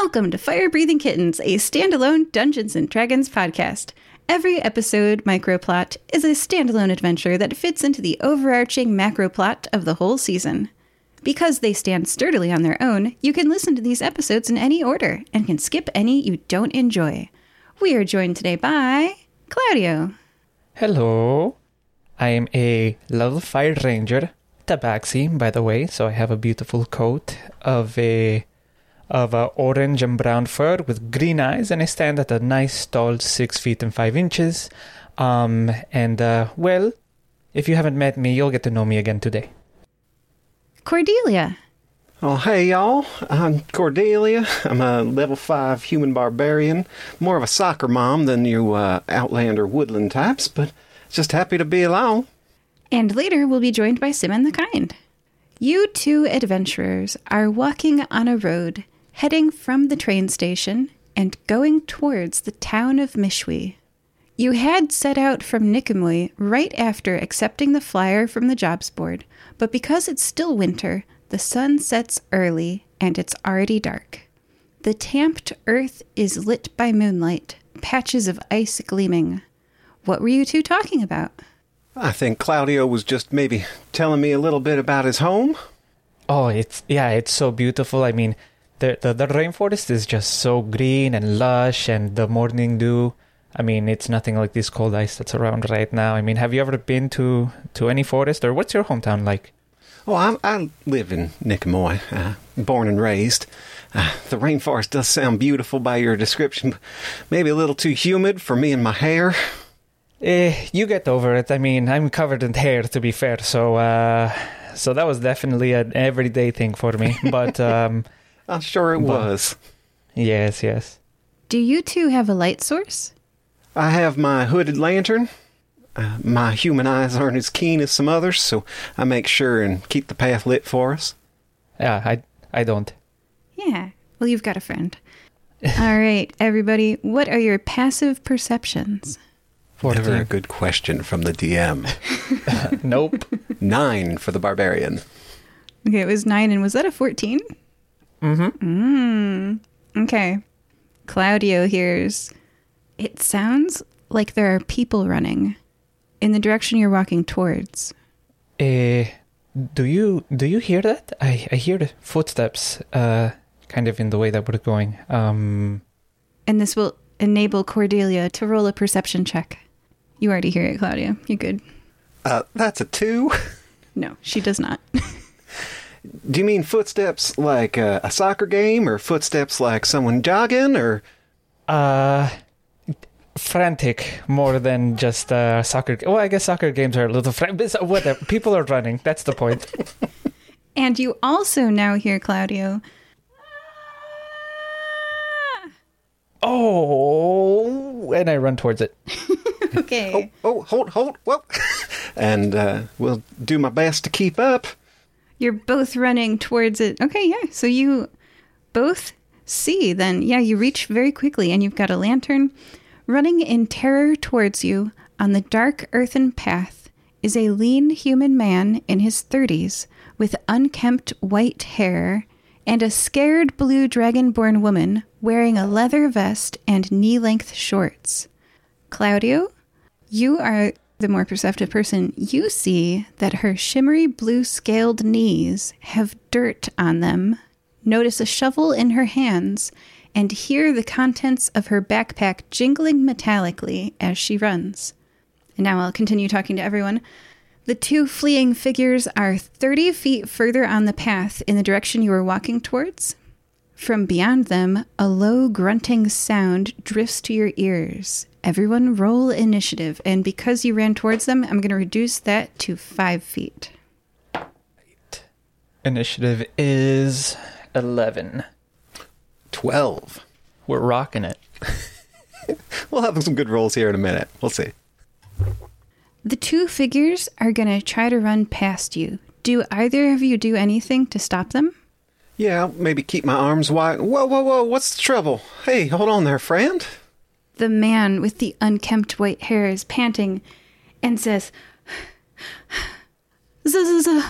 Welcome to Fire Breathing Kittens, a standalone Dungeons and Dragons podcast. Every episode microplot is a standalone adventure that fits into the overarching macro plot of the whole season. Because they stand sturdily on their own, you can listen to these episodes in any order and can skip any you don't enjoy. We are joined today by Claudio. Hello. I am a level 5 ranger, tabaxi, by the way, so I have a beautiful coat of a of a orange and brown fur with green eyes, and I stand at a nice tall six feet and five inches. Um, and uh, well, if you haven't met me, you'll get to know me again today. Cordelia. Oh, hey, y'all. I'm Cordelia. I'm a level 5 human barbarian. More of a soccer mom than you uh, Outlander woodland types, but just happy to be along. And later we'll be joined by Simon the Kind. You two adventurers are walking on a road, heading from the train station and going towards the town of Mishwi. You had set out from Nikamui right after accepting the flyer from the jobs board, but because it's still winter, the sun sets early and it's already dark. The tamped earth is lit by moonlight, patches of ice gleaming. What were you two talking about? I think Claudio was just maybe telling me a little bit about his home. Oh, it's yeah, it's so beautiful. I mean, the, the the rainforest is just so green and lush, and the morning dew. I mean, it's nothing like this cold ice that's around right now. I mean, have you ever been to to any forest, or what's your hometown like? Oh, I'm, I live in Nicomoy, uh, born and raised. Uh, the rainforest does sound beautiful by your description, but maybe a little too humid for me and my hair. Eh, you get over it. I mean, I'm covered in hair, to be fair. So, uh, so that was definitely an everyday thing for me. But um, I'm sure it But- was. yes, yes. Do you two have a light source? I have my hooded lantern. Uh, my human eyes aren't as keen as some others, so I make sure and keep the path lit for us. Yeah, I I don't. Yeah. Well, you've got a friend. All right, everybody, what are your passive perceptions? Never a good question from the DM. nope. Nine for the barbarian. Okay, it was nine, and was that a 14? Mm-hmm. Mm. Okay. Claudio hears. It sounds like there are people running in the direction you're walking towards. Eh, do you do you hear that? I I hear the footsteps. Uh, kind of in the way that we're going. Um. And this will enable Cordelia to roll a perception check. You already hear it, Claudio. You're good. Uh, that's a two. No, she does not. Do you mean footsteps like uh, a soccer game, or footsteps like someone jogging, or Uh, frantic more than just uh, soccer. Well, I guess soccer games are a little frantic. But whatever. People are running. That's the point. and you also now hear Claudio. oh, and I run towards it. Okay. oh, hold, hold, well and uh, we'll do my best to keep up. You're both running towards it. Okay, yeah. So you both see then. Yeah, you reach very quickly and you've got a lantern. Running in terror towards you on the dark earthen path is a lean human man in his 30s with unkempt white hair and a scared blue dragonborn woman wearing a leather vest and knee length shorts. Claudio, you are the more perceptive person. You see that her shimmery blue scaled knees have dirt on them. Notice a shovel in her hands and hear the contents of her backpack jingling metallically as she runs. And now I'll continue talking to everyone. The two fleeing figures are 30 feet further on the path in the direction you were walking towards. From beyond them, a low grunting sound drifts to your ears. Everyone roll initiative, and because you ran towards them, I'm going to reduce that to five feet. Initiative is eleven. Twelve. We're rocking it. We'll have some good rolls here in a minute. We'll see. The two figures are going to try to run past you. Do either of you do anything to stop them? Yeah, maybe keep my arms wide. Whoa, whoa, whoa! What's the trouble? Hey, hold on there, friend. The man with the unkempt white hair is panting and says, "Z-z-z-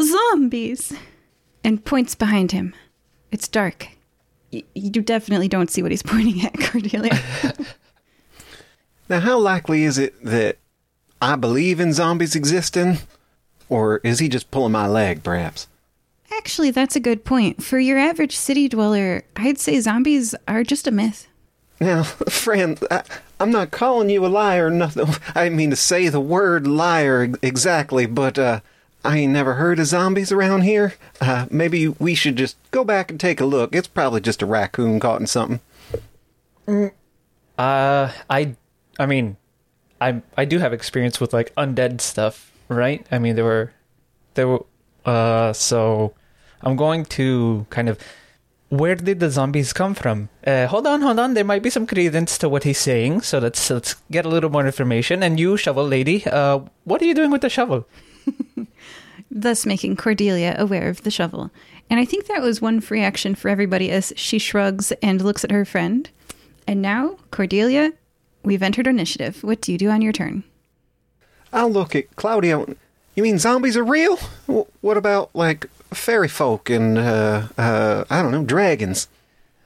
Zombies! And points behind him. It's dark. y- you definitely don't see what he's pointing at, Cordelia. Now, how likely is it that I believe in zombies existing? Or is he just pulling my leg, perhaps? Actually, that's a good point. For your average city dweller, I'd say zombies are just a myth. Now, friend, I, I'm not calling you a liar or nothing. I didn't mean to say the word liar exactly, but uh, I ain't never heard of zombies around here. Uh, maybe we should just go back and take a look. It's probably just a raccoon caught in something. Uh, I, I mean, I I do have experience with like undead stuff, right? I mean, there were, there were, uh, so I'm going to kind of. Where did the zombies come from? Uh, hold on, hold on. There might be some credence to what he's saying, so let's let's get a little more information. And you, shovel lady, uh, what are you doing with the shovel? thus making Cordelia aware of the shovel. And I think that was one free action for everybody as she shrugs and looks at her friend. And now, Cordelia, we've entered initiative. What do you do on your turn? I'll look at Claudio. You mean zombies are real? Wh- What about, like, fairy folk and, uh, uh, I don't know, dragons?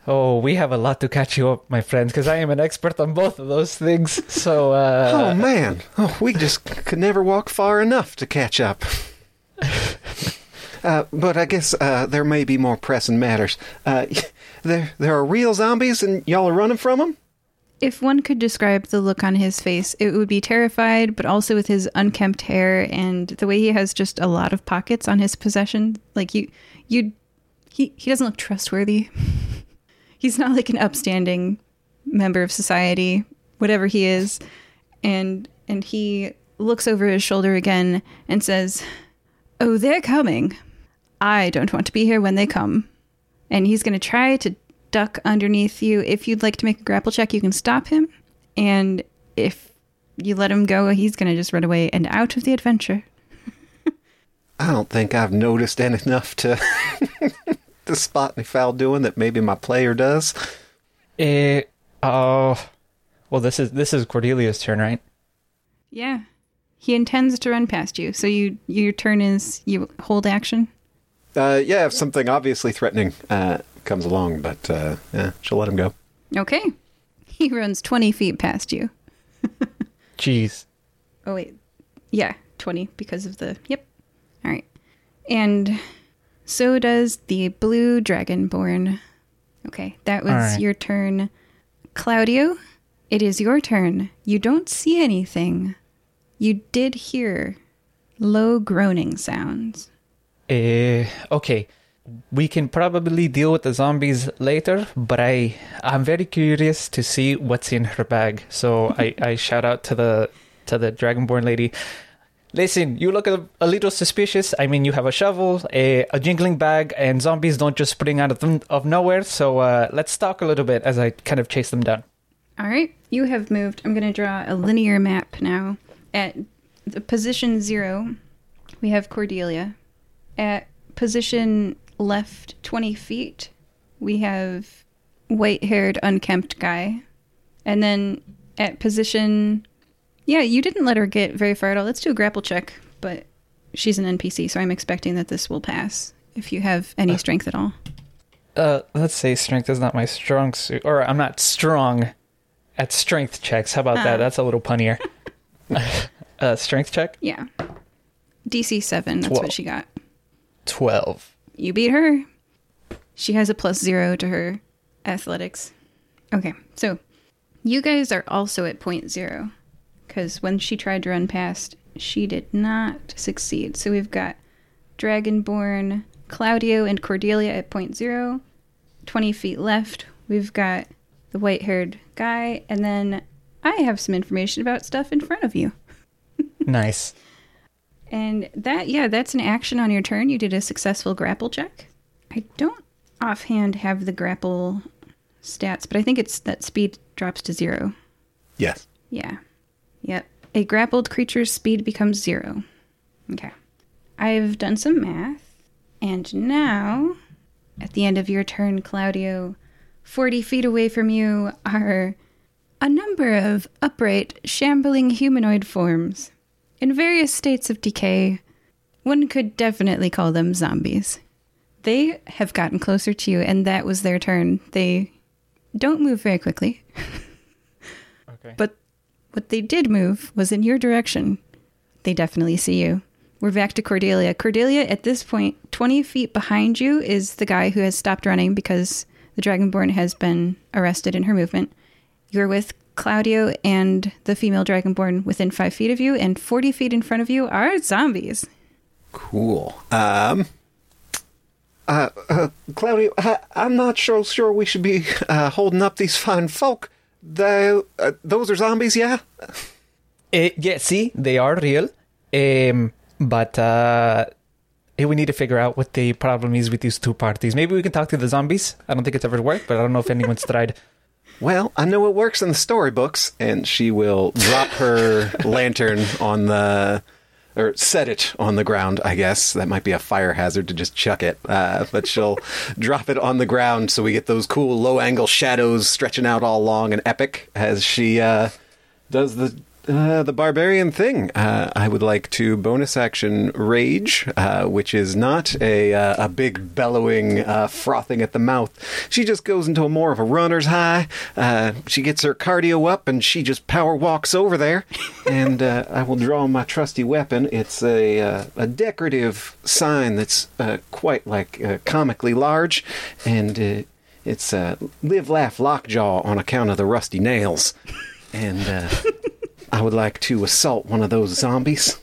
Oh, we have a lot to catch you up, my friends, because I am an expert on both of those things. So, uh, oh, man. Oh, we just could never walk far enough to catch up. Uh, but I guess uh, there may be more pressing matters. Uh, there, there are real zombies, and y'all are running from them. If one could describe the look on his face, it would be terrified, but also with his unkempt hair and the way he has just a lot of pockets on his possession. Like you, you, he he doesn't look trustworthy. He's not like an upstanding member of society, whatever he is, and and he looks over his shoulder again and says, "Oh, they're coming. I don't want to be here when they come." And he's going to try to duck underneath you. If you'd like to make a grapple check, you can stop him. And if you let him go, he's going to just run away and out of the adventure. I don't think I've noticed enough to to spot any foul doing that maybe my player does. eh, oh, well, this is this is Cordelia's turn, right? Yeah. He intends to run past you. So you your turn is you hold action. Uh, yeah, if something obviously threatening uh, comes along, but uh, yeah, she'll let him go. Okay. He runs 20 feet past you. Jeez. Oh, wait. Yeah, 20 because of the. Yep. All right. And so does the blue dragonborn. Okay, that was All right. your turn. Claudio, it is your turn. You don't see anything. You did hear low groaning sounds. Eh, okay. We can probably deal with the zombies later, but I I'm very curious to see what's in her bag. So I, I shout out to the to the dragonborn lady. Listen, you look a, a little suspicious. I mean, you have a shovel, a, a jingling bag, and zombies don't just spring out of them, of nowhere. So uh, let's talk a little bit as I kind of chase them down. All right, you have moved. I'm going to draw a linear map now. At the position zero, we have Cordelia. At position left 20 feet, we have white haired, unkempt guy. And then at position. Yeah, you didn't let her get very far at all. Let's do a grapple check, but she's an NPC, so I'm expecting that this will pass if you have any strength at all. Uh, let's say strength is not my strong suit, or I'm not strong at strength checks. How about that? That's a little punnier. uh, strength check Yeah. DC 7, that's Twelve. what she got. twelve. You beat her. She has a plus zero to her athletics. Okay, so you guys are also at point zero because when she tried to run past, she did not succeed. So we've got Dragonborn, Claudio, and Cordelia at point zero. 20 feet left, we've got the white haired guy, and then I have some information about stuff in front of you. Nice. And that, yeah, that's an action on your turn. You did a successful grapple check. I don't offhand have the grapple stats, but I think it's that speed drops to zero. Yes. Yeah. Yep. A grappled creature's speed becomes zero. Okay. I've done some math, and now, at the end of your turn, Claudio, 40 feet away from you are a number of upright, shambling humanoid forms in various states of decay. One could definitely call them zombies. They have gotten closer to you, and that was their turn. They don't move very quickly, Okay. but what they did move was in your direction. They definitely see you. We're back to Cordelia. Cordelia, at this point, 20 feet behind you is the guy who has stopped running because the Dragonborn has been arrested in her movement. You're with Claudio and the female Dragonborn within five feet of you, and 40 feet in front of you are zombies. Cool. Um. Uh, uh Claudio, I, I'm not sure, sure we should be uh, holding up these fine folk. The, uh, those are zombies, yeah? Eh, yeah, see, they are real. Um, but uh, eh, we need to figure out what the problem is with these two parties. Maybe we can talk to the zombies. I don't think it's ever worked, but I don't know if anyone's tried. Well, I know it works in the storybooks, and she will drop her lantern on the. Or set it on the ground, I guess. That might be a fire hazard to just chuck it. Uh, but she'll drop it on the ground so we get those cool low angle shadows stretching out all long and epic as she uh, does the uh, the barbarian thing. Uh, I would like to bonus action rage, uh, which is not a uh, a big bellowing uh, frothing at the mouth. She just goes into a more of a runner's high. Uh, she gets her cardio up and she just power walks over there. and uh, I will draw my trusty weapon. It's a uh, a decorative sign that's uh, quite like uh, comically large, and uh, it's uh, live laugh lockjaw on account of the rusty nails. And uh, I would like to assault one of those zombies.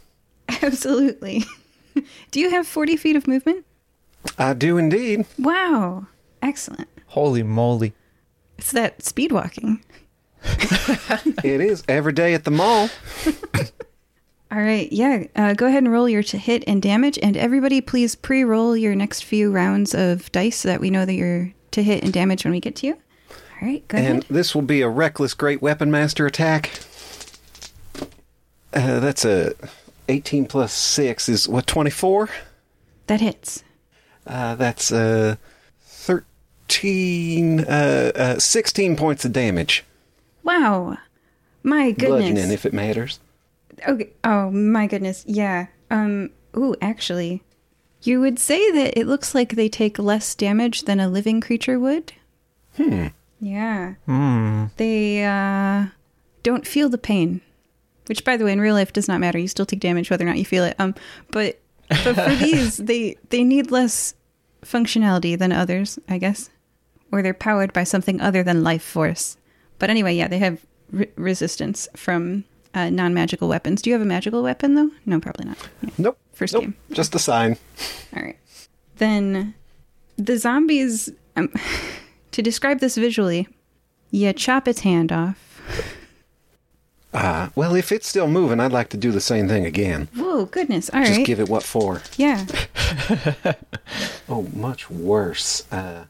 Absolutely. Do you have 40 feet of movement? I do indeed. Wow. Excellent. Holy moly. It's that speed walking. It is every day at the mall. All right. Yeah. Uh, go ahead and roll your to hit and damage. And everybody, please pre roll your next few rounds of dice so that we know that you're to hit and damage when we get to you. All right. Go And ahead. this will be a reckless great weapon master attack. Uh, that's a 18 plus 6 is what 24? That hits. Uh, that's uh 13 uh, uh 16 points of damage. Wow. My Bludgeoning goodness. if it matters. Okay. Oh my goodness. Yeah. Um. Ooh. Actually, you would say that it looks like they take less damage than a living creature would. Hmm. Yeah. Hmm. They uh, don't feel the pain, which, by the way, in real life does not matter. You still take damage whether or not you feel it. Um. But but for these, they they need less functionality than others, I guess, or they're powered by something other than life force. But anyway, yeah, they have re- resistance from uh, non magical weapons. Do you have a magical weapon though? No, probably not. Yeah. Nope. First nope. game. Just a sign. All right. Then the zombies, um, to describe this visually, you chop its hand off. Uh, well, if it's still moving, I'd like to do the same thing again. Whoa, goodness. All right. Just give it what for. yeah. Oh, much worse. Uh,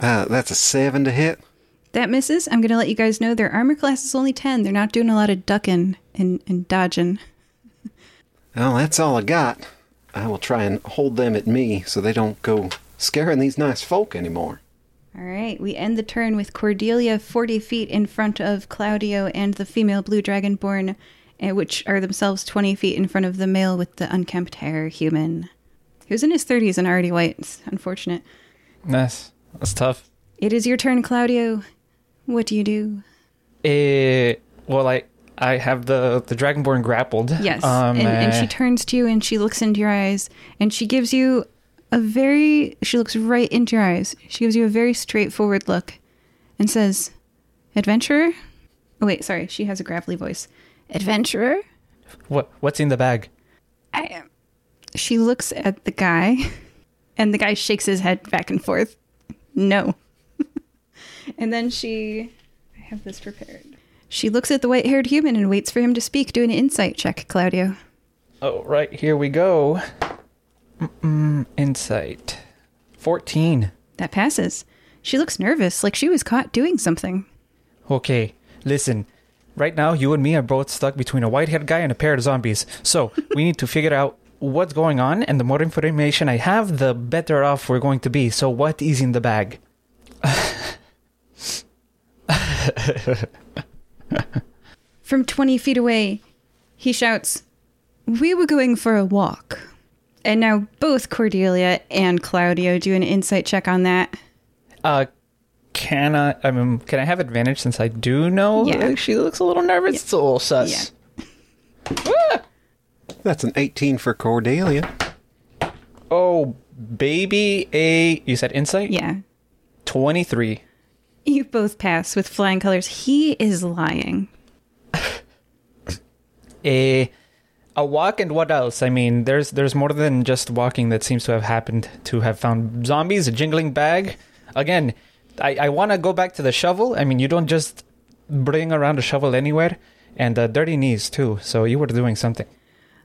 uh, that's a 7 to hit. That misses. I'm going to let you guys know their armor class is only 10. They're not doing a lot of ducking and, and dodging. Well, that's all I got. I will try and hold them at me so they don't go scaring these nice folk anymore. All right. We end the turn with Cordelia 40 feet in front of Claudio and the female blue dragonborn, uh, which are themselves 20 feet in front of the male with the unkempt hair human. Who's in his 30s and already white. It's unfortunate. That's, that's tough. It is your turn, Claudio. What do you do? Eh, well, I I have the the dragonborn grappled. Yes. Um, and, and uh, she turns to you and she looks into your eyes and she gives you a very, she looks right into your eyes. She gives you a very straightforward look and says, Adventurer? Oh, wait, sorry. She has a gravelly voice. Adventurer? what what's in the bag? I am. She looks at the guy and the guy shakes his head back and forth. No. and then she, I have this prepared. She looks at the white haired human and waits for him to speak. Do an insight check, Claudio. Oh, right here we go. Mm-mm, insight, fourteen. That passes. She looks nervous, like she was caught doing something. Okay, listen. Right now, you and me are both stuck between a white-haired guy and a pair of zombies. So we need to figure out what's going on, and the more information I have, the better off we're going to be. So, what is in the bag? From 20 feet away, he shouts, We were going for a walk. And now both Cordelia and Claudio do an insight check on that. Uh, can I? I mean, can I have advantage since I do know Yeah. she looks a little nervous? It's a little sus. That's an 18 for Cordelia. Oh, baby, a you said insight? Yeah. Twenty three. You both pass with flying colors. He is lying. A a walk and what else? I mean, there's there's more than just walking that seems to have happened to have found zombies, a jingling bag. Again, I, I want to go back to the shovel. I mean, you don't just bring around a shovel anywhere, and uh, dirty knees too. So you were doing something.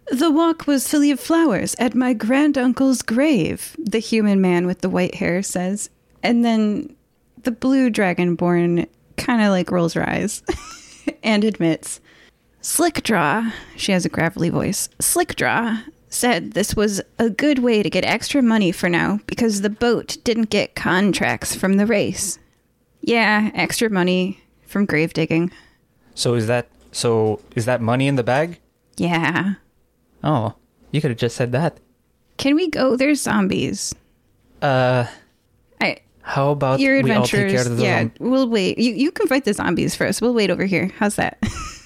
The walk was full of flowers at my granduncle's grave, the human man with the white hair says. And then the blue dragonborn kind of like rolls her eyes and admits Slickdraw, she has a gravelly voice, Slick Draw said this was a good way to get extra money for now because the boat didn't get contracts from the race. Yeah, extra money from grave digging. So is that so? Is that money in the bag? Yeah. Oh, you could have just said that. Can we go? There's zombies. Uh, I how about your we all take adventures. care of the yeah, zom- we'll wait. You you can fight the zombies first. We'll wait over here. How's that?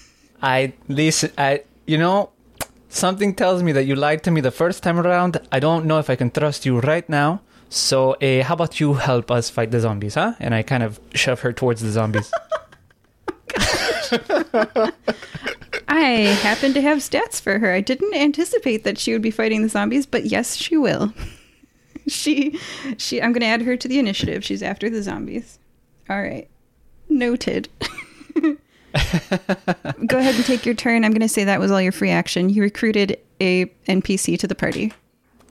I listen. I you know something tells me that you lied to me the first time around. I don't know if I can trust you right now. So, uh, how about you help us fight the zombies, huh? And I kind of shove her towards the zombies. I happen to have stats for her. I didn't anticipate that she would be fighting the zombies, but yes, she will. she she I'm going to add her to the initiative. She's after the zombies. All right. Noted. Go ahead and take your turn. I'm going to say that was all your free action. You recruited a NPC to the party.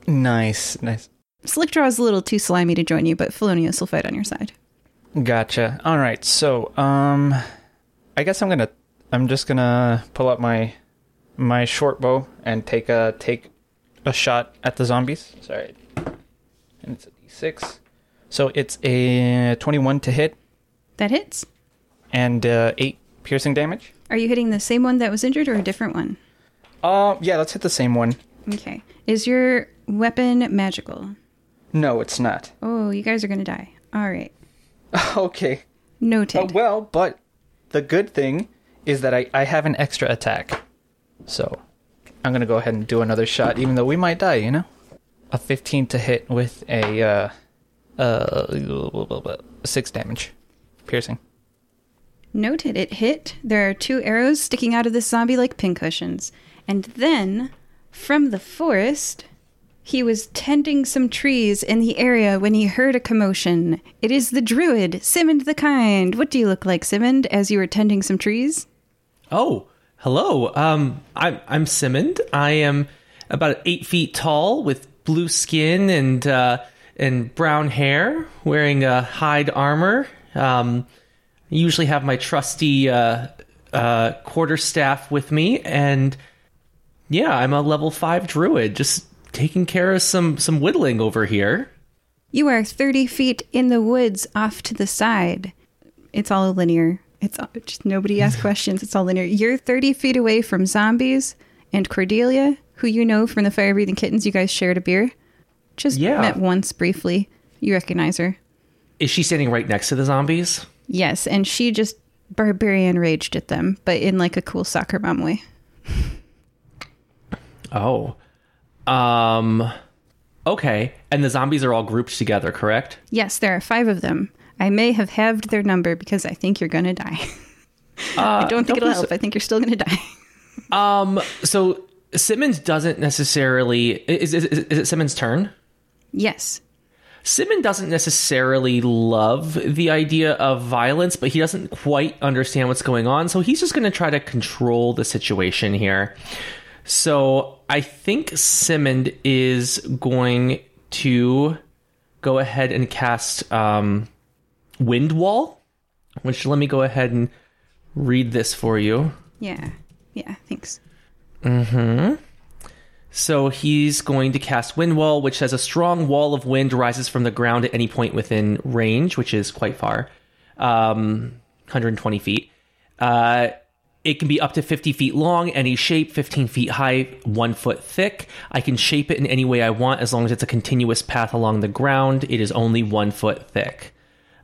nice, nice. Slickdraw is a little too slimy to join you, but Felonious will fight on your side. Gotcha. All right. So, um, I guess I'm gonna, I'm just gonna pull up my, my short bow and take a take a shot at the zombies. Sorry. And it's a d6. So it's a 21 to hit That hits. and uh, eight piercing damage. Are you hitting the same one that was injured or a different one? Uh, yeah. Let's hit the same one. Okay. Is your weapon magical? No, it's not. Oh, you guys are going to die. All right. okay. Noted. Uh, well, but the good thing is that I, I have an extra attack. So I'm going to go ahead and do another shot, even though we might die, you know? A 15 to hit with a, uh, uh, 6 damage. Piercing. Noted. It hit. There are two arrows sticking out of this zombie like pincushions. And then, from the forest, he was tending some trees in the area when he heard a commotion. It is the druid, Simond the Kind. What do you look like, Simond, as you were tending some trees? Oh, hello. Um, I'm I'm Simond. I am about eight feet tall, with blue skin and uh, and brown hair, wearing a hide armor. Um, I usually have my trusty uh, uh, quarterstaff with me, and yeah, I'm a level five druid, just taking care of some some whittling over here. You are 30 feet in the woods off to the side. It's all linear. It's all, just nobody asks questions. It's all linear. You're 30 feet away from zombies and Cordelia, who you know from the fire breathing kittens. You guys shared a beer. Just Yeah. met once briefly. You recognize her. Is she standing right next to the zombies? Yes, and she just barbarian raged at them, but in like a cool soccer mom way. Oh, um, okay. And the zombies are all grouped together, correct? Yes, there are five of them. I may have halved their number because I think you're going to die. I don't think it'll help. I think you're still going to die. Um, so Simmons doesn't necessarily is, is is it Simmons' turn? yes. Simmons doesn't necessarily love the idea of violence, but he doesn't quite understand what's going on, so he's just going to try to control the situation here. So I think Simmons is going to go ahead and cast um, Wind Wall, which let me go ahead and read this for you. Yeah. Yeah, thanks. So he's going to cast Wind Wall, which says a strong wall of wind rises from the ground at any point within range, which is quite far, um, 120 feet. Uh, it can be up to 50 feet long, any shape, 15 feet high, one foot thick. I can shape it in any way I want as long as it's a continuous path along the ground. It is only one foot thick.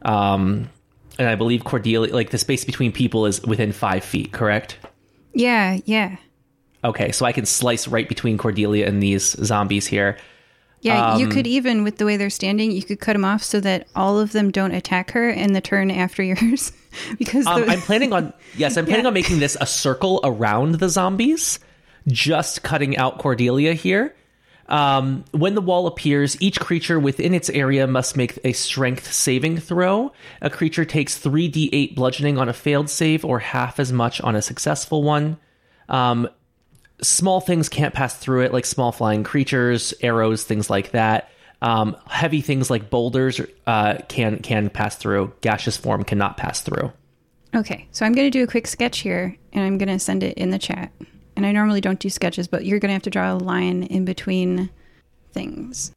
Um, and I believe Cordelia, like the space between people is within five feet, correct? Yeah, yeah. Okay, so I can slice right between Cordelia and these zombies here. Yeah, you Um, could even, with the way they're standing, you could cut them off so that all of them don't attack her in the turn after yours. because Um, the, I'm planning on yes, I'm planning Yeah. on making this a circle around the zombies, just cutting out Cordelia here. Um, when the wall appears, each creature within its area must make a strength saving throw. A creature takes 3d8 bludgeoning on a failed save or half as much on a successful one. Um, small things can't pass through it, like small flying creatures, arrows, things like that. Um, heavy things like boulders uh, can can pass through. Gaseous form cannot pass through. okay, so I'm going to do a quick sketch here and I'm going to send it in the chat. And I normally don't do sketches, but you're going to have to draw a line in between things.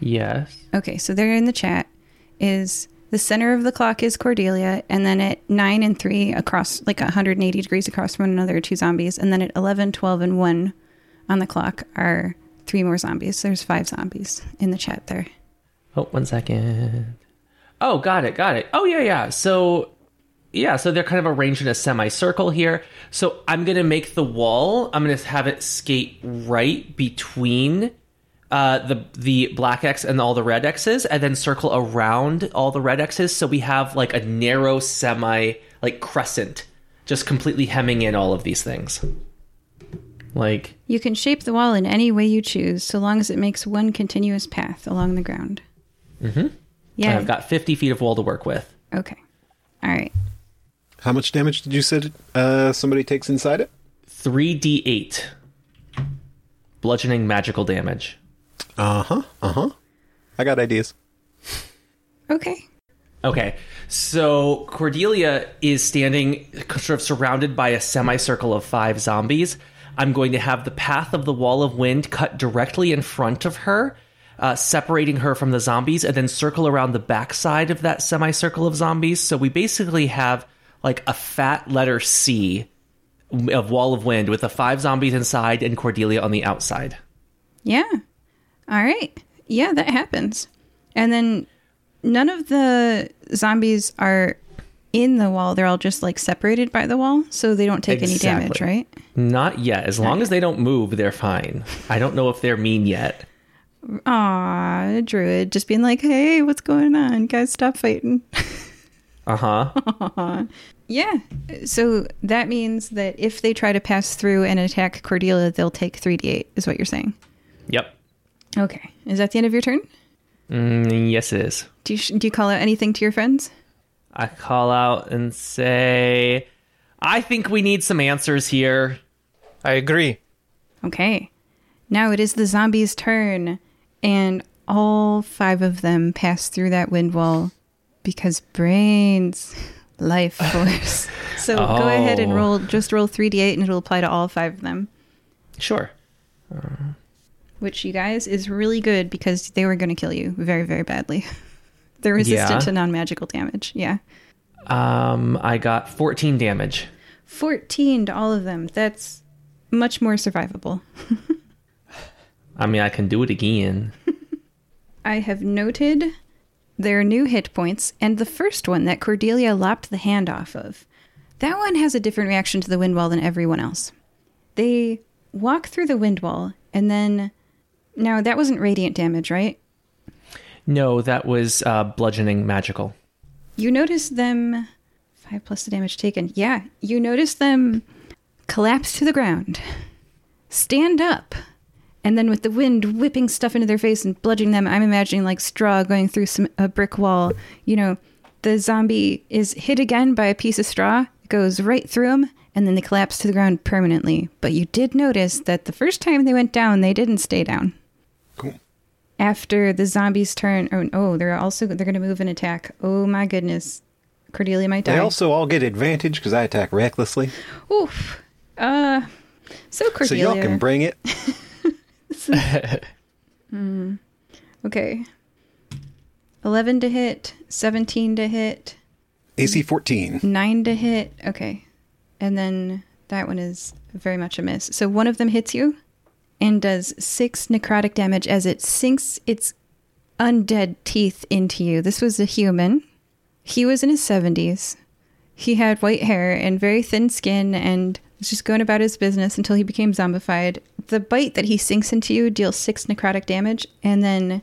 Yes. Okay, so there in the chat is the center of the clock is Cordelia, and then at 9 and 3 across, like 180 degrees across from one another, two zombies. And then at 11, 12, and 1 on the clock are three more zombies. There's five zombies in the chat there. Oh, one second. Oh, got it, got it. Oh, yeah, yeah. So, yeah, so they're kind of arranged in a semicircle here. So I'm going to make the wall, I'm going to have it skate right between uh, the the black X and all the red X's, and then circle around all the red X's. So we have like a narrow semi, like crescent, just completely hemming in all of these things. Like, You can shape the wall in any way you choose, so long as it makes one continuous path along the ground. Mm-hmm. and Yeah. I've got 50 feet of wall to work with. okay. All right. How much damage did you say uh, somebody takes inside it? 3d8 bludgeoning magical damage. Uh huh. Uh huh. I got ideas. Okay. Okay, so Cordelia is standing sort of surrounded by a semicircle of five zombies. I'm going to have the path of the wall of wind cut directly in front of her, uh, separating her from the zombies, and then circle around the backside of that semicircle of zombies. So we basically have like a fat letter C of wall of wind with the five zombies inside and Cordelia on the outside. Yeah. All right. Yeah, that happens. And then none of the zombies are in the wall. They're all just like separated by the wall, so they don't take any damage, right? Not yet. As long as they don't move, they're fine. I don't know if they're mean yet. Aw, druid just being like, hey, what's going on? Guys, stop fighting. Uh huh. yeah. So that means that if they try to pass through and attack Cordelia, they'll take 3d8, is what you're saying. Yep. Okay. Is that the end of your turn? Mm, yes, it is. Do you, do you call out anything to your friends? I call out and say, I think we need some answers here. I agree. Okay. Now it is the zombies' turn, and all five of them pass through that wind wall because brains, life force. so go ahead and Oh. roll, just roll 3d8 and it'll apply to all five of them, Sure. Which you guys is really good because they were going to kill you very, very badly. They're resistant Yeah. to non magical damage. Yeah. Um, I got 14 damage. 14 to all of them. That's much more survivable. I mean, I can do it again. I have noted their new hit points, and the first one that Cordelia lopped the hand off of. That one has a different reaction to the wind wall than everyone else. They walk through the wind wall, and then. Now, that wasn't radiant damage, right? No, that was uh, bludgeoning magical. You notice them. Five plus the damage taken. Yeah, you notice them collapse to the ground, stand up, and then with the wind whipping stuff into their face and bludgeoning them, I'm imagining like straw going through some a brick wall. You know, the zombie is hit again by a piece of straw, goes right through them, and then they collapse to the ground permanently. But you did notice that the first time they went down, they didn't stay down. After the zombies turn, oh, oh they're also they're going to move and attack. Oh my goodness, Cordelia might die. They also all get advantage because I attack recklessly. Oof. Uh, so So Cordelia. y'all can bring it. okay. 11 to hit, 17 to hit, AC 14. 9 to hit. Okay. and then that one is very much a miss. So one of them hits you and does six necrotic damage as it sinks its undead teeth into you. This was a human. He was in his 70s. He had white hair and very thin skin and was just going about his business until he became zombified. The bite that he sinks into you deals six necrotic damage, and then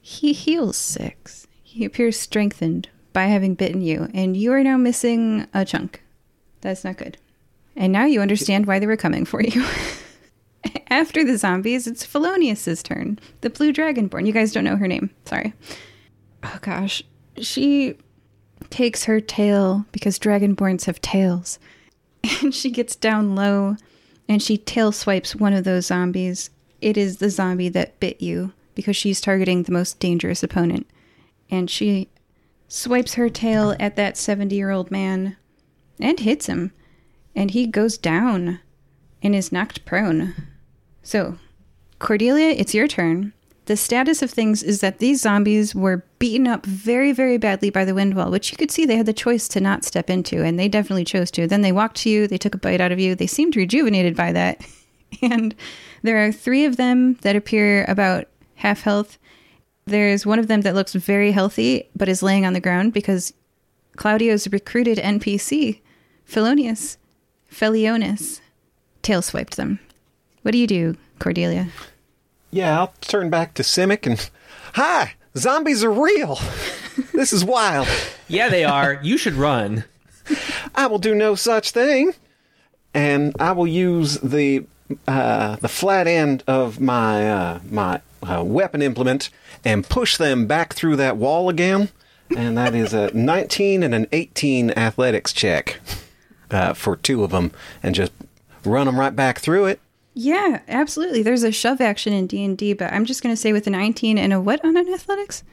he heals six. He appears strengthened by having bitten you, and you are now missing a chunk. That's not good. And now you understand why they were coming for you. After the zombies, it's Felonious's turn. The blue dragonborn. You guys don't know her name. Sorry. Oh gosh. She takes her tail because dragonborns have tails. And she gets down low and she tail swipes one of those zombies. It is the zombie that bit you because she's targeting the most dangerous opponent. And she swipes her tail at that 70 year old man and hits him. And he goes down and is knocked prone. So, Cordelia, it's your turn. The status of things is that these zombies were beaten up very, very badly by the wind wall, which you could see they had the choice to not step into, and they definitely chose to. Then they walked to you, they took a bite out of you, they seemed rejuvenated by that. And there are three of them that appear about half health. There's one of them that looks very healthy, but is laying on the ground because Claudio's recruited NPC, Felonious, Felionis, tail swiped them. What do you do, Cordelia? Yeah, I'll turn back to Simic and. Hi! Zombies are real! this is wild. Yeah, they are. you should run. I will do no such thing. And I will use the uh, the flat end of my uh, my uh, weapon implement and push them back through that wall again. And that is a 19 and an 18 athletics check uh, for two of them, and just run them right back through it. Yeah, absolutely. There's a shove action in D and D, but I'm just going to say with a 19 and a what on an athletics?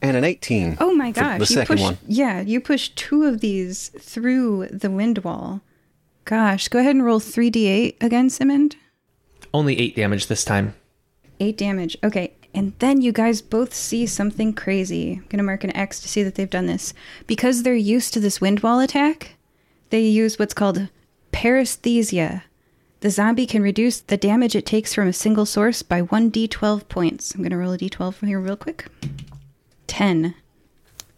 And an 18. Oh my for gosh! The you second push, one. Yeah, you push two of these through the wind wall. Gosh, go ahead and roll 3d8 again, Simond. Only eight damage this time. Eight damage. Okay. And then you guys both see something crazy. I'm going to mark an X to see that they've done this. Because they're used to this wind wall attack, they use what's called paresthesia. The zombie can reduce the damage it takes from a single source by 1d12 points. I'm going to roll a d12 from here real quick. 10.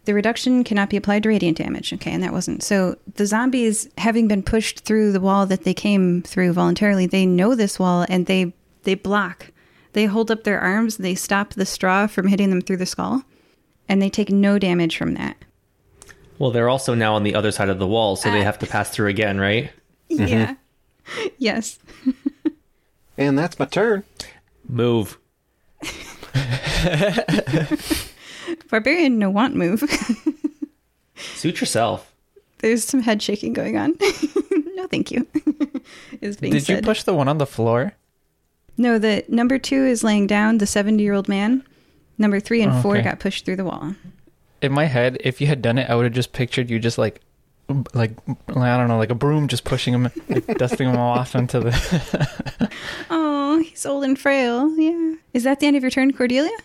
The reduction cannot be applied to radiant damage. Okay, and that wasn't. So the zombies, having been pushed through the wall that they came through voluntarily, they know this wall and they they block. They hold up their arms. They stop the straw from hitting them through the skull, and they take no damage from that. Well, they're also now on the other side of the wall, so they have to pass through again, right? Yeah. Mm-hmm. yes. And that's my turn. Move. Barbarian no want move. Suit yourself. There's some head shaking going on. no, thank you. is being Did said. you push the one on the floor? No, the number two is laying down. The seventy-year-old man. Number three and four got pushed through the wall. In my head, if you had done it, I would have just pictured you just like, like I don't know, like a broom, just pushing him, like dusting him off into the. Oh, he's old and frail. Yeah. Is that the end of your turn, Cordelia?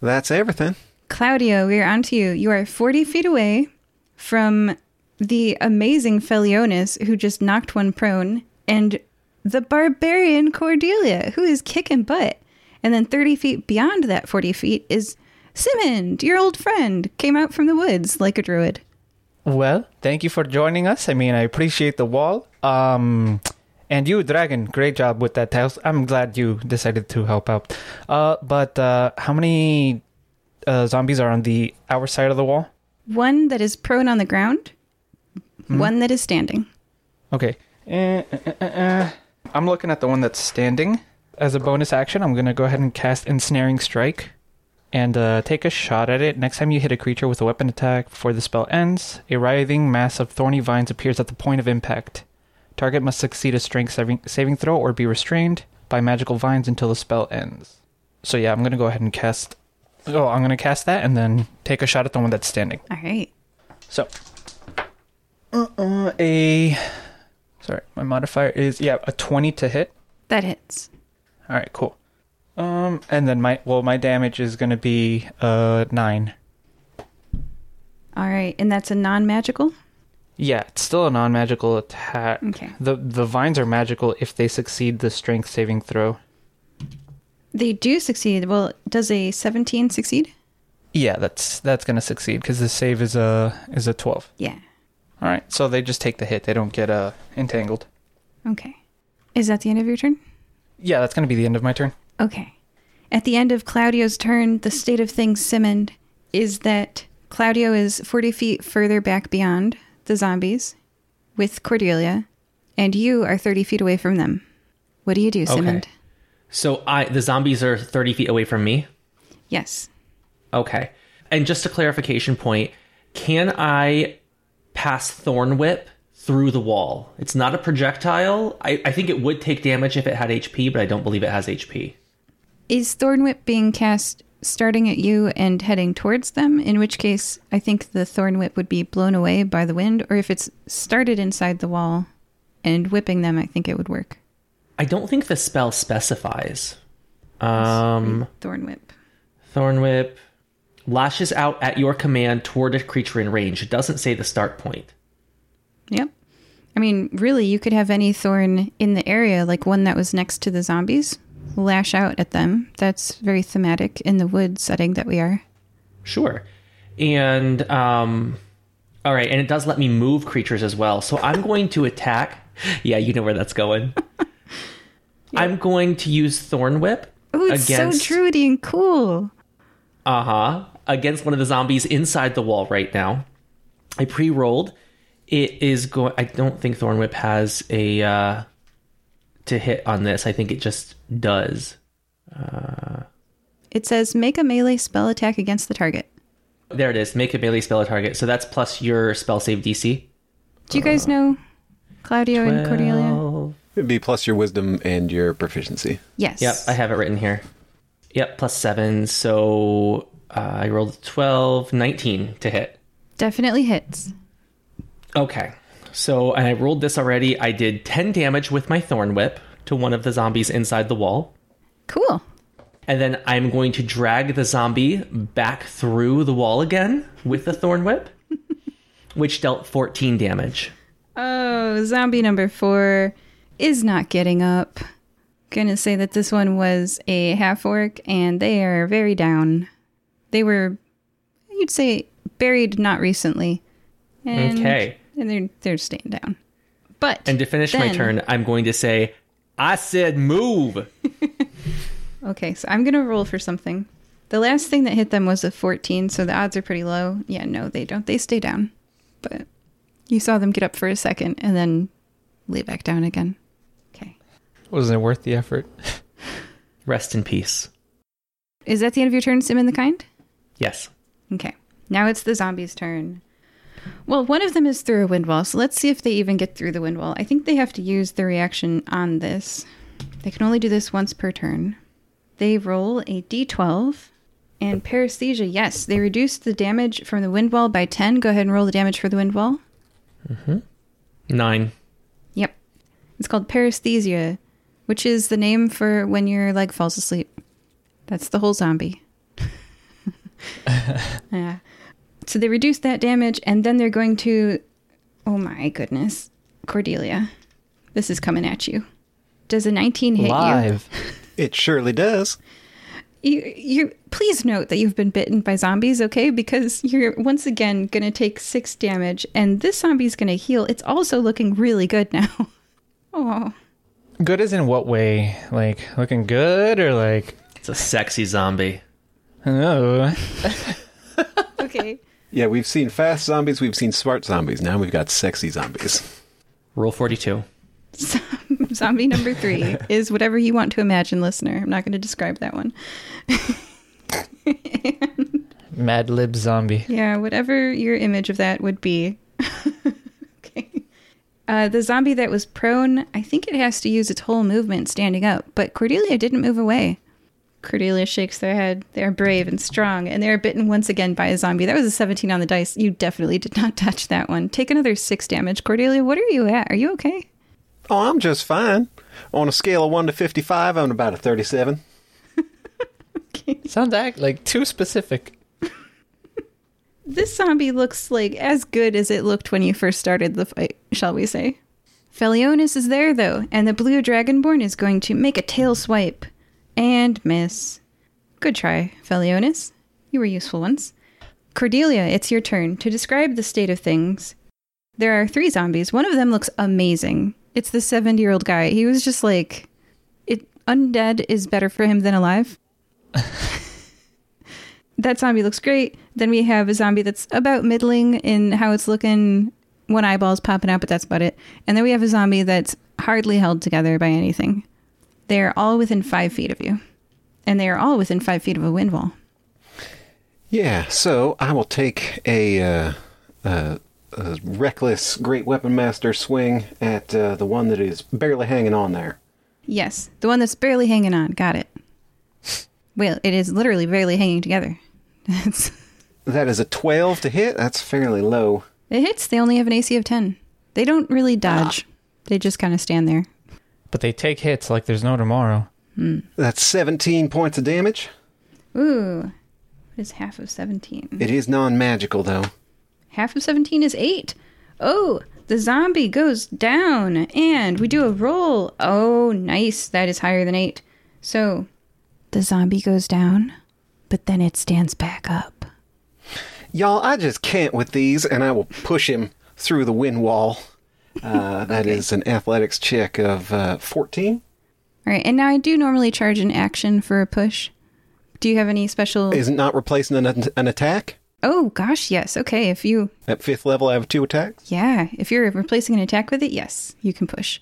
That's everything. Claudio, we are on to you. You are 40 feet away from the amazing Felionis, who just knocked one prone, and the barbarian Cordelia, who is kicking butt. And then 30 feet beyond that 40 feet is Simond, your old friend, came out from the woods like a druid. Well, thank you for joining us. I mean, I appreciate the wall. Um, and you, Dragon, great job with that tails. I'm glad you decided to help out. Uh, but uh, how many uh, zombies are on the our side of the wall? One that is prone on the ground, one that is standing. Okay. Eh, eh, eh. I'm looking at the one that's standing. As a bonus action, I'm gonna go ahead and cast Ensnaring Strike and uh, take a shot at it. Next time you hit a creature with a weapon attack before the spell ends, a writhing mass of thorny vines appears at the point of impact. Target must succeed a strength saving, throw or be restrained by magical vines until the spell ends. So yeah, I'm gonna go ahead and cast. Oh, I'm gonna cast that and then take a shot at the one that's standing. All right. So, uh-uh, a sorry, my modifier is yeah a twenty to hit. That hits. All right, cool. Um, and then my well, my damage is gonna be uh nine. All right. And that's a non magical? Yeah, it's still a non-magical attack. Okay. The the vines are magical if they succeed the strength saving throw. They do succeed. Well, does a 17 succeed? Yeah, that's that's gonna succeed because the save is a is a twelve. Yeah. All right, so they just take the hit. They don't get uh entangled. Okay. Is that the end of your turn? Yeah, that's gonna be the end of my turn. Okay. At the end of Claudio's turn, the state of things Simond is that Claudio is 40 feet further back beyond the zombies with Cordelia, and you are 30 feet away from them. What do you do, Simond? So I the zombies are 30 feet away from me. Yes. Okay. And just a clarification point, can I pass Thorn Whip through the wall? It's not a projectile. I, I think it would take damage if it had HP, but I don't believe it has HP. Is Thorn Whip being cast starting at you and heading towards them? In which case, I think the Thorn Whip would be blown away by the wind, or if it's started inside the wall and whipping them, I think it would work. I don't think the spell specifies. Um, Thorn Whip. Thorn Whip lashes out at your command toward a creature in range. It doesn't say the start point. Yep. I mean, really, you could have any thorn in the area, like one that was next to the zombies, lash out at them. That's very thematic in the wood setting that we are. Sure. And um all right, and it does let me move creatures as well. So I'm going to attack. Yeah, you know where that's going. I'm going to use Thorn Whip Oh, it's against so druidy and cool. uh-huh against one of the zombies inside the wall right now. I pre-rolled. It is going I don't think Thorn Whip has a uh to hit on this. I think it just does. It says make a melee spell attack against the target. There it is. Make a melee spell a target. So that's plus your spell save DC. Do you guys know Claudio and Cordelia? It'd be plus your wisdom and your proficiency. Yes. Yep, I have it written here. Yep, plus seven. So uh, I rolled 12, 19 to hit. Definitely hits. Okay. So, and I rolled this already. I did 10 damage with my Thorn Whip to one of the zombies inside the wall. Cool. And then I'm going to drag the zombie back through the wall again with the Thorn Whip, which dealt 14 damage. Oh, zombie number four is not getting up. Gonna say that this one was a half orc and they are very down. They were, you'd say, buried not recently. And, Okay. And they're, they're staying down. But. And to finish my turn, I'm going to say, I said move. Okay, so I'm gonna roll for something. The last thing that hit them was a 14, so the odds are pretty low. Yeah, no, they don't. They stay down. But you saw them get up for a second and then lay back down again. Okay. Wasn't it worth the effort? Rest in peace. Is that the end of your turn, Sim in the Kind? Yes. Okay. Now it's the zombies' turn. Well, one of them is through a wind wall, so let's see if they even get through the wind wall. I think they have to use the reaction on this. They can only do this once per turn. They roll a d12 and paresthesia. Yes, they reduce the damage from the wind wall by 10. Go ahead and roll the damage for the wind wall. Mm-hmm. Nine. Yep. It's called paresthesia, which is the name for when your leg falls asleep. That's the whole zombie. yeah. So they reduce that damage, and then they're going to. Oh my goodness. Cordelia, this is coming at you. Does a 19 hit you? Live. It surely does. you? You please note that you've been bitten by zombies, okay? Because you're once again going to take six damage, and this zombie's going to heal. It's also looking really good now. Oh. Good as in what way? Like looking good or like It's a sexy zombie. oh Okay. Yeah, we've seen fast zombies, we've seen smart zombies. Now we've got sexy zombies. Rule 42. Zombie number three is whatever you want to imagine, listener. I'm not going to describe that one. Mad Lib zombie. Yeah, whatever your image of that would be. okay. Uh, the zombie that was prone, I think it has to use its whole movement standing up, but Cordelia didn't move away. Cordelia shakes their head. They are brave and strong, and they are bitten once again by a zombie. That was a 17 on the dice. You definitely did not touch that one. Take another six damage. Cordelia, what are you at? Are you okay? Oh, I'm just fine. On a scale of 1 to 55, I'm about a 37. Sounds act like too specific. This zombie looks like as good as it looked when you first started the fight, shall we say. Felonious is there though, and the blue dragonborn is going to make a tail swipe and miss. Good try, Felonious. You were useful once. Cordelia, it's your turn to describe the state of things. There are three zombies. One of them looks amazing. It's the 70 year old guy. He was just like, it undead is better for him than alive. that zombie looks great. Then we have a zombie that's about middling in how it's looking. One eyeball's popping out, but that's about it. And then we have a zombie that's hardly held together by anything. They are all within five feet of you. And they are all within five feet of a wind wall. Yeah, so I will take a, uh, uh, a reckless Great Weapon Master swing at uh, the one that is barely hanging on there. Yes, the one that's barely hanging on. Got it. Well, it is literally barely hanging together. That is a 12 to hit. That's fairly low. it hits. They only have an AC of 10. They don't really dodge. They just kind of stand there. But they take hits like there's no tomorrow. Hmm. That's 17 points of damage. Ooh. What is half of 17? It is non magical, though. Half of 17 is 8. Oh, the zombie goes down. And we do a roll. Oh, nice. That is higher than 8. So, the zombie goes down, but then it stands back up. Y'all, I just can't with these, and I will push him through the wind wall. Uh, that is an athletics check of uh, 14. All right, and now I do normally charge an action for a push. Do you have any special? Is it not replacing an, an attack? oh gosh, yes. Okay, if you At fifth level, I have two attacks. yeah, if you're replacing an attack with it, yes, you can push.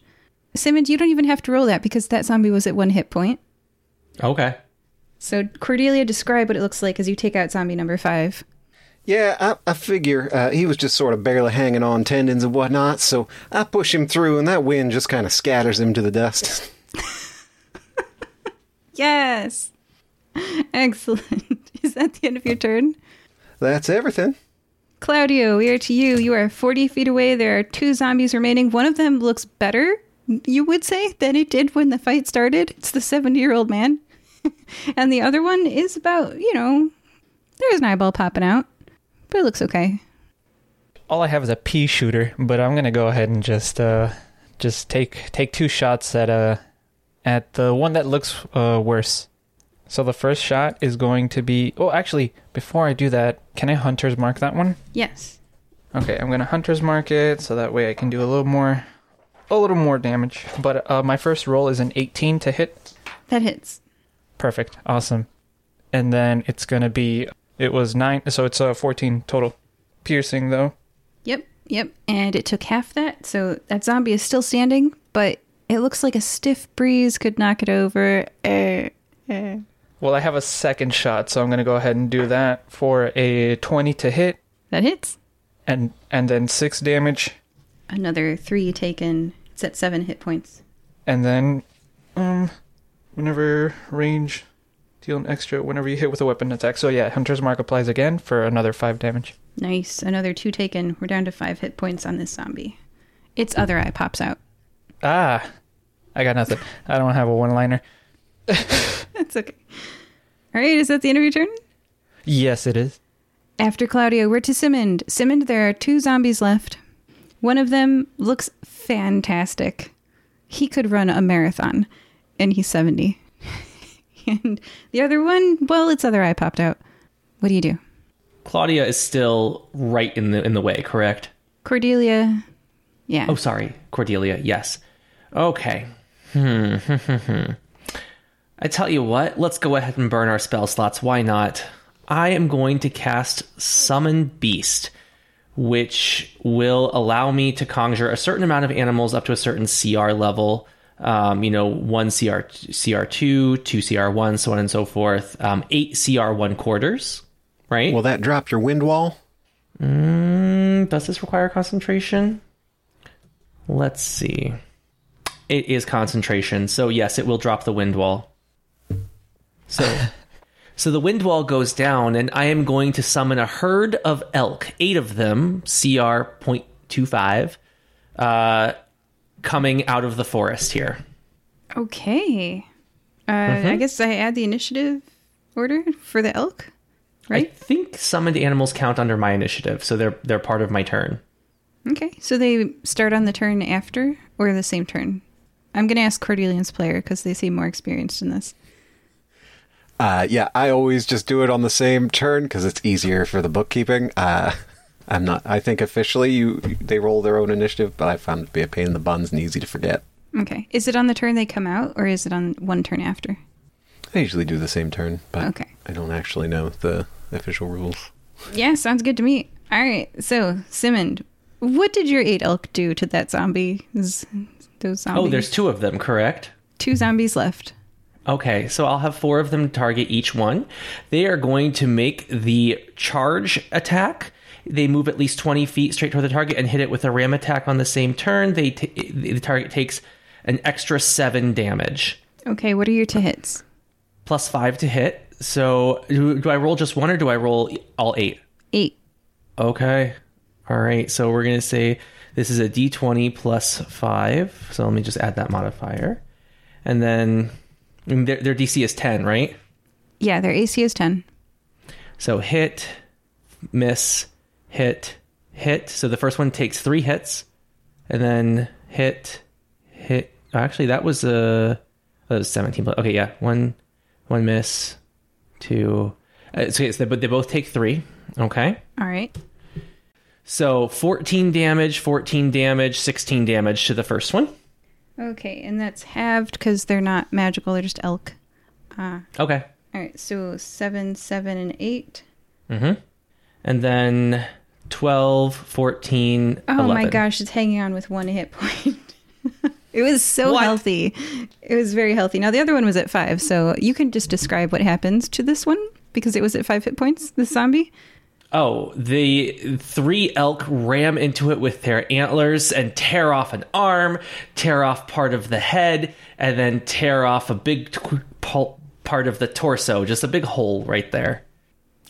Simmons, you don't even have to roll that because that zombie was at one hit point. Okay. So Cordelia, describe what it looks like as you take out zombie number five. Yeah, I, I figure uh, he was just sort of barely hanging on tendons and whatnot, so I push him through, and that wind just kind of scatters him to the dust. Yes, excellent. Is that the end of your turn? That's everything. Claudio, we are to you. You are 40 feet away. There are two zombies remaining. One of them looks better, you would say, than it did when the fight started. It's the 70 year old man. and the other one is about, you know, there's an eyeball popping out, but it looks okay. All I have is a pea shooter, but I'm gonna go ahead and just uh just take take two shots at uh at the one that looks uh worse. So the first shot is going to be Oh, actually, before I do that, can I hunter's mark that one? Yes. Okay, I'm gonna hunter's mark it so that way I can do a little more a little more damage. But uh my first roll is an 18 to hit. That hits. Perfect. Awesome. And then it's going to be it was 9 so it's a 14 total. Piercing though. Yep, yep. And it took half that, so that zombie is still standing, but it looks like a stiff breeze could knock it over. Eh, eh. Well, I have a second shot, so I'm going to go ahead and do that for a 20 to hit That hits. and and then 6 damage Another three taken. It's at seven hit points. and then um whenever range deal an extra whenever you hit with a weapon attack. So yeah, hunter's mark applies again for another 5 damage. Nice. Another two taken. We're down to five hit points on this zombie. Its other eye pops out. Ah. I got nothing. I don't have a one-liner. That's okay. All right, is that the end of your turn? Yes, it is. After Claudio, we're to Simond. Simond, there are two zombies left. One of them looks fantastic. He could run a marathon, and he's 70. And the other one, well, its other eye popped out. What do you do? Claudia is still right in the in the way, correct? Cordelia, yeah. Oh, sorry, Cordelia. Yes. Okay. Hmm, hmm, hmm, hmm. I tell you what. Let's go ahead and burn our spell slots. Why not? I am going to cast Summon Beast, which will allow me to conjure a certain amount of animals up to a certain CR level. Um, you know, one CR, CR2, two CR1, so on and so forth. Um, eight CR1 quarters, right? Will that drop your wind wall? Mm, does this require concentration? Let's see. It is concentration, so yes, it will drop the wind wall. So, so the wind wall goes down, and I am going to summon a herd of elk, eight of them, CR 0.25, uh, coming out of the forest here. Okay. Uh, I guess I add the initiative order for the elk. Right? I right? think summoned animals count under my initiative, so they're they're part of my turn. Okay, so they start on the turn after or the same turn? I'm going to ask Cordelian's player because they seem more experienced in this. Uh, yeah, I always just do it on the same turn because it's easier for the bookkeeping. Uh, I'm not. I think officially you they roll their own initiative, but I found it to be a pain in the buns and easy to forget. Okay, is it on the turn they come out or is it on one turn after? I usually do the same turn, but Okay. I don't actually know the official rules. Yeah, sounds good to me. All right, so Simond, what did your eight elk do to that zombie? Those zombies. Oh, there's two of them, correct? two zombies left. Okay, so I'll have four of them target each one. They are going to make the charge attack. They move at least 20 feet straight toward the target and hit it with a ram attack on the same turn. They t- the target takes an extra seven damage, Okay, what are your to hits? plus five to hit. So do, do I roll just one or do I roll all eight? Eight. Okay. All right. So we're going to say this is a d20 plus 5. So let me just add that modifier. And then I mean, their, their DC is 10, right? Yeah, their AC is ten. So hit, miss, hit, hit. So the first one takes three hits. And then hit, hit. Actually, that was a that was 17. plus- Okay, yeah. One, one miss, two. Uh, so, yes, they, but they both take three. Okay. All right. So 14 damage, 14 damage, 16 damage to the first one. Okay, and that's halved because they're not magical; they're just elk. Ah. Okay. All right, so seven, seven, and eight. Mm-hmm. And then 12, 14, Oh 11. my gosh, it's hanging on with one hit point. it was so What? healthy. It was very healthy. Now the other one was at five, so you can just describe what happens to this one because it was at five hit points. the zombie. Oh, the three elk ram into it with their antlers and tear off an arm, tear off part of the head, and then tear off a big t- part of the torso. Just a big hole right there.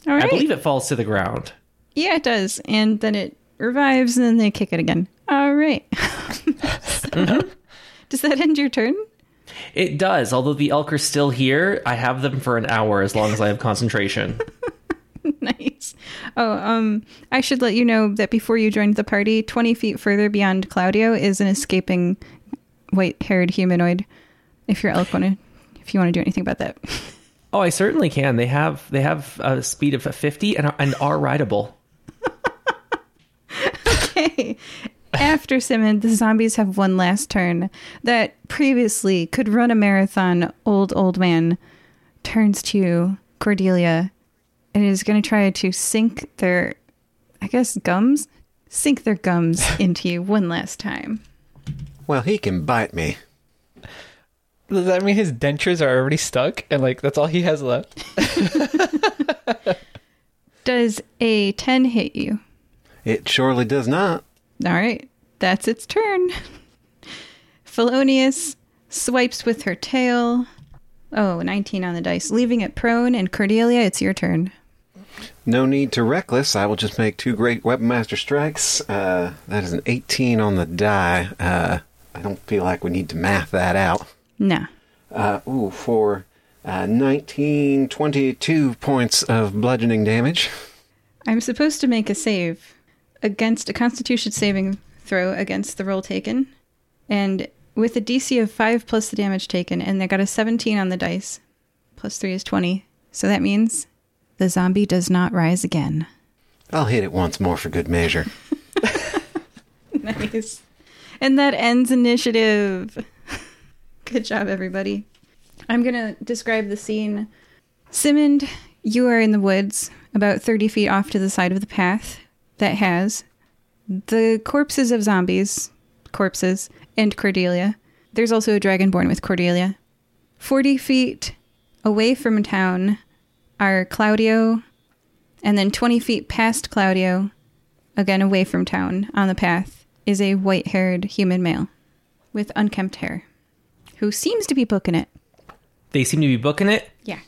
All right. I believe it falls to the ground. Yeah, it does, and then it revives, and then they kick it again. All right. Mm-hmm. Does that end your turn? It does. Although the elk are still here, I have them for an hour as long as I have concentration. nice. Oh, um, I should let you know that before you joined the party, 20 feet further beyond Claudio is an escaping white haired humanoid. If your elk want to, if you want to do anything about that. Oh, I certainly can. They have they have a speed of 50 and are, and are rideable. Okay. After Simon, the zombies have one last turn. That previously could run a marathon, old, old man turns to Cordelia and is going to try to sink their, I guess, gums? Sink their gums into you one last time. Well, he can bite me. Does that mean his dentures are already stuck and like that's all he has left? Does a 10 hit you? It surely does not. All right, that's its turn. Felonious swipes with her tail. Oh, 19 on the dice, leaving it prone. And Cordelia, it's your turn. No need to reckless. I will just make two great weapon master strikes. Uh, that is an 18 on the die. Uh, I don't feel like we need to math that out. No. Uh, ooh, for uh, 19, 22 points of bludgeoning damage. I'm supposed to make a save against a constitution saving throw against the roll taken. And with a DC of 5 plus the damage taken, and they got a 17 on the dice, plus 3 is 20. So that means the zombie does not rise again. I'll hit it once more for good measure. Nice. And that ends initiative. Good job, everybody. I'm going to describe the scene. Simond, you are in the woods, about 30 feet off to the side of the path that has the corpses of zombies, corpses, and Cordelia. There's also a dragonborn with Cordelia. 40 feet away from town are Claudio, and then 20 feet past Claudio, again away from town on the path, is a white haired human male with unkempt hair who seems to be booking it. They seem to be booking it. Yeah.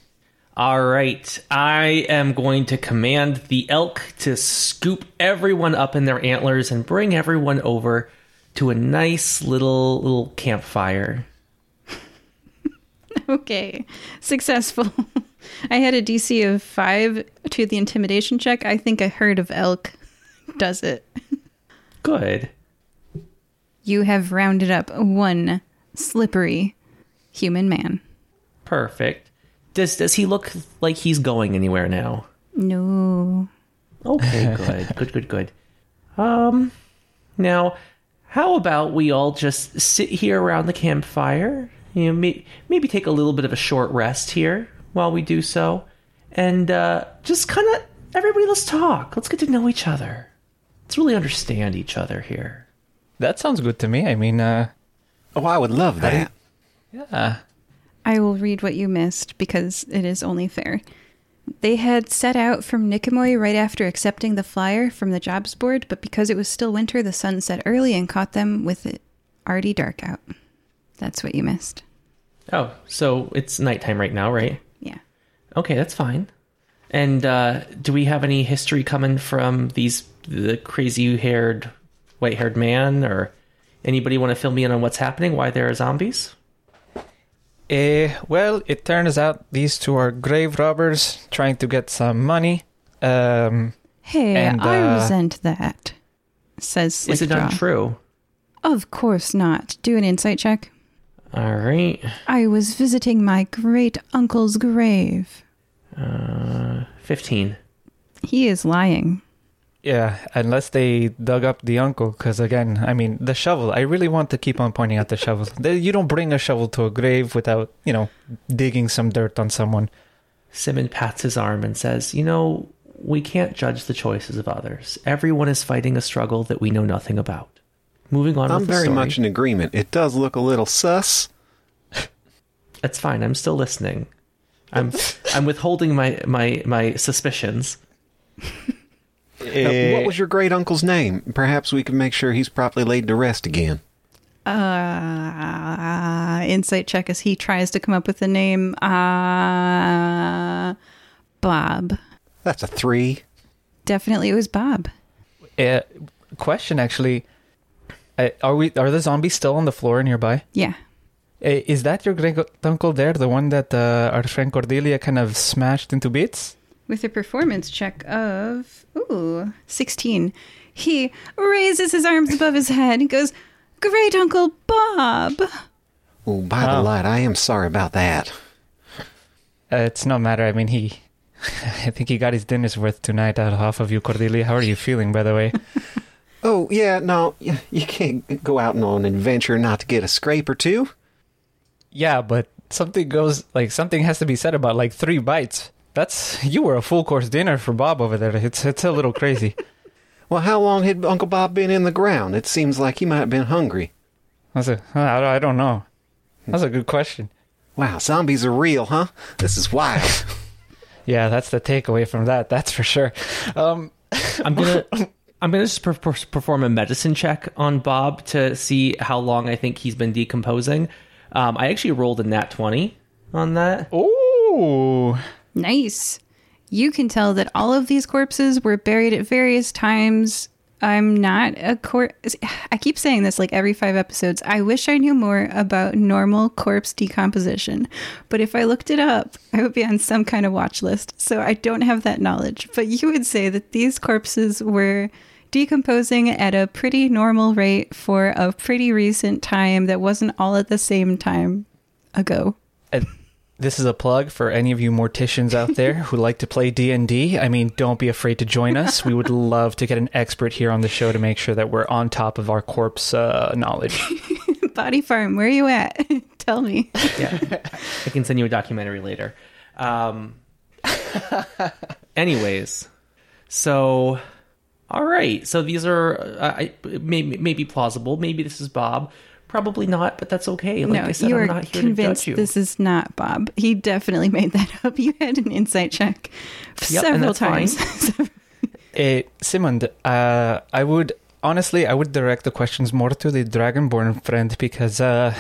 All right. I am going to command the elk to scoop everyone up in their antlers and bring everyone over to a nice little little campfire. Okay. Successful. I had a DC of five to the intimidation check. I think a herd of elk does it. Good. You have rounded up one slippery human man. Perfect. Does does he look like he's going anywhere now? No. Okay, good. good, good, good. Um now how about we all just sit here around the campfire? You know, may, maybe take a little bit of a short rest here while we do so. And uh just kind of everybody let's talk. Let's get to know each other. Let's really understand each other here. That sounds good to me. I mean, uh, Oh, I would love that. yeah. I will read what you missed because it is only fair. They had set out from Nicomoy right after accepting the flyer from the jobs board, but because it was still winter, the sun set early and caught them with it already dark out. That's what you missed. Oh, so it's nighttime right now, right? Yeah. Okay, that's fine. And uh, do we have any history coming from these the crazy haired, white haired man, or anybody want to fill me in on what's happening? Why there are zombies? Eh, well, it turns out these two are grave robbers trying to get some money. Um, Hey, And, I uh, resent that, says Slick Is it Jaw. untrue? Of course not. Do an insight check. All right, I was visiting my great uncle's grave. uh, fifteen. He is lying. Yeah, unless they dug up the uncle, because again, I mean, the shovel. I really want to keep on pointing out the shovel. You don't bring a shovel to a grave without, you know, digging some dirt on someone. Simon pats his arm and says, "You know, we can't judge the choices of others. Everyone is fighting a struggle that we know nothing about." Moving on. I'm with the very story. much in agreement. It does look a little sus. That's fine. I'm still listening. I'm I'm withholding my my my suspicions. Now, Eh, what was your great uncle's name? Perhaps we can make sure he's properly laid to rest again. Uh, insight check as he tries to come up with a name. Uh, Bob. That's a three. Definitely it was Bob. eh, question actually. Uh, are we? Are the zombies still on the floor nearby? Yeah. Eh, is that your great uncle there, the one that uh, our friend Cordelia kind of smashed into bits? With a performance check of, ooh, 16. He raises his arms above his head and goes, Great Uncle Bob. Oh, by the Oh. light, I am sorry about that. Uh, it's no matter. I mean, he. I think he got his dinner's worth tonight out off of you, Cordelia. How are you feeling, by the way? Oh, yeah, no, you can't go out on an adventure not to get a scrape or two. yeah, but something goes like something has to be said about like three bites. That's you were a full course dinner for Bob over there. It's it's a little crazy. Well, how long had Uncle Bob been in the ground? It seems like he might have been hungry. I said, I I don't know. That's a good question. Wow, zombies are real, huh? This is wild. Yeah, that's the takeaway from that. That's for sure. Um, I'm gonna I'm gonna just per- per- perform a medicine check on Bob to see how long I think he's been decomposing. Um, I actually rolled a nat twenty on that. ooh, Nice. You can tell that all of these corpses were buried at various times. I'm not a corpse. I keep saying this like every five episodes. I wish I knew more about normal corpse decomposition, but if I looked it up, I would be on some kind of watch list. So I don't have that knowledge. But you would say that these corpses were decomposing at a pretty normal rate for a pretty recent time that wasn't all at the same time ago. This is a plug for any of you morticians out there who like to play D&D. I mean, don't be afraid to join us. We would love to get an expert here on the show to make sure that we're on top of our corpse uh, knowledge. Body Farm, where are you at? Tell me. Yeah, I can send you a documentary later. Um, anyways, so all right, so these are uh, I, maybe maybe plausible. Maybe this is Bob. Probably not, but that's okay. Like no, I said, you I'm are not here convinced to judge you. this is not Bob. He definitely made that up. You had an insight check Yep, several times. Uh, Simon, uh, I would honestly, I would direct the questions more to the Dragonborn friend because uh,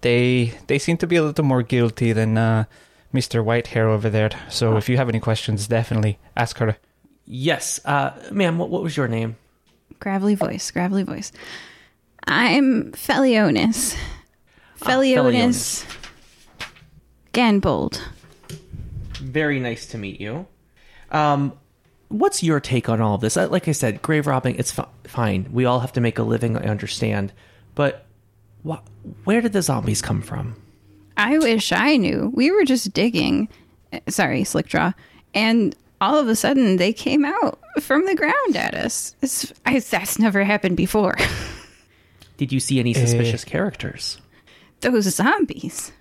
they they seem to be a little more guilty than uh, Mister Whitehair over there. So if you have any questions, definitely ask her. Yes, uh, ma'am. What, what was your name? gravelly voice, gravelly voice. I'm Felonious. Ah, Felonious Ganbold. very nice to meet you. Um, what's your take on all of this? Uh, Like I said, grave robbing, it's fi- fine. We all have to make a living, I understand. But wh- where did the zombies come from? I wish I knew. We were just digging. Sorry, Slickdraw. And all of a sudden they came out from the ground at us. It's, I, that's never happened before. Did you see any suspicious characters? Those zombies.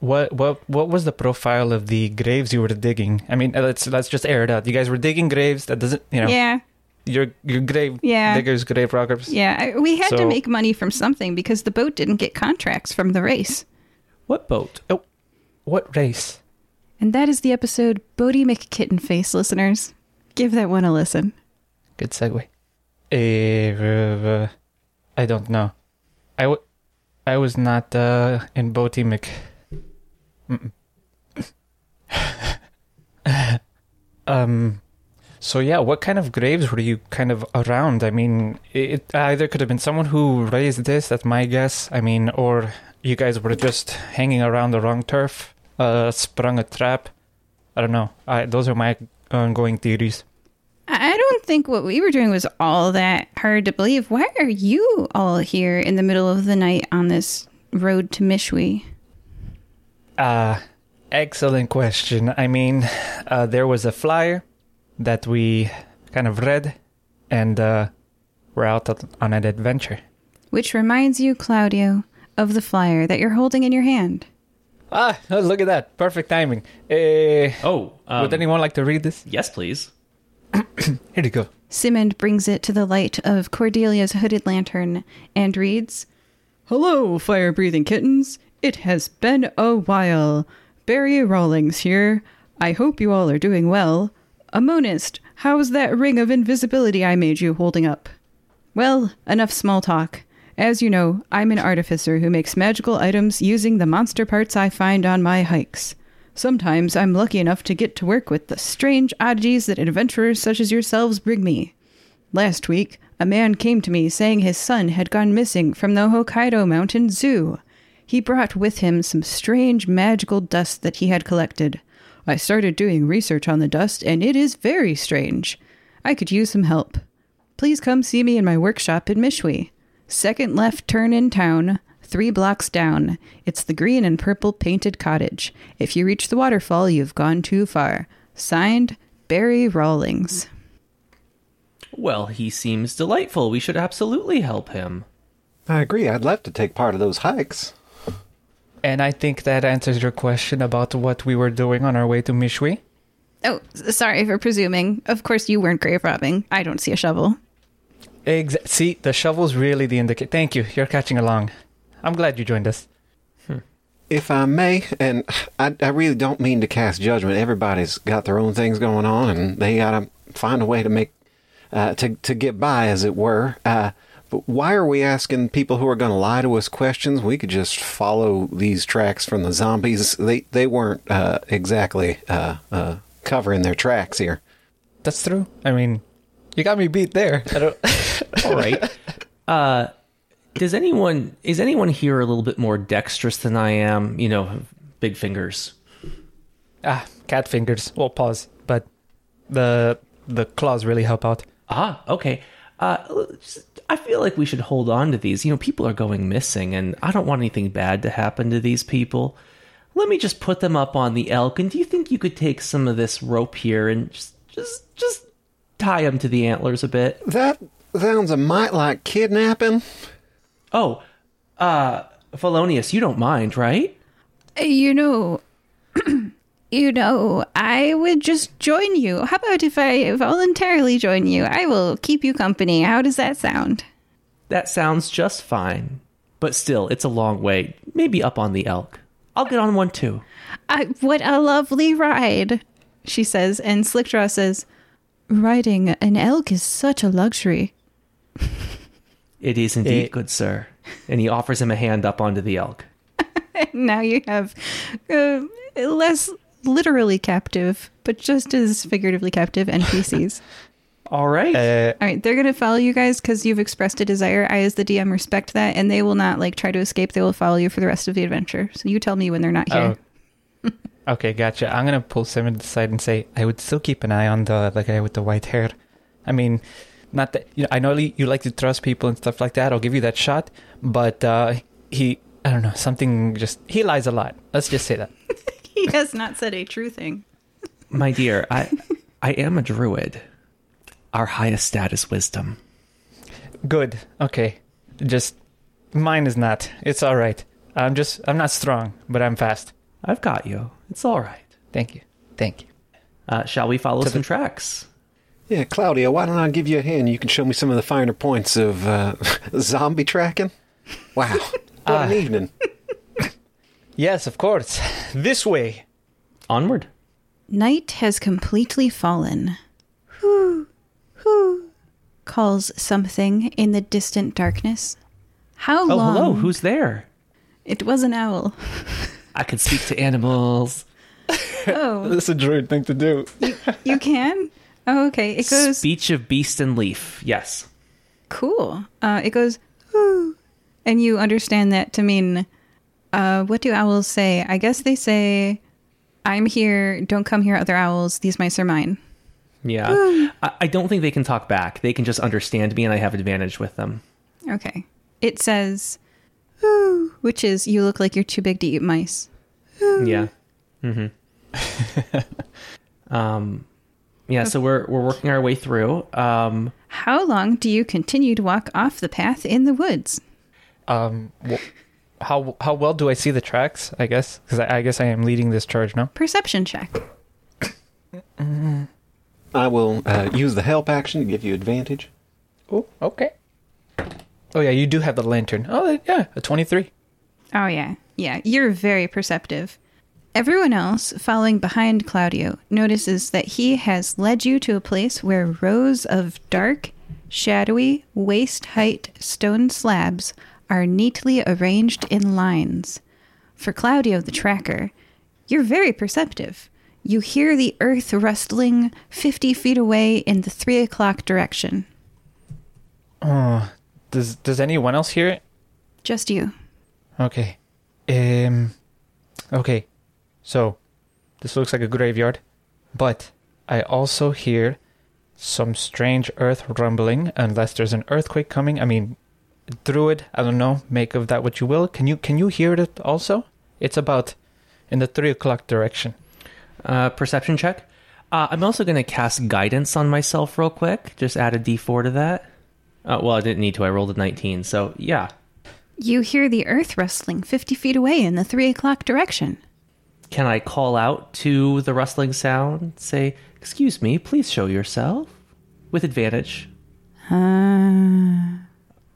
What what what was the profile of the graves you were digging? I mean, uh, let's let's just air it out. You guys were digging graves. That doesn't, you know, Yeah. your your grave Yeah. diggers, grave robbers. Yeah. I, we had to make money from something because the boat didn't get contracts from the race. What boat? Oh, what race? And that is the episode Boaty McKittenface, listeners. Give that one a listen. Good segue. Uh, I don't know. I, w- I was not uh, in Boaty Mc. Um. So yeah, what kind of graves were you kind of around? I mean, it either could have been someone who raised this. That's my guess. I mean, or you guys were just hanging around the wrong turf, uh, sprung a trap. I don't know. I, those are my ongoing theories. I don't think what we were doing was all that hard to believe. Why are you all here in the middle of the night on this road to Mishwi? Uh, excellent question. I mean, uh, there was a flyer that we kind of read, and uh, we're out on- on an adventure. Which reminds you, Claudio, of the flyer that you're holding in your hand. Ah, look at that. Perfect timing. Uh, Oh, um, would anyone like to read this? yes, please. Here you go. Simond brings it to the light of Cordelia's hooded lantern and reads Hello, fire breathing kittens. It has been a while. Barry Rawlings here. I hope you all are doing well. A monist, how's that ring of invisibility I made you holding up? Well, enough small talk. As you know, I'm an artificer who makes magical items using the monster parts I find on my hikes. Sometimes I'm lucky enough to get to work with the strange oddities that adventurers such as yourselves bring me. Last week, a man came to me saying his son had gone missing from the Hokkaido Mountain Zoo. He brought with him some strange magical dust that he had collected. I started doing research on the dust, and it is very strange. I could use some help. Please come see me in my workshop in Mishwi. Second left turn in town, three blocks down. It's the green and purple painted cottage. If you reach the waterfall, you've gone too far. Signed, Barry Rawlings. Well, he seems delightful. We should absolutely help him. I agree. I'd love to take part of those hikes. And I think that answers your question about what we were doing on our way to Mishwi. Oh, sorry for presuming. Of course, you weren't grave robbing. I don't see a shovel. Exa- See, the shovel's really the indicator. Thank you. You're catching along. I'm glad you joined us. If I may, and I, I really don't mean to cast judgment. Everybody's got their own things going on, and they gotta find a way to make uh, to to get by, as it were. Uh, but why are we asking people who are going to lie to us questions? We could just follow these tracks from the zombies. They they weren't uh, exactly uh, uh, covering their tracks here. That's true. I mean, you got me beat there. I don't. All right. uh, does anyone is anyone here a little bit more dexterous than I am? You know, big fingers. ah, cat fingers. Well, pause. But the the claws really help out. Ah, okay. Uh, I feel like we should hold on to these. You know, people are going missing, and I don't want anything bad to happen to these people. Let me just put them up on the elk. And do you think you could take some of this rope here and just, just, just tie them to the antlers a bit? That sounds a mite like kidnapping. Oh, uh, Felonious, you don't mind, right? You know, you know, I would just join you. How about if I voluntarily join you? I will keep you company. How does that sound? That sounds just fine. But still, it's a long way. Maybe up on the elk. I'll get on one too. I, what a lovely ride, she says. And Slickdraw says, Riding an elk is such a luxury. It is indeed, Eh. good sir. And he offers him a hand up onto the elk. now you have uh, less literally captive, but just as figuratively captive NPCs. All right. Uh, All right, they're gonna follow you guys because you've expressed a desire. I, as the DM, respect that, and they will not like try to escape. They will follow you for the rest of the adventure. So you tell me when they're not here. oh. Okay, gotcha. I'm gonna pull Simon to the side and say I would still keep an eye on the the guy with the white hair. I mean, not that you know. I know you you like to trust people and stuff like that. I'll give you that shot, but uh, he, I don't know, something just he lies a lot. Let's just say that. He has not said a true thing. My dear, I I am a druid. Our highest stat is wisdom. Good. Okay. Just mine is not. It's all right. I'm just I'm not strong, but I'm fast. I've got you. It's all right. Thank you. Thank you. Uh, shall we follow To some the- tracks? Yeah, Claudia, why don't I give you a hand? You can show me some of the finer points of uh, zombie tracking. Wow, what an Ah. evening! Yes, of course. This way. Onward. Night has completely fallen. Whoo, whoo, calls something in the distant darkness. How Oh, long? hello. Who's there? It was an owl. I can speak to animals. Oh, That's a druid thing to do. you can? Oh, okay. It goes Speech of beast and leaf. Yes. cool. Uh, it goes whoo, and you understand that to mean. Uh, what do owls say? I guess they say, "I'm here. Don't come here, other owls. These mice are mine." Yeah. I, I don't think they can talk back. They can just understand me, and I have advantage with them. Okay. It says, "Whoo," which is you look like you're too big to eat mice. Yeah. Mm-hmm. um, yeah. So we're we're working our way through. Um, How long do you continue to walk off the path in the woods? Um, wh- how how well do I see the tracks? I guess because I, I guess I am leading this charge now. Perception check. I will uh, use the help action to give you advantage. Oh, okay. Oh yeah, you do have the lantern. Oh yeah, a twenty-three. Oh, yeah. Yeah, you're very perceptive. Everyone else, following behind Claudio, notices that he has led you to a place where rows of dark, shadowy, waist height stone slabs are neatly arranged in lines. For Claudio the tracker, you're very perceptive. You hear the earth rustling 50 feet away in the 3 o'clock direction. Oh, does does anyone else hear it? Just you. Okay. Um. Okay. So, this looks like a graveyard, but I also hear some strange earth rumbling. Unless there's an earthquake coming. I mean, druid. I don't know. Make of that what you will. Can you can you hear it also? It's about in the three o'clock direction. uh, perception check. Uh, I'm also going to cast guidance on myself real quick. Just add a D4 to that. Uh, well, I didn't need to. I rolled a 19. So yeah. You hear the earth rustling 50 feet away in the 3 o'clock direction. Can I call out to the rustling sound? Say, "Excuse me, please show yourself." With advantage. Uh,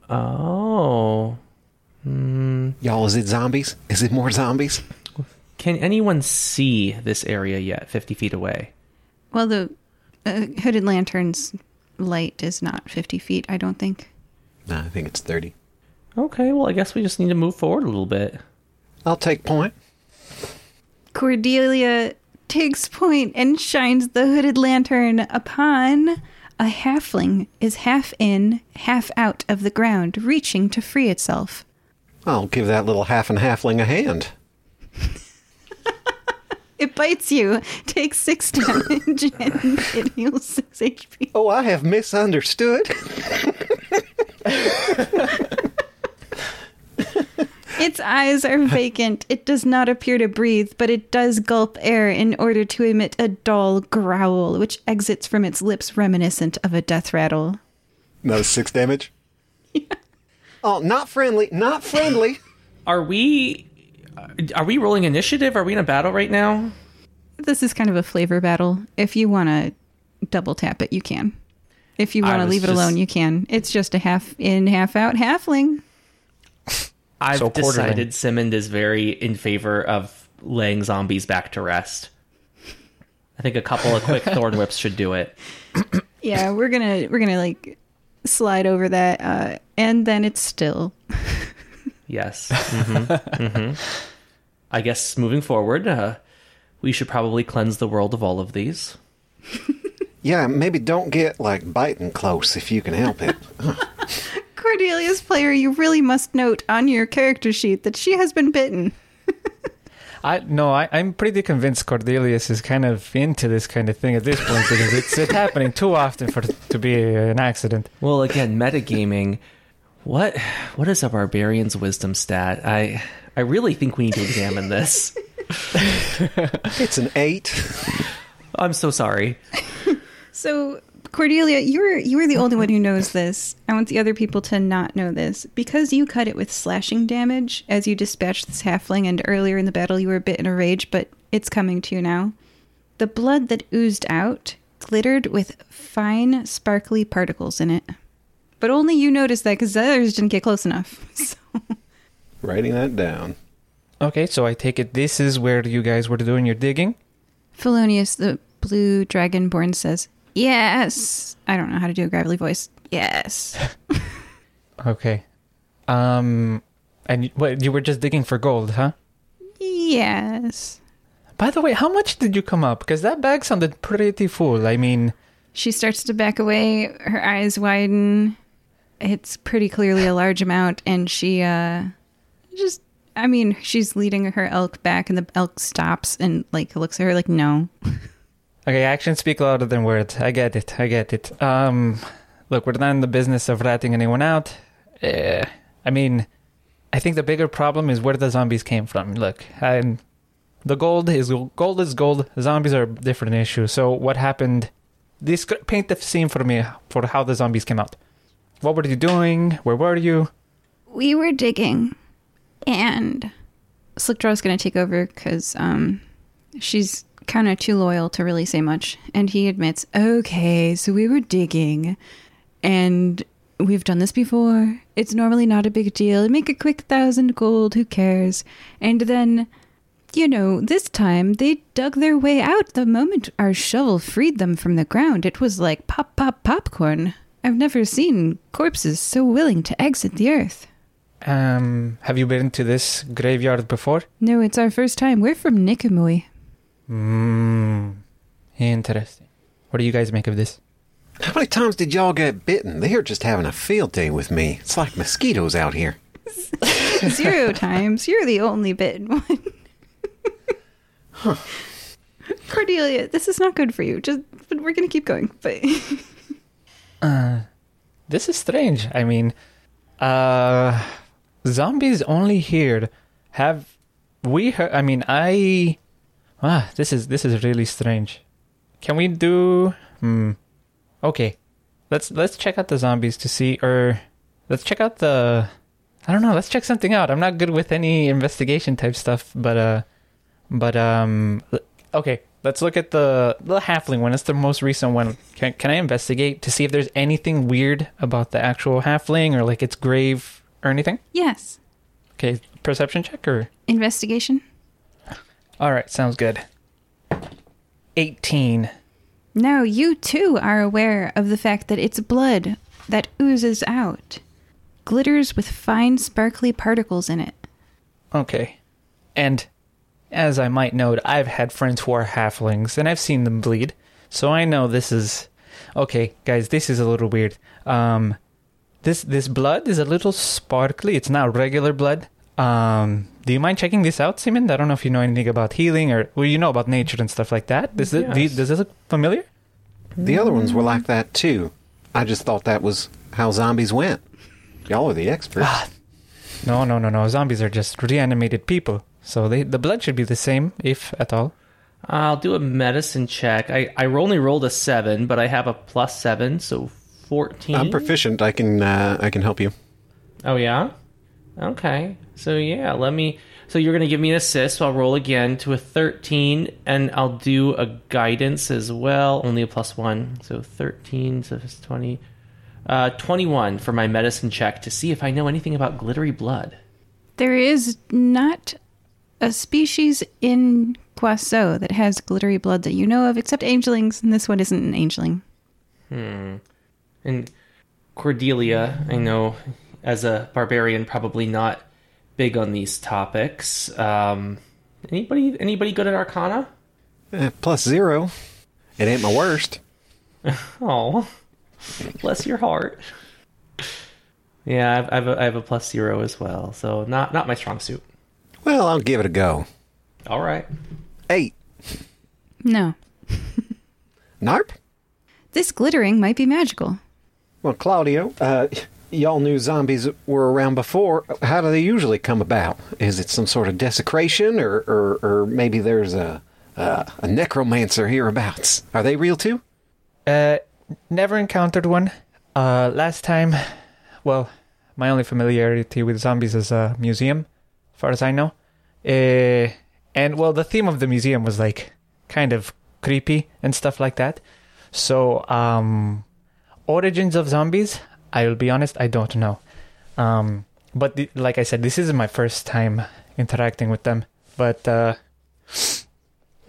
Oh. Y'all, is it zombies? Is it more zombies? Can anyone see this area yet, 50 feet away? well, the uh, hooded lantern's light is not 50 feet, I don't think. No, I think it's 30. Okay, well, I guess we just need to move forward a little bit. I'll take point. Cordelia takes point and shines the hooded lantern upon a halfling is half in, half out of the ground, reaching to free itself. I'll give that little half and halfling a hand. It bites you, takes six damage, and it heals six HP. Oh, I have misunderstood. Its eyes are vacant. It does not appear to breathe, but it does gulp air in order to emit a dull growl, which exits from its lips reminiscent of a death rattle. Another six damage. Oh, not friendly. Not friendly. Are we uh, are we rolling initiative? Are we in a battle right now? This is kind of a flavor battle. If you want to double tap it, you can. If you want to leave it just- alone, you can. It's just a half in, half out halfling. I've So quarterling. decided Simond is very in favor of laying zombies back to rest. I think a couple of quick thorn whips should do it. Yeah, we're gonna we're gonna like slide over that, uh, and then it's still. Yes. hmm hmm I guess moving forward, uh, we should probably cleanse the world of all of these. Yeah, maybe don't get like biting close if you can help it. Cordelia's player, you really must note on your character sheet that she has been bitten. I no, I, I'm pretty convinced Cordelius is kind of into this kind of thing at this point because it's it's happening too often for to be an accident. Well, again, metagaming. What what is a barbarian's wisdom stat? I I really think we need to examine this. It's an eight. I'm so sorry. So, Cordelia, you're you're the only one who knows this. I want the other people to not know this because you cut it with slashing damage as you dispatched this halfling, and earlier in the battle you were a bit in a rage, but it's coming to you now. The blood that oozed out glittered with fine, sparkly particles in it. But only you noticed that because the others didn't get close enough. So, Writing that down. Okay, so I take it this is where you guys were doing your digging. Felonious, the blue dragonborn, says, "Yes." I don't know how to do a gravelly voice. Yes. Okay. Um, and you- what you were just digging for gold, huh? yes. By the way, how much did you come up? Because that bag sounded pretty full. I mean, She starts to back away, her eyes widen. It's pretty clearly a large amount, and she uh just I mean, she's leading her elk back and the elk stops and like looks at her like no. okay, actions speak louder than words. I get it. I get it. Um, look, we're not in the business of ratting anyone out. Uh, I mean, I think the bigger problem is where the zombies came from. Look, and the gold is gold is gold. Zombies are a different issue. So what happened? This paint the scene for me for how the zombies came out. What were you doing? Where were you? We were digging and Slickdraw's going to take over cuz um she's kind of too loyal to really say much and he admits, "Okay, so we were digging and we've done this before. It's normally not a big deal. Make a quick thousand gold, who cares? And then, you know, this time they dug their way out the moment our shovel freed them from the ground. It was like pop, pop, popcorn. I've never seen corpses so willing to exit the earth. Um, have you been to this graveyard before? No, it's our first time. We're from Nikamui. Hmm. Interesting. What do you guys make of this? How many times did y'all get bitten? They're just having a field day with me. It's like mosquitoes out here. Zero times. You're the only bitten one. Cordelia, this is not good for you. Just, but we're gonna keep going. But Uh, this is strange. I mean, uh, zombies only here have we heard? I mean, I ah, this is this is really strange. Can we do? Hmm. Okay, let's let's check out the zombies to see, or let's check out the. I don't know. Let's check something out. I'm not good with any investigation type stuff, but uh, but um, okay. Let's look at the the halfling one. It's the most recent one. Can can I investigate to see if there's anything weird about the actual halfling or like its grave or anything? yes, Okay, perception check or investigation. All right, sounds good. Eighteen. Now you too are aware of the fact that its blood that oozes out glitters with fine, sparkly particles in it. Okay, and as I might note, I've had friends who are halflings and I've seen them bleed, so I know this is okay, guys. This is a little weird. Um, this this blood is a little sparkly. It's not regular blood. Um, do you mind checking this out, Simond? I don't know if you know anything about healing or well, you know about nature and stuff like that. Does it, do you- does this look familiar? The other ones were like that too. I just thought that was how zombies went. Y'all are the experts. No, no, no, no. Zombies are just reanimated people, so they, the blood should be the same, if at all. I'll do a medicine check. I, I only rolled a seven, but I have a plus seven, so fourteen. I'm proficient. I can uh, I can help you. Oh yeah. Okay. So yeah, let me. So you're gonna give me an assist. So I'll roll again to a thirteen, and I'll do a guidance as well. Only a plus one, so thirteen. So it's twenty. Uh, twenty-one for my medicine check to see if I know anything about glittery blood. There is not a species in Guaso that has glittery blood that you know of, except angelings, and this one isn't an angeling. Hmm. And Cordelia, I know as a barbarian, probably not big on these topics. Um, anybody anybody good at Arcana? Eh, plus zero. It ain't my worst. Oh, bless your heart. Yeah, I've, I've, a, I have a plus zero as well, so not not my strong suit. Well, I'll give it a go. All right. Eight. No. Narp? This glittering might be magical. Well, Claudio, uh, y'all knew zombies were around before. How do they usually come about? Is it some sort of desecration, or, or, or maybe there's a, uh, a necromancer hereabouts? Are they real too? Uh, never encountered one. Uh, last time, well, my only familiarity with zombies is a museum, as far as I know. Uh, and well, the theme of the museum was like kind of creepy and stuff like that. So, um, origins of zombies, I will be honest, I don't know. Um, but the, like I said, this is my first time interacting with them. But uh,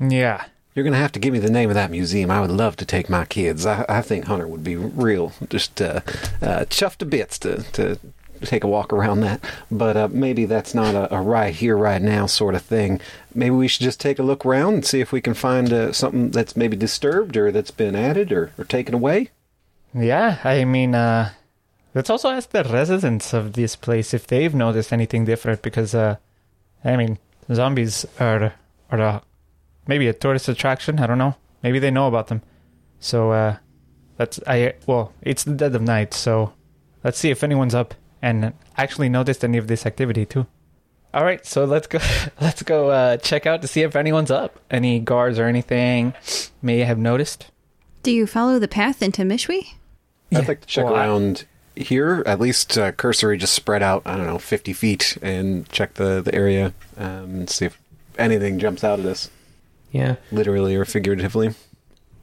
yeah, You're gonna have to give me the name of that museum. I would love to take my kids. I, I think Hunter would be real, just uh, uh, chuffed to bits to, to take a walk around that. But uh, maybe that's not a, a right here, right now sort of thing. Maybe we should just take a look around and see if we can find uh, something that's maybe disturbed or that's been added or, or taken away. Yeah, I mean, uh, let's also ask the residents of this place if they've noticed anything different because, uh, I mean, zombies are, are a, maybe a tourist attraction. I don't know. Maybe they know about them. So, uh, that's, I, well, it's the dead of night, so let's see if anyone's up and actually noticed any of this activity too. All right, so let's go. Let's go uh, check out to see if anyone's up. Any guards or anything may have noticed. Do you follow the path into Mishwi? I'd like to check well, I- around here, at least uh, cursory, just spread out, I don't know, 50 feet and check the, the area um, and see if anything jumps out at us, Yeah. literally or figuratively.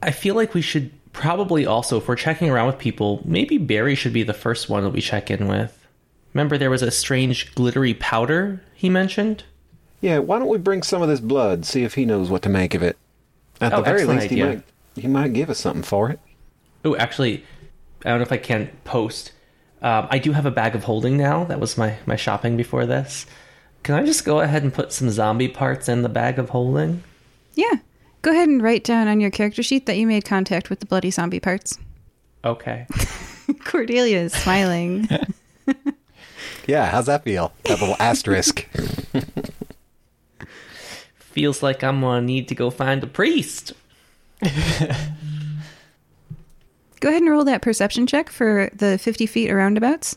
I feel like we should probably also, if we're checking around with people, maybe Barry should be the first one that we check in with. Remember, there was a strange glittery powder he mentioned? Yeah, why don't we bring some of this blood, see if he knows what to make of it? At Oh, the very least, he idea. might, he might give us something for it. Oh, actually, I don't know if I can post. Um, I do have a bag of holding now. That was my, my shopping before this. Can I just go ahead and put some zombie parts in the bag of holding? Yeah. Go ahead and write down on your character sheet that you made contact with the bloody zombie parts. Okay. Cordelia is smiling. Yeah, how's that feel? That little asterisk. Feels like I'm gonna need to go find a priest. Go ahead and roll that perception check for the 50 feet or roundabouts.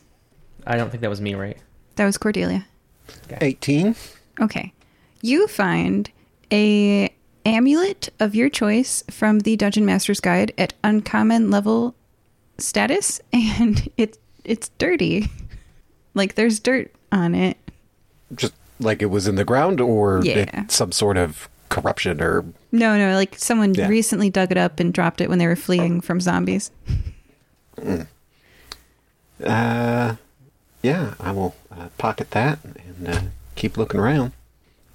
I don't think that was me, right? That was Cordelia. 18. Okay. You find a amulet of your choice from the Dungeon Master's Guide at uncommon level status and it it's dirty. Like there's dirt on it. Just like it was in the ground or Yeah. some sort of corruption or. No, no, like someone Yeah. recently dug it up and dropped it when they were fleeing from zombies. Uh, yeah, I will uh, pocket that and uh, keep looking around.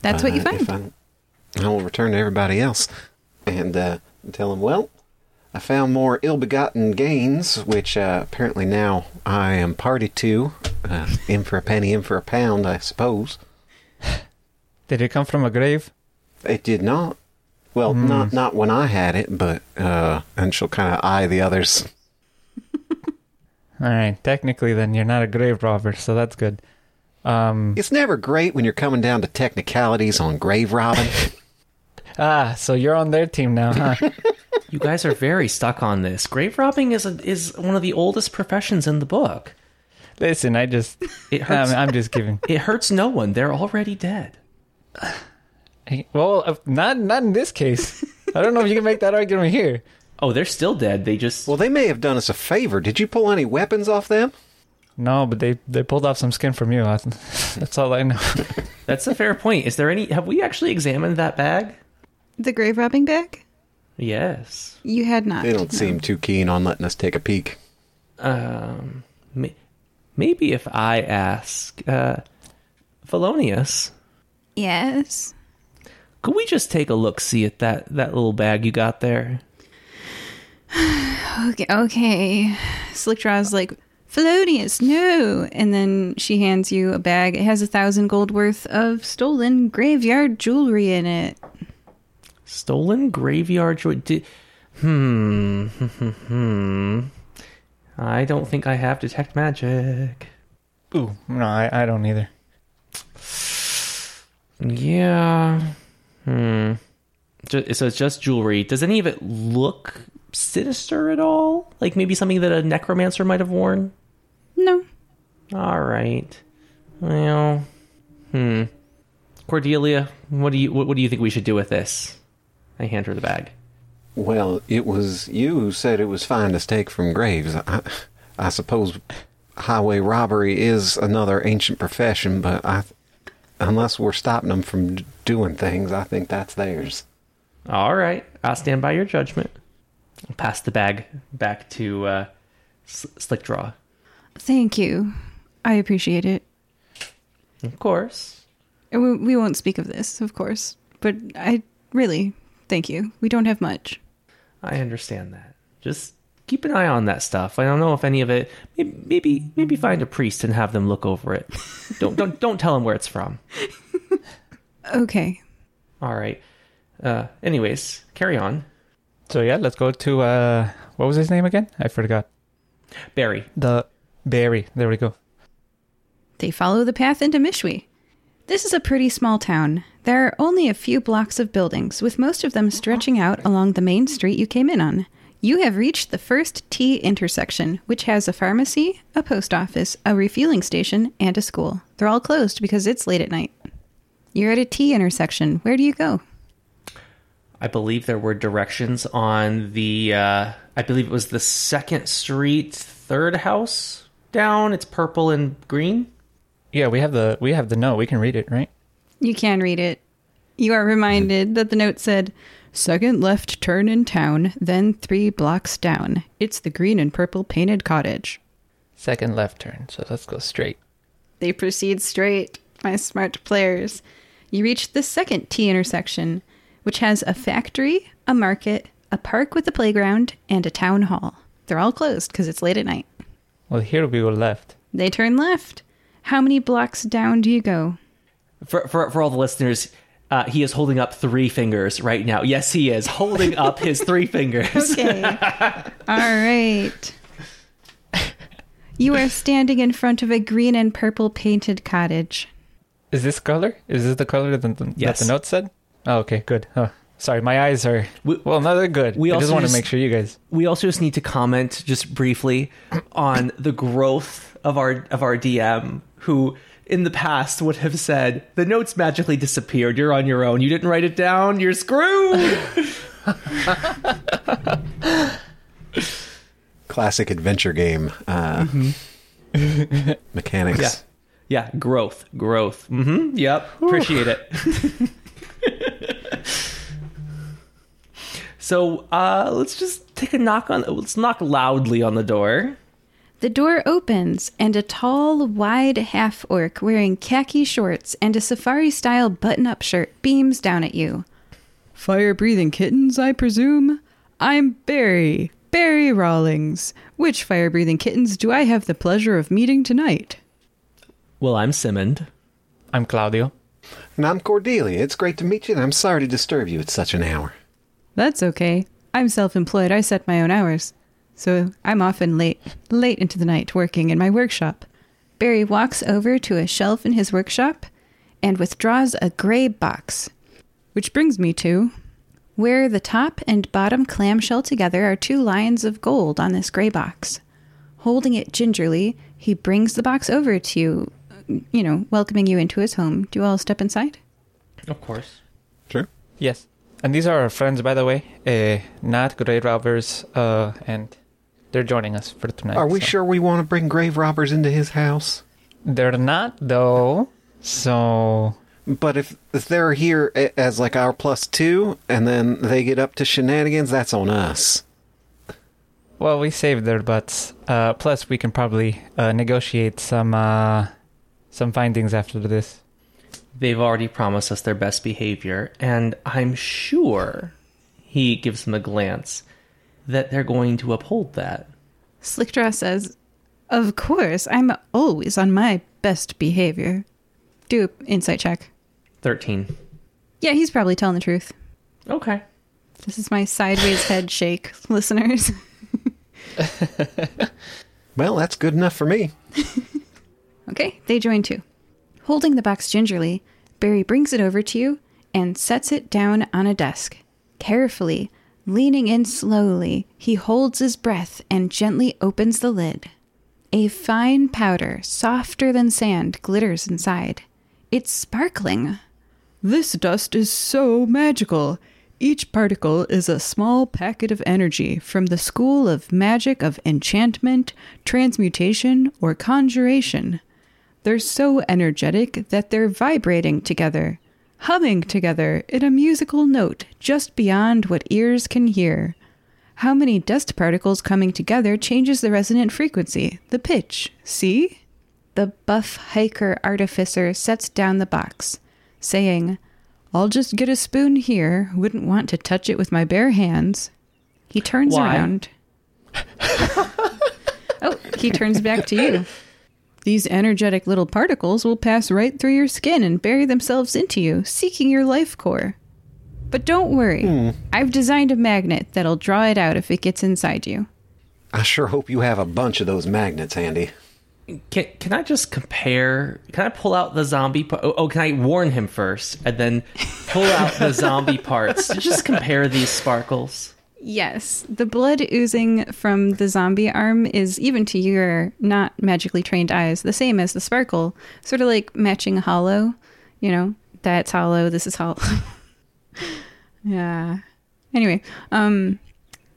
That's what you Uh, if find. I, I will return to everybody else and uh, tell them, well, I found more ill-begotten gains, which uh, apparently now I am party to. Uh, in for a penny, in for a pound, I suppose. Did it come from a grave? It did not. Well, not not when I had it, but uh, and she'll kind of eye the others. All right, technically, then you're not a grave robber, so that's good. Um, It's never great when you're coming down to technicalities on grave robbing. ah, so you're on their team now, huh? You guys are very stuck on this. Grave robbing is a, is one of the oldest professions in the book. Listen, I just, It hurts. I'm, I'm just giving. it hurts no one. They're already dead. Well, not not in this case. I don't know if you can make that argument here. Oh, they're still dead. They just well, they may have done us a favor. Did you pull any weapons off them? No, but they they pulled off some skin from you. I- That's all I know. That's a fair point. Is there any have we actually examined that bag? The grave robbing bag? Yes. You had not. They don't no. seem too keen on letting us take a peek. Um may, maybe if I ask uh Felonious, Yes. Could we just take a look see at that that little bag you got there? Okay. Okay. Slickdraw's like, Felonious, no. And then she hands you a bag. It has a thousand gold worth of stolen graveyard jewelry in it. Stolen graveyard jewelry? Di- hmm. Hmm. I don't think I have detect magic. Ooh, no, I, I don't either. Yeah. Hmm. Ju- So it's just jewelry. Does any of it look sinister at all? Like maybe something that a necromancer might have worn? No. All right. Well, hmm. Cordelia, what do you what, what do you think we should do with this? I hand her the bag. Well, it was you who said it was fine to take from graves. I, I suppose highway robbery is another ancient profession, but I, unless we're stopping them from doing things, I think that's theirs. All right, I'll stand by your judgment. I'll pass the bag back to uh, Slickdraw. Thank you. I appreciate it. Of course. We we won't speak of this, of course. But I really thank you. We don't have much. I understand that. Just keep an eye on that stuff. I don't know if any of it. Maybe maybe, maybe find a priest and have them look over it. don't don't don't tell them where it's from. Okay. All right. Uh, anyways, carry on. So yeah, let's go to uh, what was his name again? I forgot. Barry. The Barry. There we go. They follow the path into Mishwi. This is a pretty small town. There are only a few blocks of buildings, with most of them stretching out along the main street you came in on. You have reached the first T intersection, which has a pharmacy, a post office, a refueling station, and a school. They're all closed because it's late at night. You're at a T intersection. Where do you go? I believe there were directions on the. Uh, I believe it was the second street, third house down. It's purple and green. Yeah, we have the we have the note. We can read it, right? You can read it. You are reminded that the note said, Second left turn in town, then three blocks down. It's the green and purple painted cottage. Second left turn. So let's go straight. They proceed straight, my smart players. You reach the second T intersection, which has a factory, a market, a park with a playground, and a town hall. They're all closed because it's late at night. Well, here we go left. They turn left. How many blocks down do you go? For for for all the listeners, uh, he is holding up three fingers right now. Yes, he is holding up his three fingers. Okay. All right. You are standing in front of a green and purple painted cottage. Is this color? Is this the color that the, Yes. that the note said? Oh, okay, good. Oh, sorry, my eyes are We- well. No, they're good. we I just want to make sure you guys. We also just need to comment just briefly on the growth of our of our DM, who in the past would have said the notes magically disappeared. You're on your own. You didn't write it down. You're screwed. Classic adventure game uh, mechanics. Yeah. yeah, growth, growth. Mm-hmm. Yep, appreciate it. so uh, let's just take a knock on. Let's knock loudly on the door. The door opens, and a tall, wide half orc wearing khaki shorts and a safari style button up shirt beams down at you. Fire breathing kittens, I presume? I'm Barry, Barry Rawlings. Which fire breathing kittens do I have the pleasure of meeting tonight? Well, I'm Simond. I'm Claudio. And I'm Cordelia. It's great to meet you, and I'm sorry to disturb you at such an hour. That's okay. I'm self employed, I set my own hours. So I'm often late, late into the night working in my workshop. Barry walks over to a shelf in his workshop and withdraws a gray box. Which brings me to where the top and bottom clamshell together are two lines of gold on this gray box. Holding it gingerly, he brings the box over to you, you know, welcoming you into his home. Do you all step inside? Of course. Sure. Yes, and these are our friends, by the way. Uh, Nat, Grey Robbers, uh, and they're joining us for tonight. Are we so- sure we want to bring grave robbers into his house? They're not though. So But if, if they're here as like our plus two, and then they get up to shenanigans, that's on us. well, we saved their butts. Uh, plus, we can probably uh, negotiate some uh, some findings after this. They've already promised us their best behavior, and I'm sure he gives them a glance that they're going to uphold that. Slickdraw says, Of course, I'm always on my best behavior. Do insight check. 13. Yeah, he's probably telling the truth. Okay. This is my sideways head shake, listeners. Well, that's good enough for me. Okay, they join too. Holding the box gingerly, Barry brings it over to you and sets it down on a desk. Carefully, leaning in slowly, he holds his breath and gently opens the lid. A fine powder, softer than sand, glitters inside. It's sparkling. This dust is so magical. Each particle is a small packet of energy from the school of magic of enchantment, transmutation, or conjuration. They're so energetic that they're vibrating together, humming together in a musical note just beyond what ears can hear. How many dust particles coming together changes the resonant frequency, the pitch. See? The buff hiker artificer sets down the box, saying, I'll just get a spoon here. Wouldn't want to touch it with my bare hands. He turns Why? around. oh, he turns back to you. These energetic little particles will pass right through your skin and bury themselves into you, seeking your life core. But don't worry, hmm. I've designed a magnet that'll draw it out if it gets inside you. I sure hope you have a bunch of those magnets handy. Can, can I just compare? Can I pull out the zombie? pa- Oh, oh, can I warn him first and then pull out the zombie parts? Just compare these sparkles. Yes, the blood oozing from the zombie arm is, even to your not magically trained eyes, the same as the sparkle, sort of like matching hollow. You know, that's hollow, this is hollow. yeah. Anyway, um,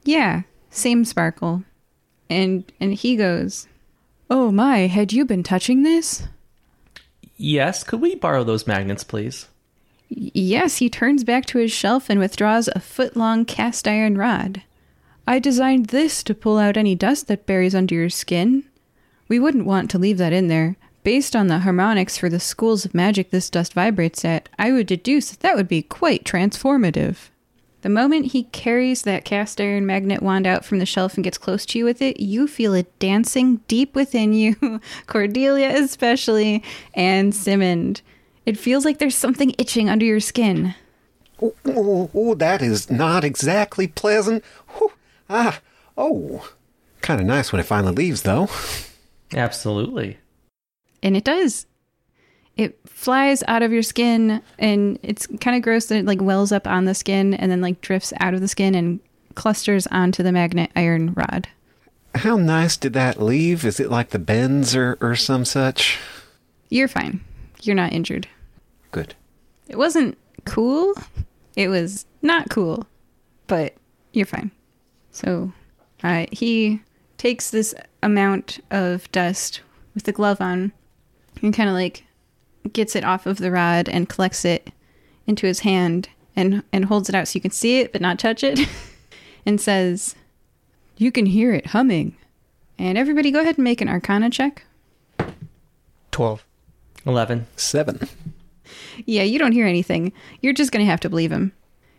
yeah, same sparkle. And and he goes, Oh my, had you been touching this? Yes, could we borrow those magnets, please? Yes, he turns back to his shelf and withdraws a foot long cast iron rod. I designed this to pull out any dust that buries under your skin. We wouldn't want to leave that in there. Based on the harmonics for the schools of magic this dust vibrates at, I would deduce that that would be quite transformative. The moment he carries that cast iron magnet wand out from the shelf and gets close to you with it, you feel it dancing deep within you, Cordelia especially, and Simond. It feels like there's something itching under your skin. Oh, oh, oh, that is not exactly pleasant. Whew. Ah, oh. Kind of nice when it finally leaves, though. Absolutely. And it does. It flies out of your skin and it's kind of gross that it like wells up on the skin and then like drifts out of the skin and clusters onto the magnet iron rod. How nice did that leave? Is it like the bends or, or some such? You're fine. You're not injured. Good. It wasn't cool. It was not cool, but you're fine. So uh, he takes this amount of dust with the glove on and kind of like gets it off of the rod and collects it into his hand and and holds it out so you can see it but not touch it and says You can hear it humming. and everybody go ahead and make an arcana check 12. 11. Seven. Yeah you don't hear anything you're just gonna have to believe him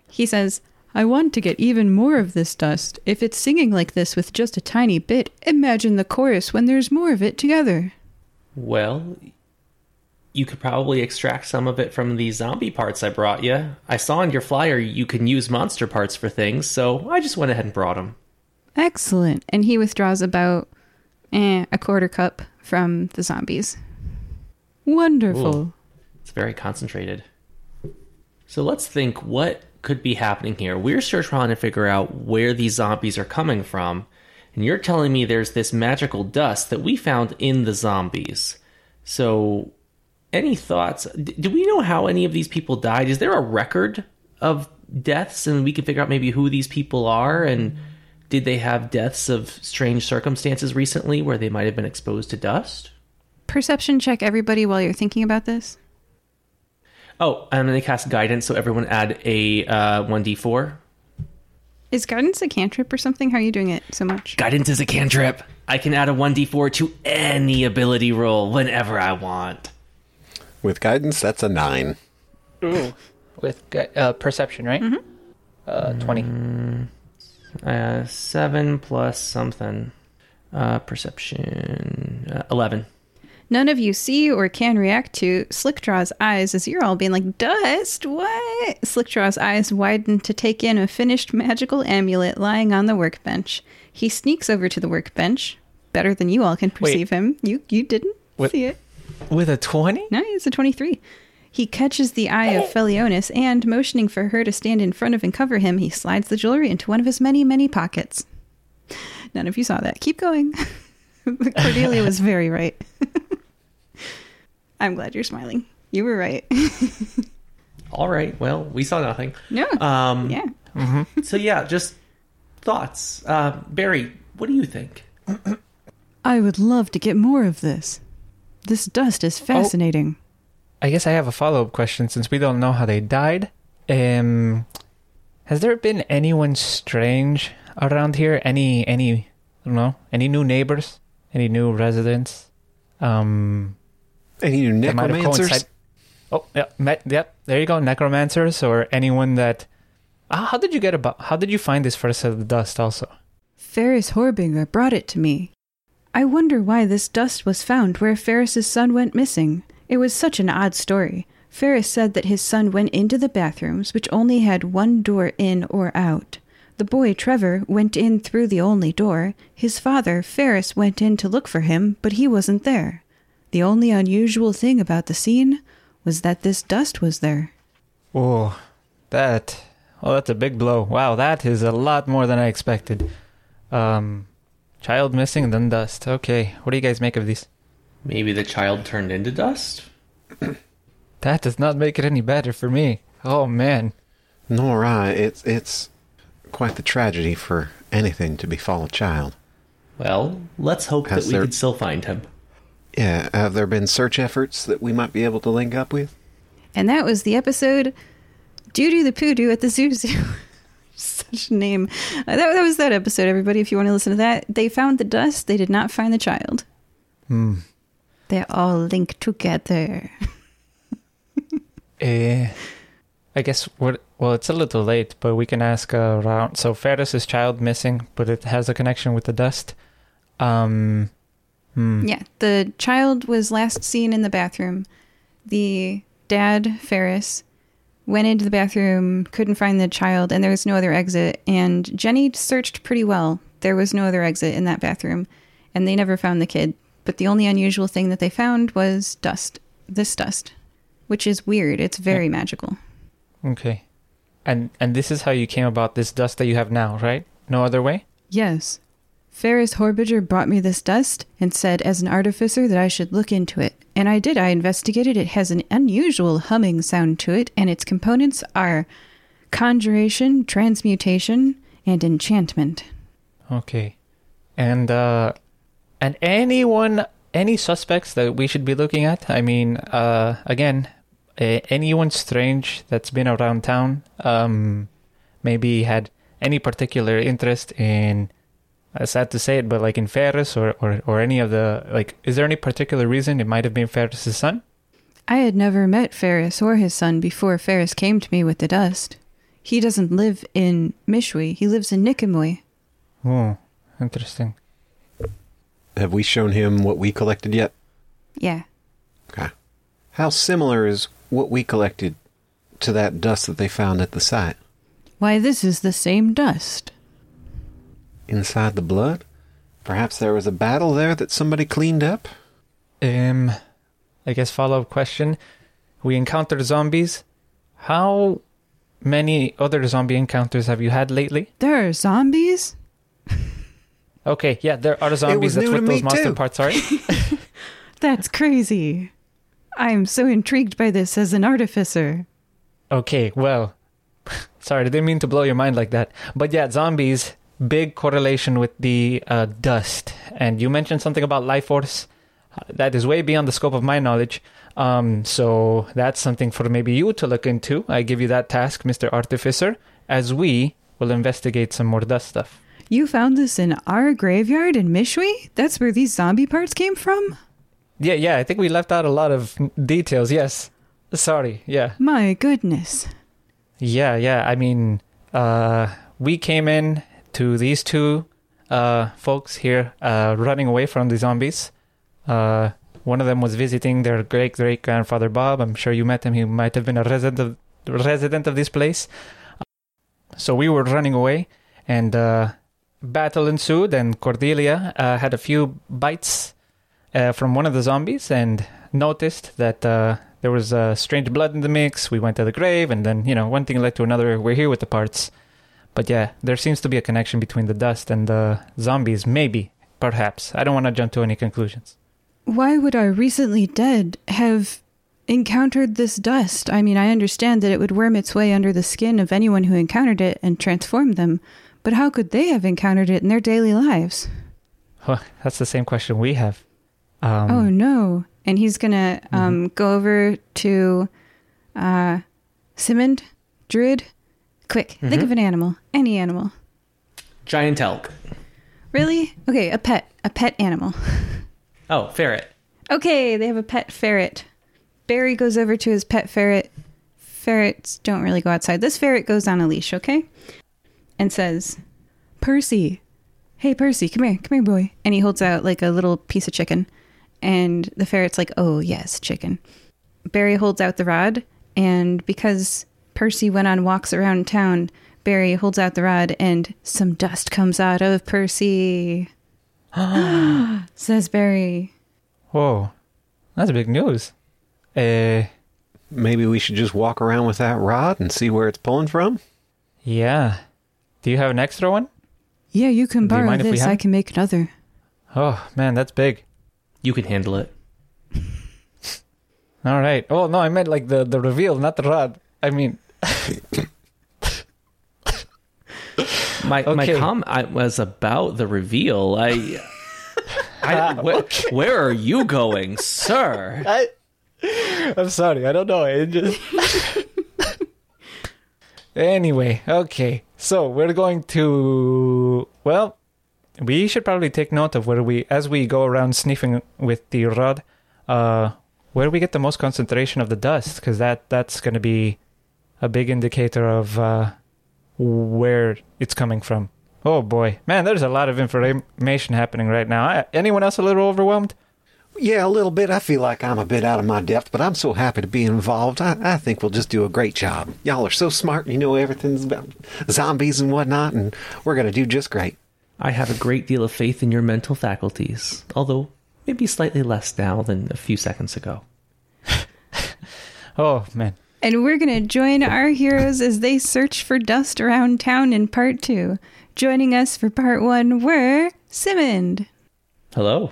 he says I want to get even more of this dust. If it's singing like this with just a tiny bit, imagine the chorus when there's more of it together. Well, you could probably extract some of it from the zombie parts I brought you. I saw on your flyer you can use monster parts for things, so I just went ahead and brought them. Excellent. and he withdraws about eh, a quarter cup from the zombies Wonderful. Ooh. Very concentrated. So let's think what could be happening here. We're still trying to figure out where these zombies are coming from, and you're telling me there's this magical dust that we found in the zombies. So, any thoughts? Do we know how any of these people died? Is there a record of deaths, and we can figure out maybe who these people are and did they have deaths of strange circumstances recently where they might have been exposed to dust? perception check everybody while you're thinking about this Oh, and then they cast guidance, so everyone add a uh, 1d4. is guidance a cantrip or something how are you doing it so much Guidance is a cantrip. I can add a 1d4 to any ability roll whenever I want. With guidance, that's a nine. Ooh. With uh, perception, right? Hmm. Uh, 20. Uh, 7 plus something. Uh, perception. Uh, 11. None of you see or can react to Slickdraw's eyes as you're all being like, Dust? What? Slickdraw's eyes widen to take in a finished magical amulet lying on the workbench. He sneaks over to the workbench, better than you all can perceive him. You you didn't What- see it. With a 20? No, it's a 23. He catches the eye of Felonious and, motioning for her to stand in front of and cover him, he slides the jewelry into one of his many, many pockets. None of you saw that. Keep going. Cordelia was very right. I'm glad you're smiling. You were right. All right. Well, we saw nothing. no. Um, yeah. So yeah, just thoughts. Uh, Barry, what do you think? I would love to get more of this. This dust is fascinating. I guess I have a follow up question since we don't know how they died. Um, has there been anyone strange around here? Any any I don't know any new neighbors? Any new residents? Um, Any new that might have necromancers? Oh yeah, me- yep. There you go, necromancers or anyone that. Ah, how did you get about? How did you find this first set of dust? Also, Ferris Horbinger brought it to me. I wonder why this dust was found where Ferris's son went missing. It was such an odd story. Ferris said that his son went into the bathrooms, which only had one door in or out. The boy, Trevor, went in through the only door. His father, Ferris, went in to look for him, but he wasn't there. The only unusual thing about the scene was that this dust was there. oh, that. Oh, that's a big blow. Wow, that is a lot more than I expected. Um, child missing and then dust. Okay, what do you guys make of these? Maybe the child turned into dust. That does not make it any better for me. Oh man. Nor I. It's it's quite the tragedy for anything to befall a child. Well, let's hope Has that we there- can still find him. Yeah, have there been search efforts that we might be able to link up with? And that was the episode Doo Doo the Poodoo at the Zoo Zoo. Such a name. Uh, that, that was that episode, everybody. If you want to listen to that, they found the dust, they did not find the child. Hmm. They're all link together. Eh, I guess what? Well, it's a little late, but we can ask uh, around. So Ferris's child missing, but it has a connection with the dust. Um. Hmm. Yeah, the child was last seen in the bathroom. The dad, Ferris, went into the bathroom, couldn't find the child, and there was no other exit. And Jenny searched pretty well. There was no other exit in that bathroom, and they never found the kid. But the only unusual thing that they found was dust. This dust, which is weird. It's very magical. Okay. And and this is how you came about this dust that you have now, right? No other way. Yes. Ferris Horbiger brought me this dust and said, as an artificer, that I should look into it. And I did. I investigated. It has an unusual humming sound to it, and its components are conjuration, transmutation, and enchantment. Okay. And uh, and anyone, any suspects that we should be looking at? I mean, uh, again, anyone strange that's been around town, um, maybe had any particular interest in. Uh, sad to say it, but like in Ferris or, or or any of the like, is there any particular reason it might have been Ferris's son? I had never met Ferris or his son before Ferris came to me with the dust. He doesn't live in Mishwi. He lives in Nicomoy. Oh, interesting. Have we shown him what we collected yet? Yeah. Okay. How similar is what we collected to that dust that they found at the site? Why, this is the same dust. Inside the blood? Perhaps there was a battle there that somebody cleaned up? Um, I guess follow up question. We encountered zombies. How many other zombie encounters have you had lately? There are zombies? Okay, yeah, there are zombies. That's what those monster too. parts are. That's crazy. I'm so intrigued by this as an artificer. okay, well, sorry, I didn't mean to blow your mind like that. But yeah, zombies, big correlation with the uh, dust. And you mentioned something about life force. That is way beyond the scope of my knowledge. Um, so that's something for maybe you to look into. I give you that task, Mr. Artificer, as we will investigate some more dust stuff. You found this in our graveyard in Mishwi? That's where these zombie parts came from? Yeah, yeah, I think we left out a lot of details. Yes. Sorry. Yeah. My goodness. Yeah, yeah. I mean, uh, we came in to these two uh, folks here uh, running away from the zombies. Uh, one of them was visiting their great great grandfather Bob. I'm sure you met him. He might have been a resident of resident of this place. So we were running away, and uh, battle ensued. And Cordelia uh, had a few bites uh, from one of the zombies, and noticed that there was strange blood in the mix. We went to the grave, and then you know one thing led to another. We're here with the parts, but yeah, there seems to be a connection between the dust and the zombies. Maybe, perhaps. I don't want to jump to any conclusions. Why would our recently dead have encountered this dust? I mean, I understand that it would worm its way under the skin of anyone who encountered it and transform them, but how could they have encountered it in their daily lives? Huh, that's the same question we have. Um, oh no. And he's gonna um, go over to uh, Simond, Druid. Quick, think of mm-hmm. an animal, any animal. Giant elk. Really? Okay, a pet, a pet animal. Oh, ferret. Okay, they have a pet ferret. Barry goes over to his pet ferret. Ferrets don't really go outside. This ferret goes on a leash, okay? And says, Percy, hey, Percy, come here, come here, boy. And he holds out like a little piece of chicken. And the ferret's like, oh, yes, chicken. Barry holds out the rod. And because Percy went on walks around town, Barry holds out the rod and some dust comes out of Percy. Says Barry. Whoa, that's big news. Uh, Maybe we should just walk around with that rod and see where it's pulling from? yeah. Do you have an extra one? Yeah, you can Do you borrow mind this. I can make another. Oh man, that's big. You can handle it. All right. Oh no, I meant like the the reveal, not the rod. I mean, My my comment was about the reveal. I, I where, where are you going, sir? I, I'm sorry. I don't know. It just. anyway, okay. So we're going to. Well, we should probably take note of where we, as we go around sniffing with the rod, uh, where we get the most concentration of the dust, because that that's going to be a big indicator of uh, where it's coming from. Oh boy, man, there's a lot of information happening right now. I, anyone else a little overwhelmed? Yeah, a little bit. I feel like I'm a bit out of my depth, but I'm so happy to be involved. I, I think we'll just do a great job. Y'all are so smart. And you know everything's about zombies and whatnot, and we're going to do just great. I have a great deal of faith in your mental faculties, although maybe slightly less now than a few seconds ago. Oh man, And we're going to join our heroes as they search for dust around town in part two. Joining us for part one were Simond, Hello.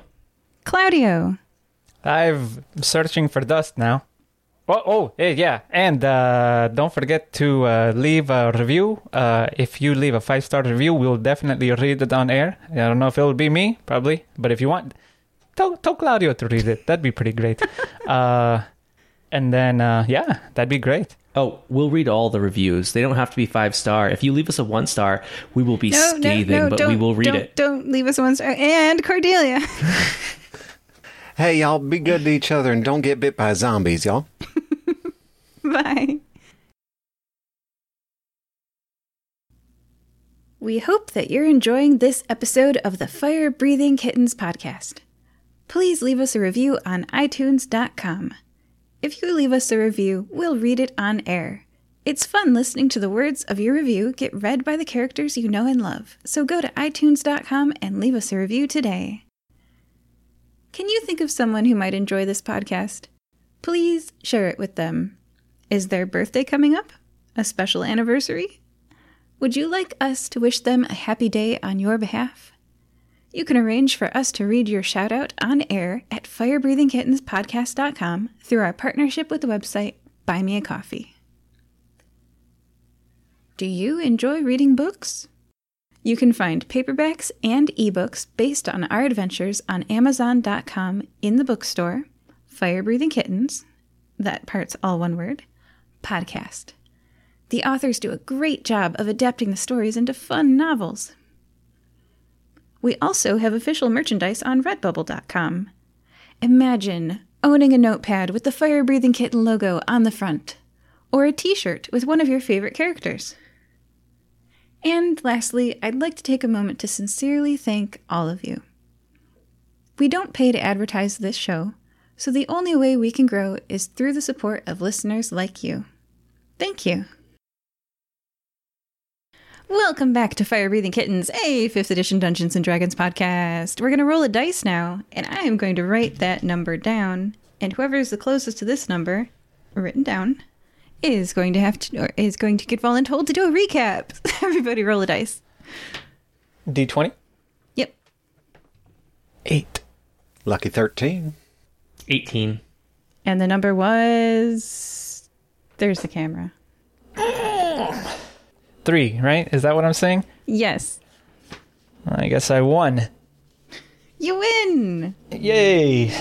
Claudio, I'm searching for dust now. Oh, oh, hey, yeah, and uh, don't forget to uh, leave a review. Uh, if you leave a five star review, we'll definitely read it on air. I don't know if it'll be me, probably, but if you want, tell, tell Claudio to read it. That'd be pretty great. and then, uh, yeah, that'd be great. Oh, we'll read all the reviews. They don't have to be five star. If you leave us a one star, we will be no, scathing, no, no, but we will read don't, it. Don't leave us one star. And Cordelia. Hey, y'all, be good to each other and don't get bit by zombies, y'all. Bye. We hope that you're enjoying this episode of the Fire Breathing Kittens podcast. Please leave us a review on iTunes.com. If you leave us a review, we'll read it on air. It's fun listening to the words of your review get read by the characters you know and love, so go to iTunes.com and leave us a review today. Can you think of someone who might enjoy this podcast? Please share it with them. Is their birthday coming up? A special anniversary? Would you like us to wish them a happy day on your behalf? You can arrange for us to read your shout out on air at firebreathingkittenspodcast.com through our partnership with the website Buy Me a Coffee. Do you enjoy reading books? You can find paperbacks and ebooks based on our adventures on Amazon.com in the bookstore, Fire Breathing Kittens, that part's all one word, podcast. The authors do a great job of adapting the stories into fun novels. We also have official merchandise on redbubble.com. Imagine owning a notepad with the Fire Breathing Kitten logo on the front, or a t shirt with one of your favorite characters. And lastly, I'd like to take a moment to sincerely thank all of you. We don't pay to advertise this show, so the only way we can grow is through the support of listeners like you. Thank you. Welcome back to Fire Breathing Kittens, a 5th edition Dungeons and Dragons podcast. We're going to roll a dice now, and I am going to write that number down And whoever is the closest to this number, written down, is going to have to or is going to get voluntold to do a recap. Everybody roll a dice. D20? Yep. 8. Lucky 13. 18. And the number was there's the camera. 3, right? Is that what I'm saying? Yes. I guess I won. You win. Yay!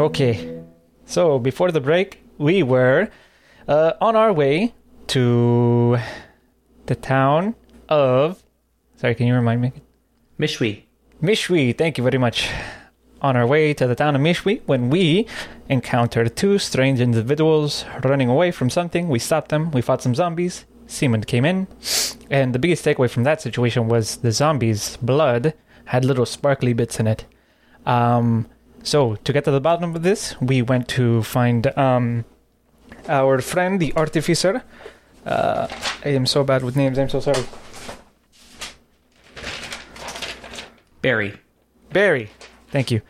Okay. So, before the break, we were uh, on our way to the town of. Sorry, can you remind me? Mishwi. Mishwi, thank you very much. On our way to the town of Mishwi, when we encountered two strange individuals running away from something, we stopped them, we fought some zombies, Seaman came in, and the biggest takeaway from that situation was the zombies' blood had little sparkly bits in it. Um, so, to get to the bottom of this, we went to find um, our friend, the artificer. Uh, I am so bad with names, I'm so sorry. Barry. Barry, thank you.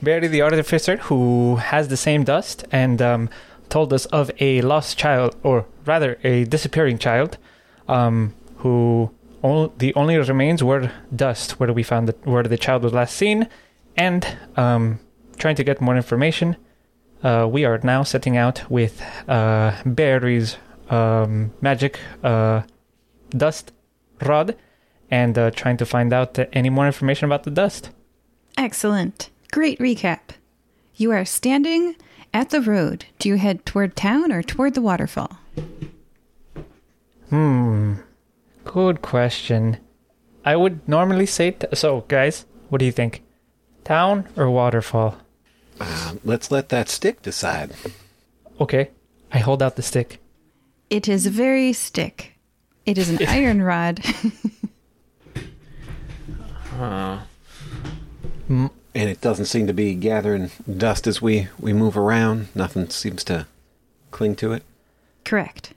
Barry the artificer, who has the same dust and um, told us of a lost child, or rather, a disappearing child, um, who the only remains were dust, where we found the, where the child was last seen, and um, trying to get more information. Uh, we are now setting out with uh, Barry's um, magic uh, dust rod and uh, trying to find out any more information about the dust. Excellent. Great recap. You are standing at the road. Do you head toward town or toward the waterfall? Hmm. Good question. I would normally say t- so, guys. What do you think? Town or waterfall? Uh, let's let that stick decide. Okay. I hold out the stick. It is very stick. It is an iron rod. Uh, And it doesn't seem to be gathering dust as we, we move around. Nothing seems to cling to it. Correct.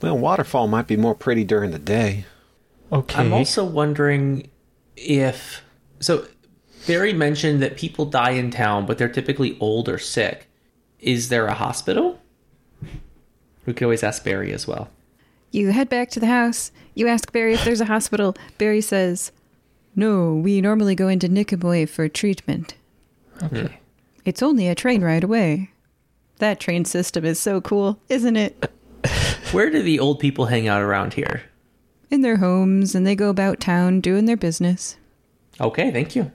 Well, waterfall might be more pretty during the day. Okay. I'm also wondering if. So, Barry mentioned that people die in town, but they're typically old or sick. Is there a hospital? We could always ask Barry as well. You head back to the house. You ask Barry if there's a hospital. Barry says, No, we normally go into Nicoboy for treatment. okay. It's only a train ride away. That train system is so cool, isn't it? Where do the old people hang out around here? In their homes, and they go about town doing their business. Okay, thank you.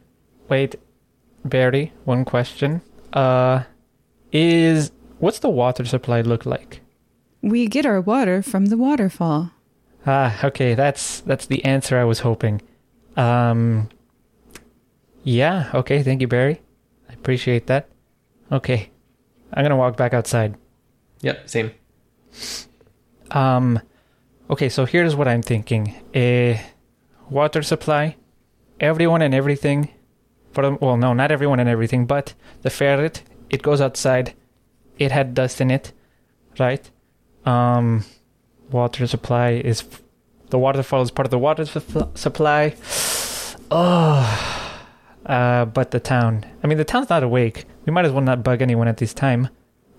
Wait, Barry. One question. Uh, is what's the water supply look like? We get our water from the waterfall. Ah, okay. That's that's the answer I was hoping. Um. Yeah. Okay. Thank you, Barry. I appreciate that. Okay. I'm gonna walk back outside. Yep, same. Um, okay, so here's what I'm thinking: a water supply, everyone and everything. For well, no, not everyone and everything, but the ferret. It goes outside. It had dust in it, right? Um, water supply is the waterfall is part of the water su- supply. Oh, uh, but the town. I mean, the town's not awake. We might as well not bug anyone at this time.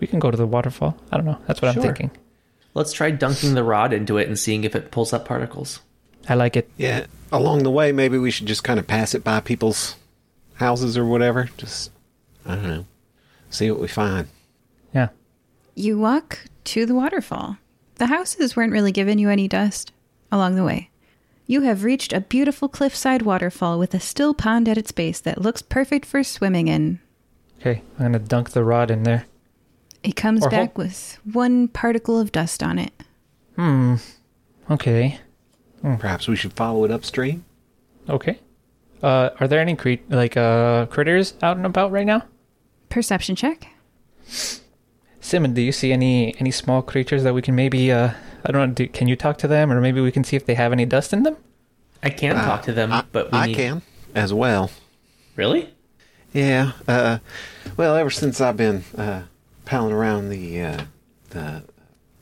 We can go to the waterfall. I don't know. That's what Sure. I'm thinking. Let's try dunking the rod into it and seeing if it pulls up particles. I like it. Yeah, along the way, maybe we should just kind of pass it by people's houses or whatever. Just, I don't know, see what we find. Yeah. You walk to the waterfall. The houses weren't really giving you any dust along the way. You have reached a beautiful cliffside waterfall with a still pond at its base that looks perfect for swimming in. Okay, I'm gonna dunk the rod in there. It comes Or back hol- with one particle of dust on it. Hmm. Okay. Perhaps we should follow it upstream. Okay. Uh, are there any cre- like uh critters out and about right now? Perception check. Simond, do you see any any small creatures that we can maybe uh I don't know. Do, can you talk to them, or maybe we can see if they have any dust in them? I can Uh, talk to them, I, but we I need... can as well. Really? Yeah. Uh, well, ever since I've been uh, palling around the uh, the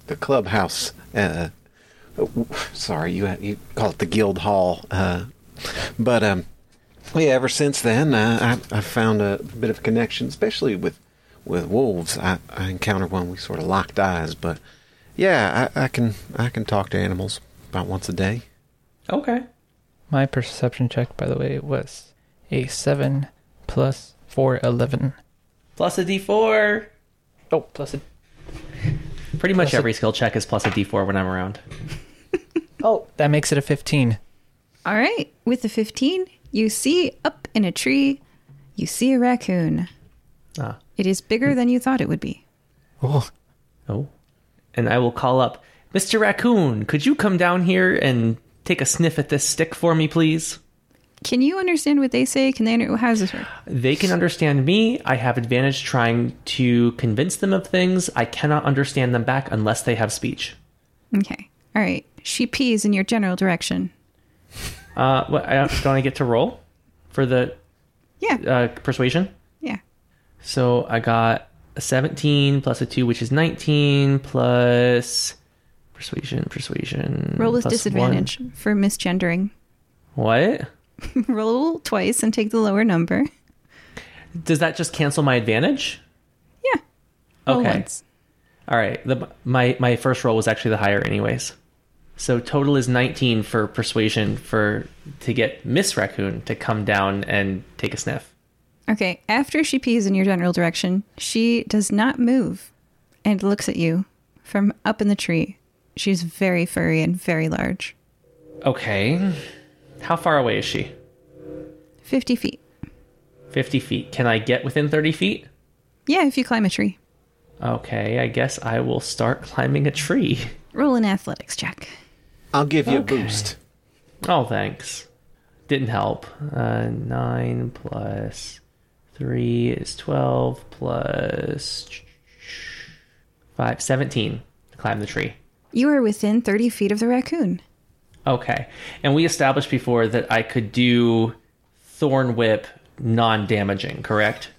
the clubhouse. Uh, sorry, you you call it the guild hall, uh, but um, Yeah, ever since then, uh, I, I've found a bit of a connection, especially with with wolves. I, I encountered one, we sort of locked eyes, but yeah, I, I can I can talk to animals about once a day. Okay. My perception check, by the way, was a 7 plus 4, 11. Plus a D4. Oh, plus a. Pretty much Plus a- every skill check is plus a D4 when I'm around. Oh, that makes it a 15. All right. With the 15, you see up in a tree, you see a raccoon. Ah. It is bigger than you thought it would be. Oh, Oh. And I will call up, Mr. Raccoon, could you come down here and take a sniff at this stick for me, please? Can you understand what they say? Can they under- how does this work? They can understand me. I have advantage trying to convince them of things. I cannot understand them back unless they have speech. Okay. All right. She pees in your general direction. Uh, what, I don't, don't I get to roll for the Yeah. uh, persuasion? Yeah. So I got a 17 plus a 2, which is 19, plus persuasion, persuasion. Roll with disadvantage for misgendering. What? Roll twice and take the lower number. Does that just cancel my advantage? Yeah. Roll Okay. once. All right. The, my my first roll was actually the higher, anyways. So total is 19 for persuasion for to get Miss Raccoon to come down and take a sniff. Okay. After she pees in your general direction, she does not move and looks at you from up in the tree. She's very furry and very large. Okay. How far away is she? 50 feet. 50 feet. Can I get within 30 feet? Yeah, if you climb a tree. Okay, I guess I will start climbing a tree. Roll an athletics check. I'll give you Okay. a boost. Oh, thanks. Didn't help. Uh, 9 plus 3 is 12 plus 5, 17 to climb the tree. You are within 30 feet of the raccoon. Okay. And we established before that I could do Thorn Whip non damaging, correct?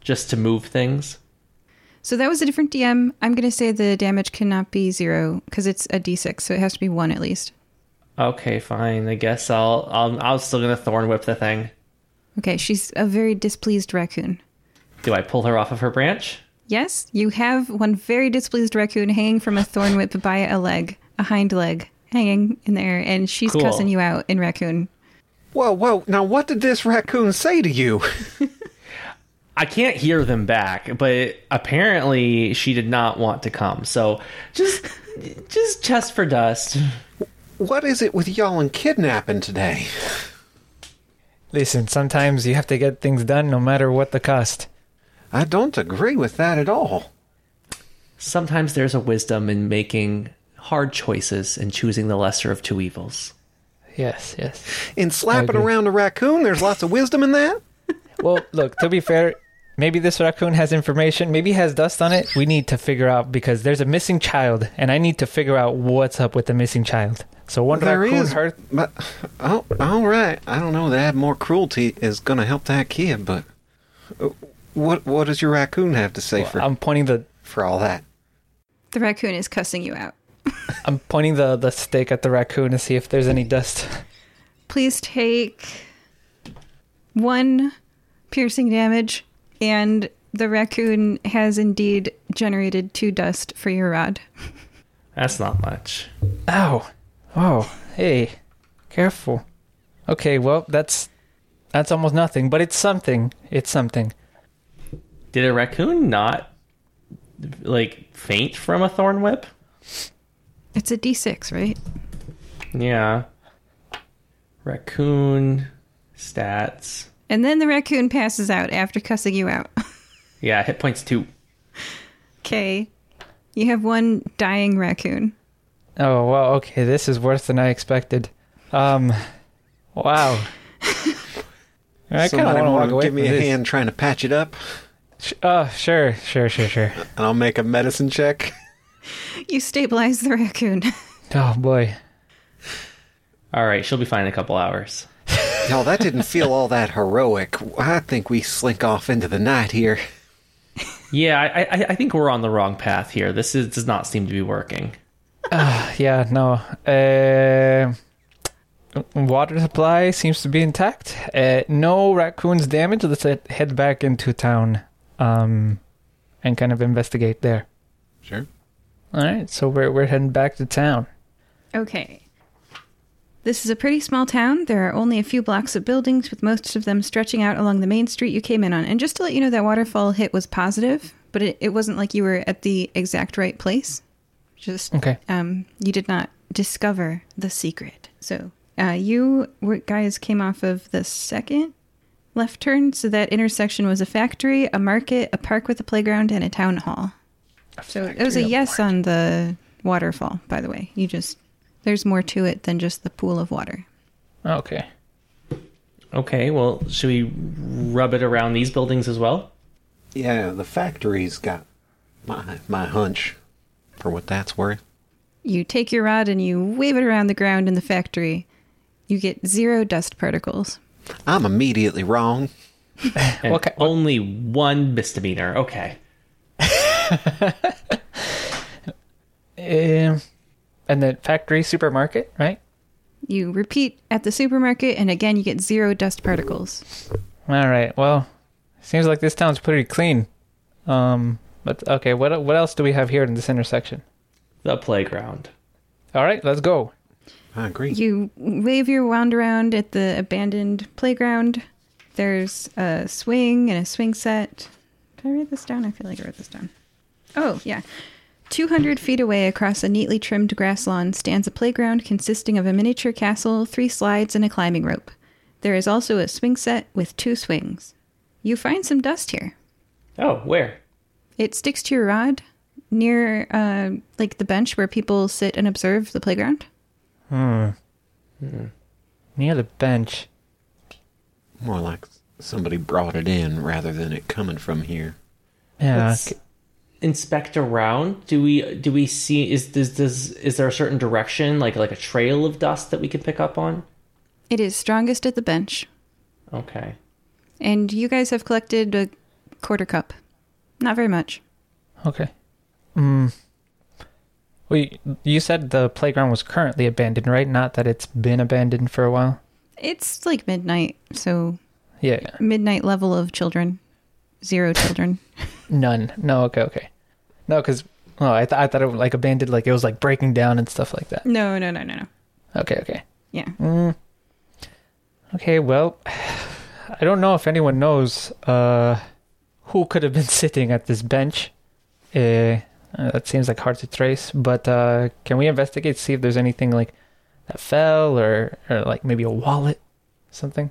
Just to move things? So that was a different DM. I'm going to say the damage cannot be zero because it's a d6, so it has to be one at least. Okay, fine. I guess I'll, I'll I'm still gonna Thorn Whip the thing. Okay, she's a very displeased raccoon. Do I pull her off of her branch? Yes, you have one very displeased raccoon hanging from a thorn whip by a leg, a hind leg, hanging in there, and she's Cool. cussing you out in raccoon. Whoa, whoa! Now, what did this raccoon say to you? I can't hear them back, but apparently she did not want to come. So just just chest for dust. What is it with y'all and kidnapping today? Listen, sometimes you have to get things done no matter what the cost. I don't agree with that at all. Sometimes there's a wisdom in making hard choices and choosing the lesser of two evils. Yes, yes. In slapping around a raccoon, there's lots of wisdom in that. Well, look, to be fair, maybe this raccoon has information, maybe has dust on it. We need to figure out because there's a missing child, and I need to figure out what's up with the missing child. So one there raccoon is, hurt. but oh, all right. I don't know that more cruelty is going to help that kid, but uh, what what does your raccoon have to say for I'm pointing the for all that? The raccoon is cussing you out. I'm pointing the the stick at the raccoon to see if there's any dust. Please take one piercing damage, and the raccoon has indeed generated two dust for your rod. That's not much. Ow! Oh, hey, careful. Okay, well that's that's almost nothing, but it's something. It's something. Did a raccoon not like faint from a thorn whip? It's a d6, right? Yeah. Raccoon stats. And then the raccoon passes out after cussing you out. Yeah, hit points two. Okay. You have one dying raccoon. Oh well, okay, this is worse than I expected. Um, wow. I kind of want to walk away give me from a this. hand trying to patch it up, Oh, sure, sure, sure, sure. and I'll make a medicine check. You stabilize the raccoon. Oh boy. All right, she'll be fine in a couple hours. Y'all, that didn't feel all that heroic. I think we slink off into the night here. Yeah, I, I, I think we're on the wrong path here. This is, does not seem to be working. Yeah, no. Uh, water supply seems to be intact. Uh, no raccoons damaged. Let's head- head back into town um, and kind of investigate there. Sure. All right, so we're we're heading back to town. Okay. This is a pretty small town. There are only a few blocks of buildings, with most of them stretching out along the main street you came in on. And just to let you know, that waterfall hit was positive, but it, it wasn't like you were at the exact right place. Just Okay. um, you did not discover the secret. So uh, you guys came off of the second left turn, so that intersection was a factory, a market, a park with a playground, and a town hall. So it was a a yes on the waterfall. By the way, you just there's more to it than just the pool of water. Okay. Okay, well, should we rub it around these buildings as well? Yeah, the factory's got my my hunch for what that's worth. You take your rod and you wave it around the ground in the factory. You get zero dust particles. I'm immediately wrong. And What ki- only one misdemeanor. Okay. Um, and the factory supermarket, right? You repeat at the supermarket, and again you get zero dust particles. All right. Well, seems like this town's pretty clean. Um, but okay. What what else do we have here in this intersection? The playground. All right, let's go. I agree. You wave your wand around at the abandoned playground. There's a swing and a swing set. Did I write this down? I feel like I wrote this down. Oh, yeah. 200 feet away across a neatly trimmed grass lawn stands a playground consisting of a miniature castle, three slides, and a climbing rope. There is also a swing set with two swings. You find some dust here. Oh, where? It sticks to your rod near, uh, like the bench where people sit and observe the playground. Hmm. Near the bench. More like somebody brought it in rather than it coming from here. Yeah. Let's inspect around. Do we do we see is does does is there a certain direction like like a trail of dust that we can pick up on? It is strongest at the bench. Okay. And you guys have collected a quarter cup. Not very much. Okay. Hmm. Well, you said the playground was currently abandoned, right? Not that it's been abandoned for a while. It's like midnight, so Yeah. midnight level of children. Zero children. None. No. Okay. Okay. No, because oh, I, th- I thought it was like abandoned, like it was like breaking down and stuff like that. no, no, no, no, no. Okay. Okay. Yeah. Mm. Okay. Well, I don't know if anyone knows uh, who could have been sitting at this bench. Uh, uh, that seems like hard to trace, but uh, can we investigate see if there's anything like that fell or or like maybe a wallet, something?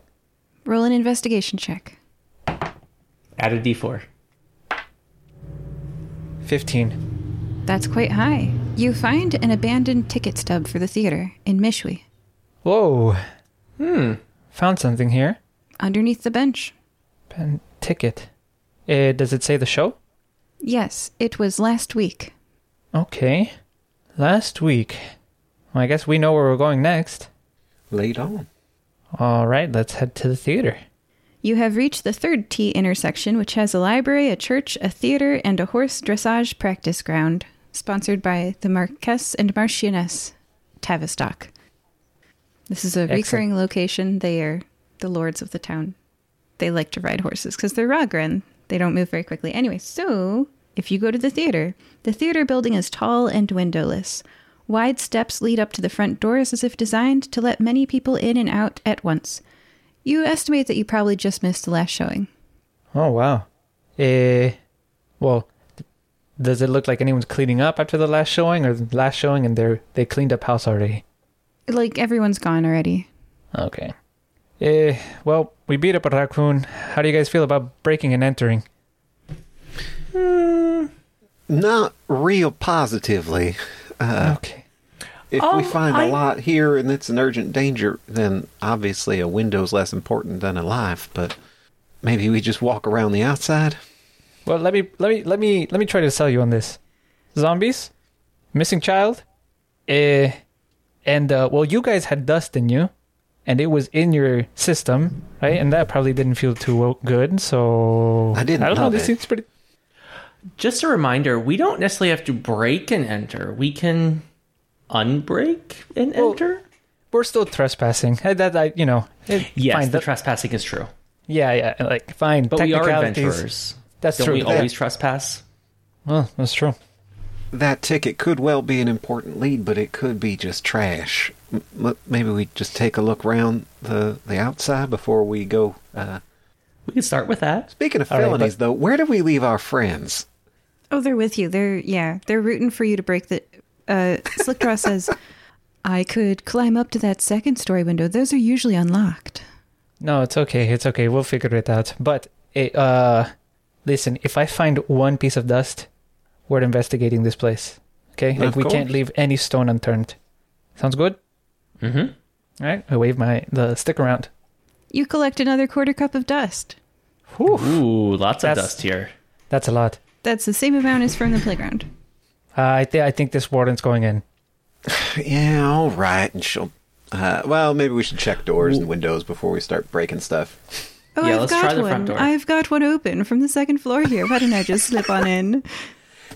Roll an investigation check. Add a D4. Fifteen. That's quite high. You find an abandoned ticket stub for the theater in Mishwi Whoa! Hmm. Found something here. underneath the bench. Pen ticket. Uh, does it say the show? Yes, it was last week. Okay. Last week. Well, I guess we know where we're going next. Laid on. All right, let's head to the theater. You have reached the third T intersection, which has a library, a church, a theater, and a horse dressage practice ground, sponsored by the Marquess and Marchioness Tavistock. This is a Excellent. recurring location. They are the lords of the town. They like to ride horses because they're Ragran. They don't move very quickly. Anyway, so if you go to the theater, the theater building is tall and windowless. Wide steps lead up to the front doors as if designed to let many people in and out at once. You estimate that you probably just missed the last showing. Oh wow. Eh, well, does it look like anyone's cleaning up after the last showing, or the last showing and they're they cleaned up house already? Like everyone's gone already. Okay. Eh, well, we beat up a raccoon. How do you guys feel about breaking and entering? Not real positively. Uh, Okay. If we Um, find I- a lot here and it's an urgent danger, then obviously a window's less important than a life. But maybe we just walk around the outside. Well, let me let me let me let me try to sell you on this. Zombies, missing child, eh, and uh, well, you guys had dust in you, and it was in your system, right? And that probably didn't feel too well- good. So I didn't I don't know. love This it. seems pretty. Just a reminder, we don't necessarily have to break and enter. We can unbreak and Well- enter. we're still trespassing. Uh, That I, you know, it, Yes, fine. the that- trespassing is true. yeah, yeah, like fine. But we are adventurers. That's Don't true. we That- always trespass? Well, that's true. That ticket could well be an important lead, but it could be just trash. M- m- maybe we just take a look around the the outside before we go. Uh, We can start with that. speaking of All right, felonies, but- though, where do we leave our friends? Oh, they're with you. They're yeah, they're rooting for you to break the. Uh, Slickdraw says, "I could climb up to that second story window. Those are usually unlocked." No, it's okay. It's okay. We'll figure it out. But it, uh, listen, if I find one piece of dust, we're investigating this place. Okay, Of like we can't leave any stone unturned. Sounds good. Mm-hmm. All right. I wave my the stick around. You collect another quarter cup of dust. Whew. Ooh, lots of dust here. That's a lot. That's the same amount as from the playground. Uh, I think I think this warden's going in. Yeah, all right. And she'll. Uh, well, maybe we should check doors and windows before we start breaking stuff. Oh, Yeah, I've let's got try the one. front door. I've got one open from the second floor here. Why didn't I just slip on in?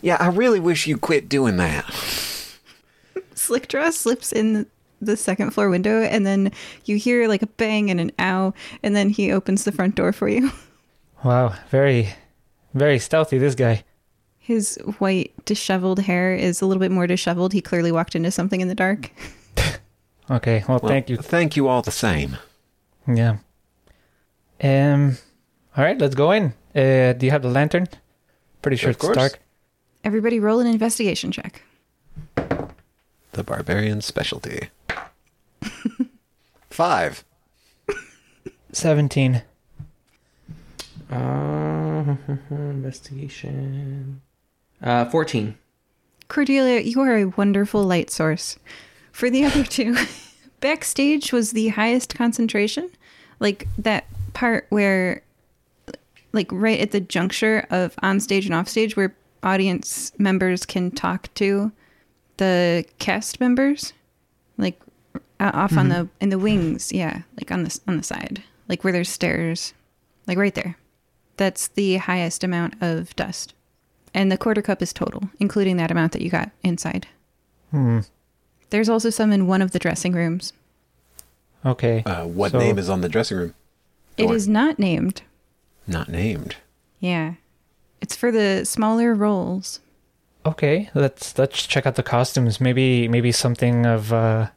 Yeah, I really wish you quit doing that. Slickdraw slips in the, the second floor window, and then you hear like a bang and an ow, and then he opens the front door for you. Wow, very, very stealthy. This guy. His white, disheveled hair is a little bit more disheveled. He clearly walked into something in the dark. Okay. Well, Well, thank you. Thank you all the same. Yeah. Um. All right. Let's go in. Uh, do you have the lantern? Pretty sure Of it's course. dark. Everybody roll an investigation check. The barbarian specialty. Five. Seventeen. Uh, investigation. Uh, 14. Cordelia, you are a wonderful light source. For the other two, backstage was the highest concentration. Like that part where, like right at the juncture of on stage and off stage, where audience members can talk to the cast members, like uh, off on the in the wings, yeah, like on the on the side, like where there's stairs, like right there. That's the highest amount of dust. And the quarter cup is total, including that amount that you got inside. Hmm. There's also some in one of the dressing rooms. Okay. Uh, what So- name is on the dressing room? It Door. is not named. Not named. Yeah. It's for the smaller roles. Okay. Let's let's check out the costumes. Maybe maybe something of uh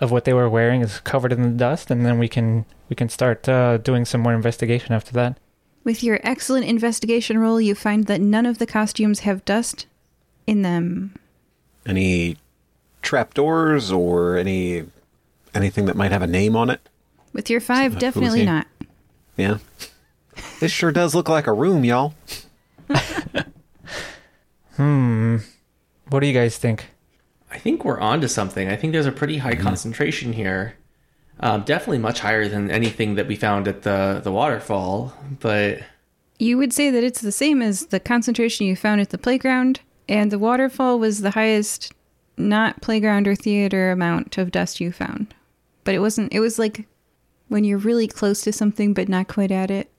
of what they were wearing is covered in the dust, and then we can we can start uh, doing some more investigation after that. With your excellent investigation roll, you find that none of the costumes have dust in them. Any trapdoors or any anything that might have a name on it? With your five, Uh, definitely not. Yeah. This sure does look like a room, y'all. Hmm. What do you guys think? I think we're onto something. I think there's a pretty high concentration here. Um, definitely much higher than anything that we found at the, the waterfall. But You would say that it's the same as the concentration you found at the playground, and the waterfall was the highest not playground or theater amount of dust you found. But it wasn't, it was like when you're really close to something but not quite at it.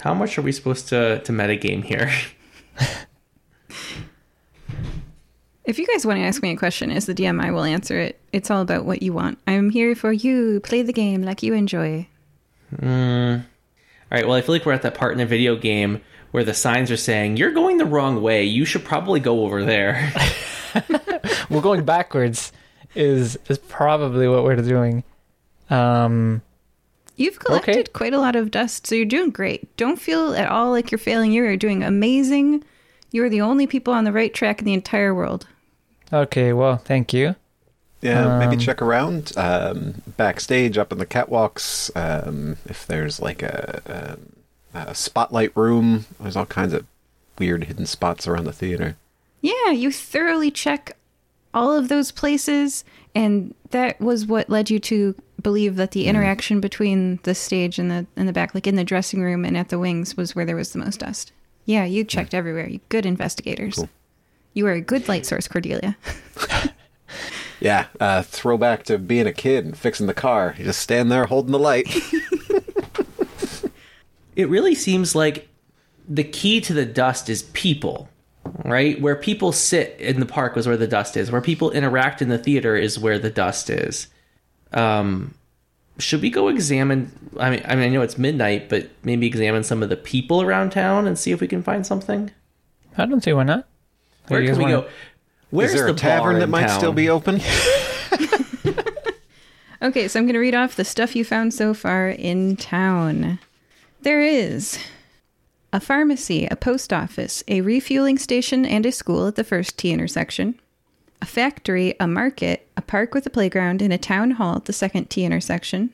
how much are we supposed to, to metagame here? If you guys want to ask me a question as the DM, I will answer it. It's all about what you want. I'm here for you. Play the game like you enjoy. Mm. All right. Well, I feel like we're at that part in a video game where the signs are saying you're going the wrong way. You should probably go over there. we're going backwards is is probably what we're doing. Um. You've collected Okay. quite a lot of dust, so you're doing great. Don't feel at all like you're failing. You are doing amazing. You are the only people on the right track in the entire world. Okay. Well, thank you. Yeah, maybe Um, check around um, backstage, up in the catwalks. Um, if there's like a, a, a spotlight room, there's all kinds of weird hidden spots around the theater. Yeah, you thoroughly check all of those places, and that was what led you to believe that the interaction between the stage and the and the back, like in the dressing room and at the wings, was where there was the most dust. Yeah, you checked everywhere. You good investigators. Cool. You are a good light source, Cordelia. Yeah, uh, throwback to being a kid and fixing the car. You just stand there holding the light. it really seems like the key to the dust is people, right? Where people sit in the park is where the dust is. Where people interact in the theater is where the dust is. Um, should we go examine? I mean, I mean, I know it's midnight, but maybe examine some of the people around town and see if we can find something. I don't see why not. Where You can we wanna- go? Where's Is there the a tavern bar that might town? still be open? Okay, so I'm going to read off the stuff you found so far in town. There is a pharmacy, a post office, a refueling station, and a school at the first T intersection, a factory, a market, a park with a playground, and a town hall at the second T intersection,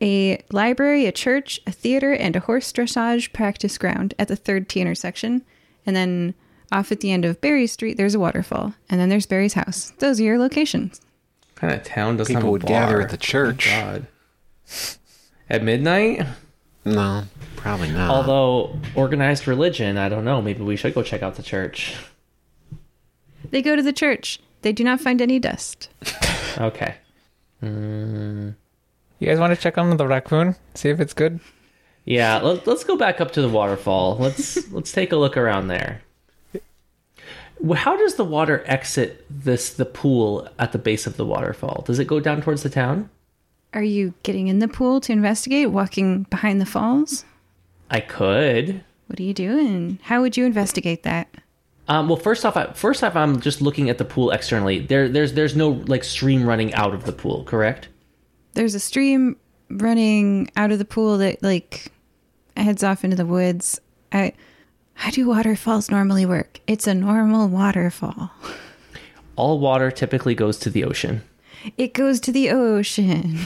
a library, a church, a theater, and a horse dressage practice ground at the third T intersection, and then off at the end of Berry Street, there's a waterfall, and then there's Barry's house. Those are your locations. What kind of town doesn't People have a would gather at the church. Oh, God. At midnight? No, probably not. Although organized religion, I don't know. Maybe we should go check out the church. They go to the church. They do not find any dust. Okay. Mm. You guys want to check on the raccoon? See if it's good? Yeah, let, let's go back up to the waterfall. Let's let's take a look around there. How does the water exit this the pool at the base of the waterfall? Does it go down towards the town? Are you getting in the pool to investigate, walking behind the falls? I could. What are you doing? How would you investigate that? Um, well, first off, I, first off, I'm just looking at the pool externally. There, there's, there's no like stream running out of the pool, correct? There's a stream running out of the pool that like heads off into the woods. I how do waterfalls normally work? It's a normal waterfall. All water typically goes to the ocean. It goes to the ocean.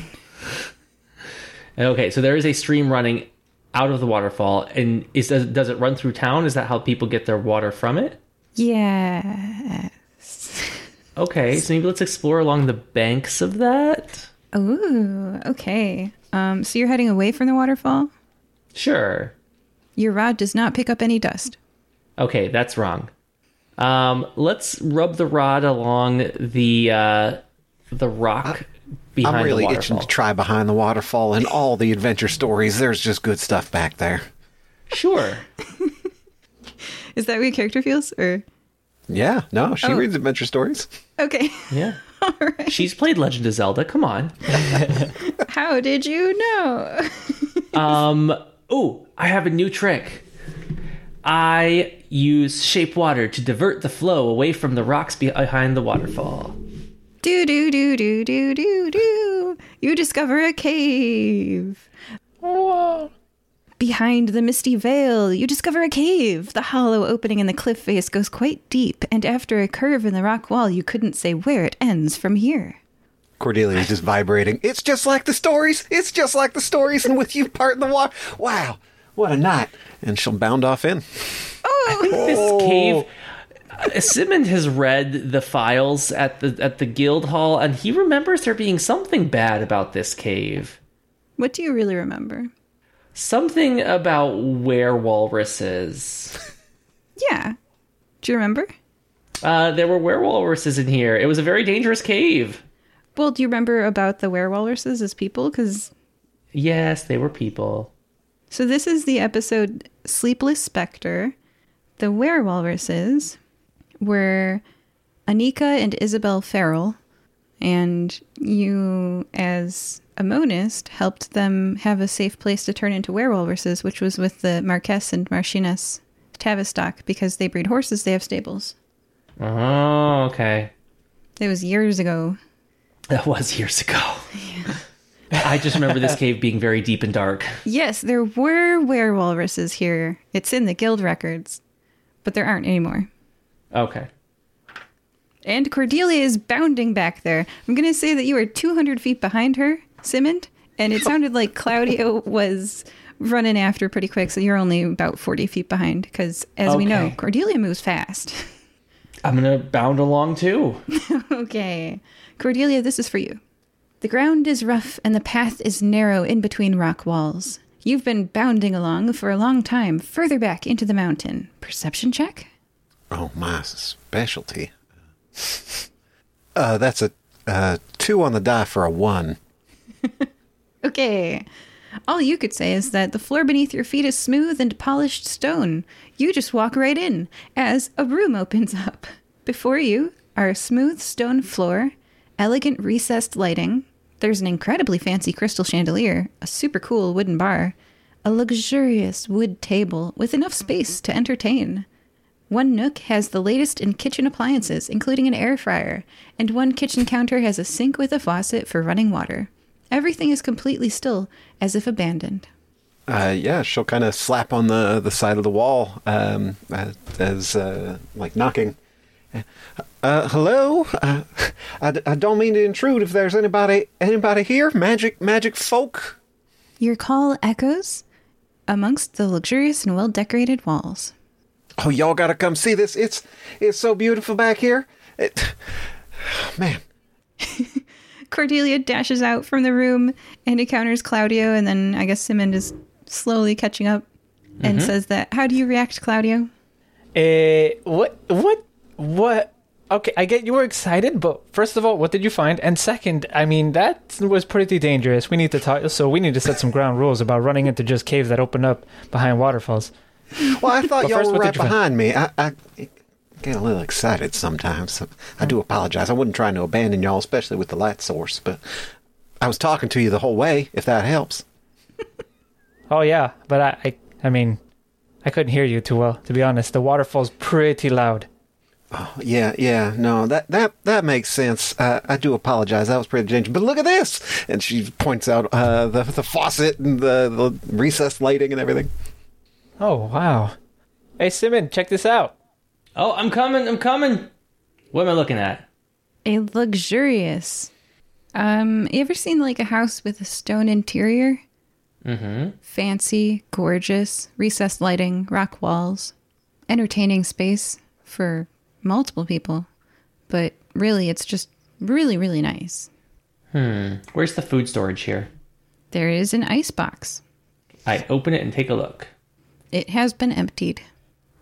Okay, so there is a stream running out of the waterfall, and is does, does it run through town? Is that how people get their water from it? Yes. Okay, so maybe let's explore along the banks of that. Ooh, okay. Um, so you're heading away from the waterfall? Sure. Your rod does not pick up any dust. Okay, that's wrong. Um, let's rub the rod along the uh, the rock behind I'm really the itching waterfall. to try behind the waterfall and all the adventure stories. There's just good stuff back there. Sure. Is that what your character feels? Or Yeah, no, she Oh. reads adventure stories. okay. Yeah. She's played Legend of Zelda. Come on. How did you know? Um. Oh, I have a new trick. I use shape water to divert the flow away from the rocks behind the waterfall. do do do do do do do. You discover a cave. Behind the misty veil, you discover a cave. The hollow opening in the cliff face goes quite deep, and after a curve in the rock wall, you couldn't say where it ends from here. Cordelia is just vibrating. It's just like the stories. It's just like the stories, and with you part in the water. Wow, what a night! And she'll bound off in. Oh, yeah. This cave. uh, Simond has read the files at the at the guild hall, and he remembers there being something bad about this cave. What do you really remember? Something about werewalruses. Yeah. Do you remember? Uh, there were werewalruses in here. It was a very dangerous cave. Well, do you remember about the werewolverses as people? Because Yes, they were people. So this is the episode Sleepless Spectre. The werewolverses were Anika and Isabel Farrell, and you, as a monist, helped them have a safe place to turn into werewolverses, which was with the Marquess and Marchioness Tavistock, because they breed horses, they have stables. Oh, okay. It was years ago. That was years ago. I just remember this cave being very deep and dark. Yes, there were werewolverses here. It's in the guild records, but there aren't anymore. Okay. And Cordelia is bounding back there. I'm going to say that you were 200 feet behind her, Simond, and it sounded like Claudio was running after pretty quick, so you're only about 40 feet behind, because as we know, Cordelia moves fast. I'm gonna bound along too. okay. Cordelia, this is for you. The ground is rough and the path is narrow in between rock walls. You've been bounding along for a long time, further back into the mountain. Perception check? Oh, my specialty. Uh, that's a uh, two on the die for a one. Okay. All you could say is that the floor beneath your feet is smooth and polished stone. You just walk right in as a room opens up. Before you are a smooth stone floor, elegant recessed lighting, There's an incredibly fancy crystal chandelier, a super cool wooden bar, a luxurious wood table with enough space to entertain. One nook has the latest in kitchen appliances, including an air fryer, and one kitchen counter has a sink with a faucet for running water. Everything is completely still, as if abandoned. Uh, yeah, she'll kind of slap on the the side of the wall um, as uh, like knocking. Uh, hello. Uh, I don't mean to intrude. If there's anybody anybody here, magic magic folk. Your call echoes amongst the luxurious and well decorated walls. Oh, y'all gotta come see this. It's it's so beautiful back here. It, man, Cordelia dashes out from the room and encounters Claudio, and then I guess Simond is slowly catching up and says that. How do you react, Claudio? Uh, what, what, what? Okay, I get you were excited, but first of all, what did you find? And second, I mean, that was pretty dangerous. We need to talk, so we need to set some ground rules about running into just caves that open up behind waterfalls. well, I thought y'all first, were right you find? behind me. I, I get a little excited sometimes. I do apologize. I wasn't trying to abandon y'all, especially with the light source, but I was talking to you the whole way. If that helps. Oh yeah, but I, I, I mean, I couldn't hear you too well, to be honest. The waterfall's pretty loud. Oh, yeah, yeah, no, that that that makes sense. Uh, I do apologize. That was pretty dangerous. But look at this, and she points out uh, the the faucet and the, the recessed lighting and everything. Oh wow. Hey Simond, check this out. Oh, I'm coming. I'm coming. What am I looking at? A luxurious. Um, you ever seen like a house with a stone interior? Mm-hmm. Fancy, gorgeous, recessed lighting, rock walls, entertaining space for multiple people. But really, it's just really, really nice. Hmm. Where's the food storage here? There is an ice box. I open it and take a look. It has been emptied.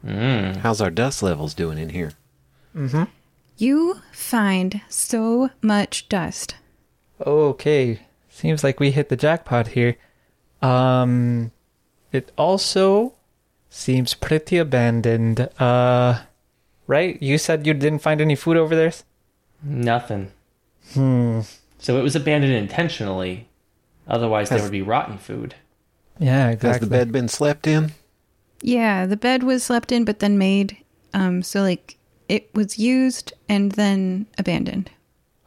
Mm. How's our dust levels doing in here? Mm-hmm. You find so much dust. Okay, seems like we hit the jackpot here. Um, it also seems pretty abandoned. Uh, right? You said you didn't find any food over there. Nothing. Hmm. So it was abandoned intentionally. Otherwise, there would be rotten food. Yeah, exactly. Has the bed been slept in? Yeah, the bed was slept in but then made. Um, so like it was used and then abandoned.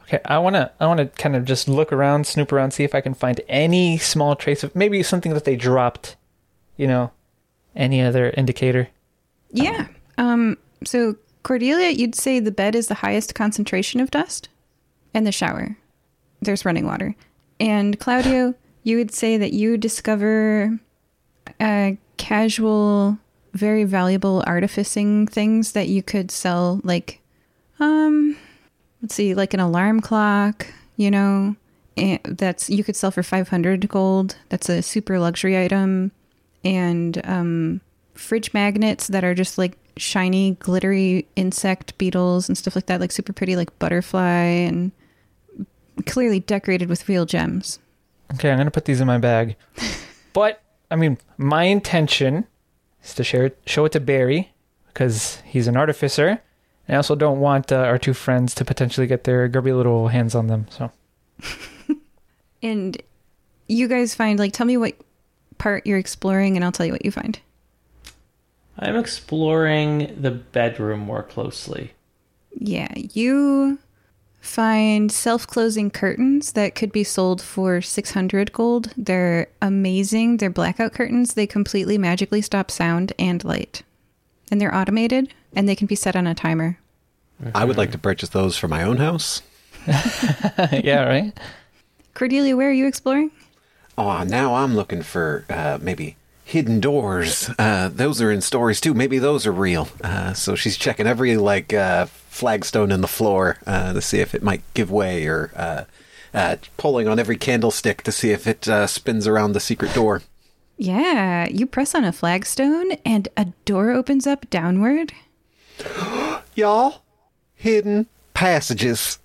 Okay, I wanna, I wanna kind of just look around, snoop around, see if I can find any small trace of maybe something that they dropped. You know, any other indicator. Yeah. Um, so Cordelia, you'd say the bed is the highest concentration of dust, and the shower. There's running water. And Claudio, you would say that you discover uh, casual, very valuable artificing things that you could sell, like, um, let's see, like an alarm clock, you know, that's you could sell for 500 gold. That's a super luxury item. And um, fridge magnets that are just like shiny, glittery insect beetles and stuff like that, like super pretty, like butterfly and clearly decorated with real gems. Okay, I'm gonna put these in my bag. but I mean, my intention is to share it, show it to Barry because he's an artificer. And I also don't want uh, our two friends to potentially get their grubby little hands on them. So And you guys find, like, tell me what part you're exploring, and I'll tell you what you find. I'm exploring the bedroom more closely. Yeah, you find self closing curtains that could be sold for 600 gold. They're amazing. They're blackout curtains. They completely magically stop sound and light. And they're automated and they can be set on a timer. I would like to purchase those for my own house. yeah, right. Cordelia, where are you exploring? Oh, now I'm looking for uh, maybe hidden doors. Uh, those are in stories too. Maybe those are real. Uh, so she's checking every like uh, flagstone in the floor uh, to see if it might give way, or uh, uh, pulling on every candlestick to see if it uh, spins around the secret door. Yeah, you press on a flagstone and a door opens up downward. Y'all, hidden passages.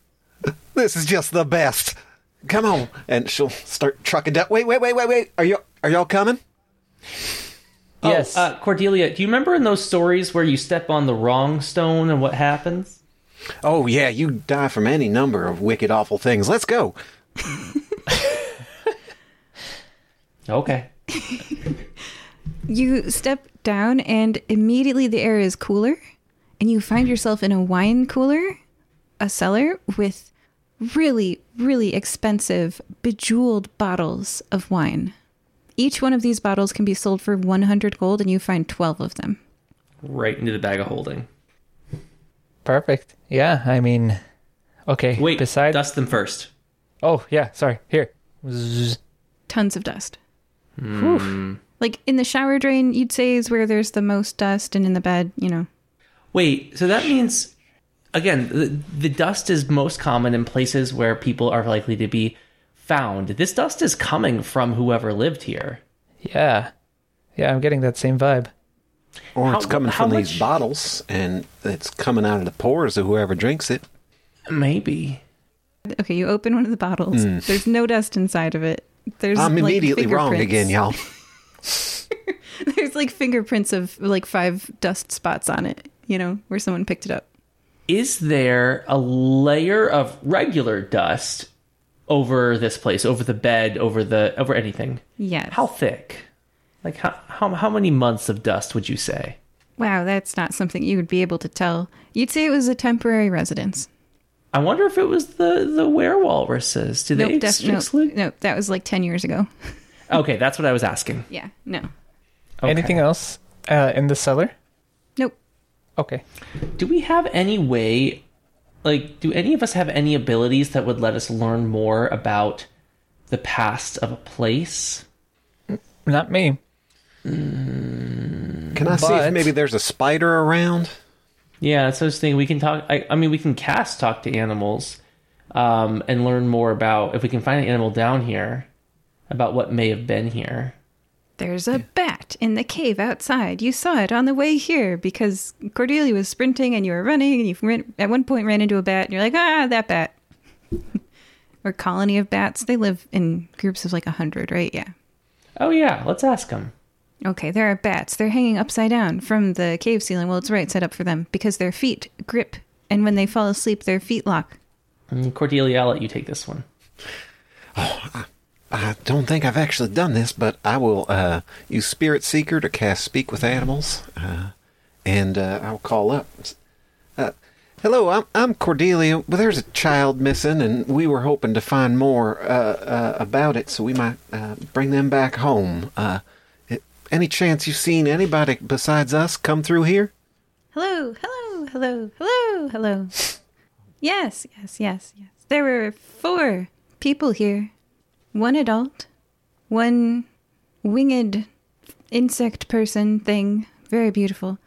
This is just the best. Come on, and she'll start trucking down. Wait, wait, wait, wait, wait. Are you are y'all coming? Yes. Oh, uh, Cordelia, do you remember in those stories where you step on the wrong stone and what happens? Oh yeah, you die from any number of wicked, awful things. Let's go. Okay. You step down, and immediately the air is cooler, and you find yourself in a wine cooler, a cellar with really, really expensive, bejeweled bottles of wine. Each one of these bottles can be sold for 100 gold, and you find 12 of them. Right into the bag of holding. Perfect. Yeah, I mean, okay. Wait, beside. dust them first. Oh, yeah. Sorry. Here. Zzz. Tons of dust. Hmm. Like in the shower drain, you'd say is where there's the most dust, and in the bed, you know. Wait, so that means again, the, the dust is most common in places where people are likely to be found. This dust is coming from whoever lived here. Yeah. Yeah, I'm getting that same vibe. Or it's How- coming how from much- these bottles, and it's coming out of the pores of whoever drinks it. Maybe. Okay, you open one of the bottles. Hmm. There's no dust inside of it. There's I'm like, immediately wrong again, y'all. There's like fingerprints of like five dust spots on it, you know, where someone picked it up. Is there a layer of regular dust over this place, over the bed, over the over anything? Yes. How thick? Like how how how many months of dust would you say? Wow, that's not something you would be able to tell. You'd say it was a temporary residence. I wonder if it was the the werewalruses. Do they Nope, ex- def- no, exclude? no, that was like 10 years ago. Okay, that's what I was asking. Yeah, no. Okay. Anything else uh, in the cellar? Nope. Okay. Do we have any way, like, do any of us have any abilities that would let us learn more about the past of a place? Not me. Can I see if maybe there's a spider around? Yeah, so I was thinking we can talk. I, I mean, we can cast talk to animals, um, and learn more about if we can find an animal down here, about what may have been here. There's a bat in the cave outside. You saw it on the way here because Cordelia was sprinting and you were running and you ran, at one point ran into a bat and you're like, ah, that bat. or colony of bats. They live in groups of like a hundred, right? Yeah. Oh yeah, let's ask them. Okay, there are bats. They're hanging upside down from the cave ceiling. Well, it's right set up for them because their feet grip, and when they fall asleep, their feet lock. Mm, Cordelia, I'll let you take this one. I don't think I've actually done this, but I will uh, use Spirit Seeker to cast Speak with Animals, uh, and uh, I'll call up. Uh, Hello, I'm, I'm Cordelia. Well, there's a child missing, and we were hoping to find more uh, uh, about it, so we might uh, bring them back home. Uh, any chance you've seen anybody besides us come through here? Hello, hello, hello, hello, hello. Yes, yes, yes, yes. There were four people here one adult, one winged insect person thing, very beautiful,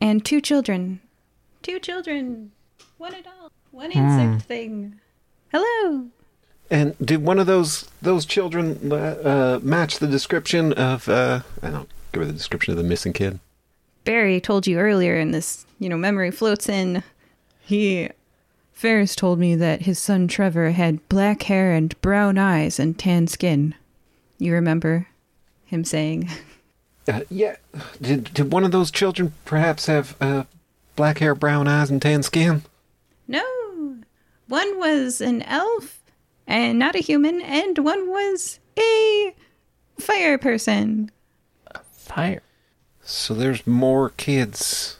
and two children. Two children, one adult, one insect thing. Hello. And did one of those those children uh, uh, match the description of? Uh, I don't give her the description of the missing kid. Barry told you earlier, and this, you know, memory floats in. He. Ferris told me that his son Trevor had black hair and brown eyes and tan skin. You remember him saying, Uh, yeah. Did did one of those children perhaps have uh, black hair, brown eyes, and tan skin? No, one was an elf and not a human, and one was a fire person. Fire. So there's more kids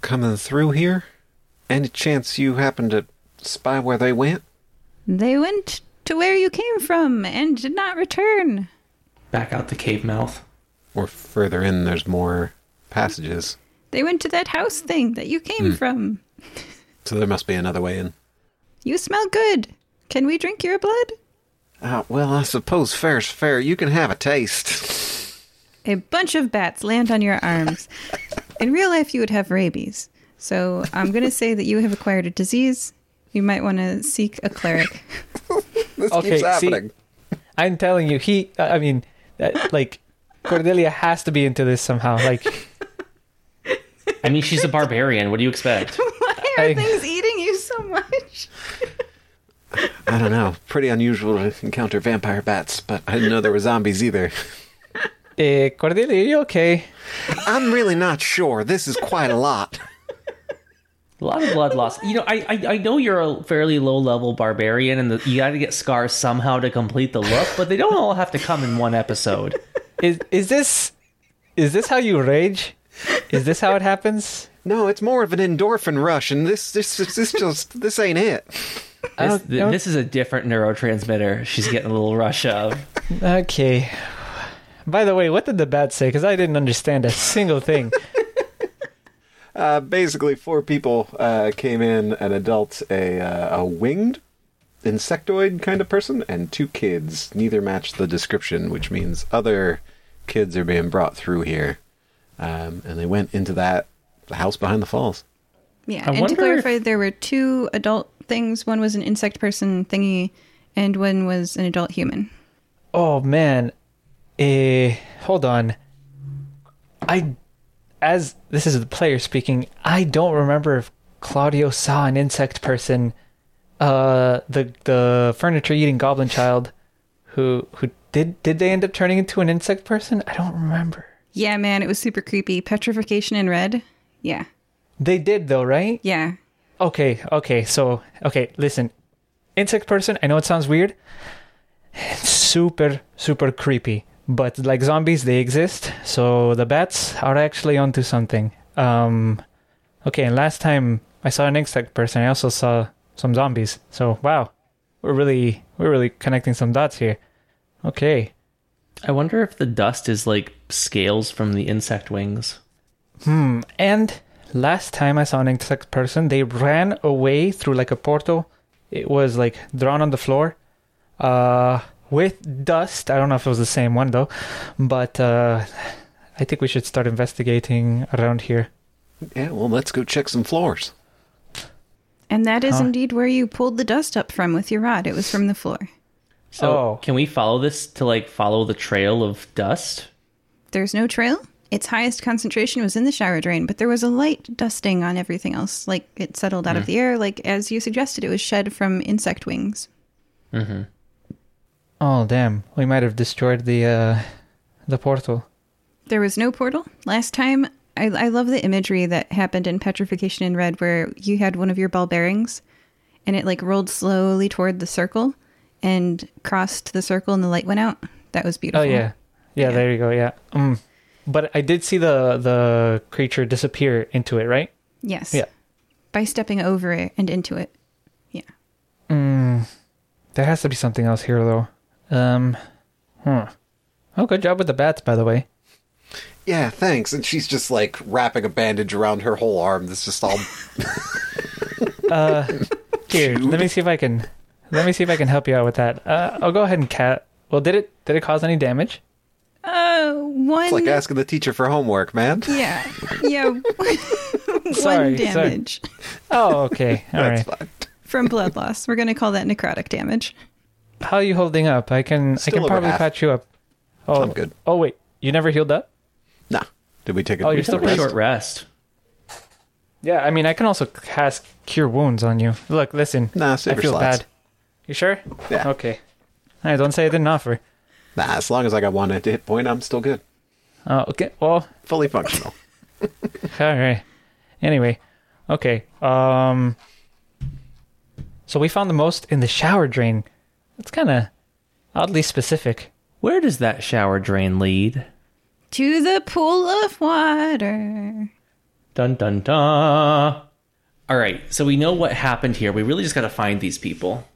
coming through here. Any chance you happen to spy where they went? They went to where you came from and did not return. Back out the cave mouth. Or further in, there's more passages. They went to that house thing that you came from. So there must be another way in. You smell good. Can we drink your blood? Uh, well, I suppose fair's fair. You can have a taste. A bunch of bats land on your arms. In real life, you would have rabies. So I'm going to say that you have acquired a disease. You might want to seek a cleric. This Okay, keeps see- I'm telling you, he. uh, I mean, that, like Cordelia has to be into this somehow. Like, I mean, she's a barbarian. What do you expect? Why are I- things eating you so much? I don't know. Pretty unusual to encounter vampire bats, but I didn't know there were zombies either. eh, Cordelia, are you okay? I'm really not sure. This is quite a lot. A lot of blood loss. You know, I, I I know you're a fairly low level barbarian, and the, you got to get scars somehow to complete the look, but they don't all have to come in one episode. Is is this is this how you rage? Is this how it happens? No, it's more of an endorphin rush, and this this this, this just this ain't it. This, th- this is a different neurotransmitter. She's getting a little rush of. Okay. By the way, what did the bat say? Because I didn't understand a single thing. Uh, basically, four people uh, came in: an adult, a uh, a winged insectoid kind of person, and two kids. Neither matched the description, which means other kids are being brought through here. Um, and they went into that the house behind the falls. Yeah, I and to clarify, if- there were two adult things. One was an insect person thingy, and one was an adult human. Oh man. Eh, hold on. I as this is the player speaking, I don't remember if Claudio saw an insect person uh the the furniture eating goblin child who who did did they end up turning into an insect person? I don't remember. Yeah, man, it was super creepy. Petrification in red. Yeah, They did though, right? yeah. Okay, okay, so okay, listen. Insect person, I know it sounds weird. It's super, super creepy. But like zombies, they exist. So the bats are actually onto something. Um okay, and last time I saw an insect person, I also saw some zombies. So wow. We're really we're really connecting some dots here. Okay. I wonder if the dust is like scales from the insect wings. Hmm. And last time I saw an insect person, they ran away through like a portal. It was like drawn on the floor, uh, with dust. I don't know if it was the same one though, but uh, I think we should start investigating around here. Yeah, well, let's go check some floors. And that is Huh? indeed where you pulled the dust up from with your rod. It was from the floor. So Oh. can we follow this to like follow the trail of dust? There's no trail. Its highest concentration was in the shower drain, but there was a light dusting on everything else. Like it settled out of the air, like as you suggested, it was shed from insect wings. Oh damn, we might have destroyed the uh, the portal. There was no portal. Last time, I, I love the imagery that happened in Petrification in Red where you had one of your ball bearings and it like rolled slowly toward the circle and crossed the circle and the light went out. That was Oh beautiful. yeah. yeah, Yeah. There you go. Yeah. Um, but I did see the the creature disappear into it, right? Yes. Yeah. By stepping over it and into it. Yeah. Mm, there has to be something else here, though. Um, huh. Oh, good job with the bats, by the way. Yeah, thanks. And she's just like wrapping a bandage around her whole arm. That's just all. Uh, here, let me see if I can. Let me see if I can help you out with that. Uh, I'll go ahead and cat. Well, did it did it cause any damage? Uh, one. It's like asking the teacher for homework, man. Yeah. Yeah. Sorry, one sorry. damage Oh, okay. All That's right. fine. from blood loss. We're going to call that necrotic damage. How are you holding up? I can Still I can over probably half. patch you up. Oh, I'm good. Oh wait, you never healed up? Nah. Did we take a Oh, you're still took a rest? short rest. Yeah, I mean, I can also cast cure wounds on you. Look, listen. Nah, save I your feel slots. bad. You sure? Yeah. Okay. All right, don't say I didn't offer. Nah, as long as I got one hit point, I'm still good. Oh, okay. Well, Fully functional. all right. Anyway, okay. Um. So we found the most in the shower drain. It's kind of oddly specific. Where does that shower drain lead? To the pool of water. Dun dun dun. All right, so we know what happened here. We really just got to find these people.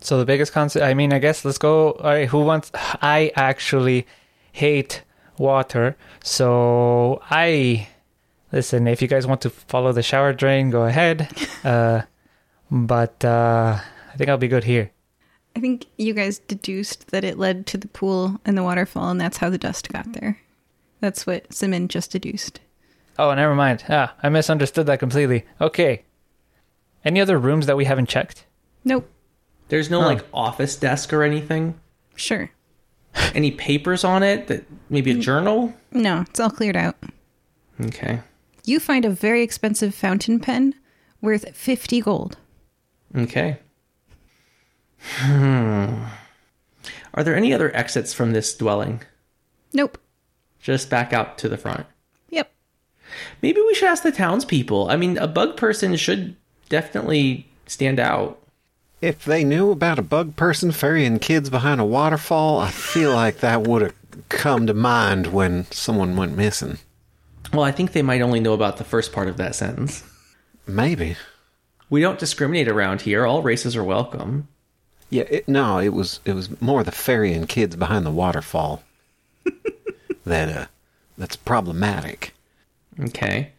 So the biggest concept. I mean, I guess let's go. All right, who wants? I actually hate water, so I listen. If you guys want to follow the shower drain, go ahead. Uh, but uh, I think I'll be good here. I think you guys deduced that it led to the pool and the waterfall, and that's how the dust got there. That's what Simond just deduced. Oh, never mind. Ah, I misunderstood that completely. Okay. Any other rooms that we haven't checked? Nope. There's no Huh. like office desk or anything. Sure. Any papers on it? That maybe a journal? No, it's all cleared out. Okay. You find a very expensive fountain pen worth 50 gold. Okay. Hmm. Are there any other exits from this dwelling? Nope. Just back out to the front. Yep. maybe we should ask the townspeople. I mean, a bug person should definitely stand out. If they knew about a bug person ferrying kids behind a waterfall, I feel like that would have come to mind when someone went missing. Well, I think they might only know about the first part of that sentence. Maybe. We don't discriminate around here. All races are welcome. Yeah, it, no, it was it was more the fairy and kids behind the waterfall that uh that's problematic. Okay.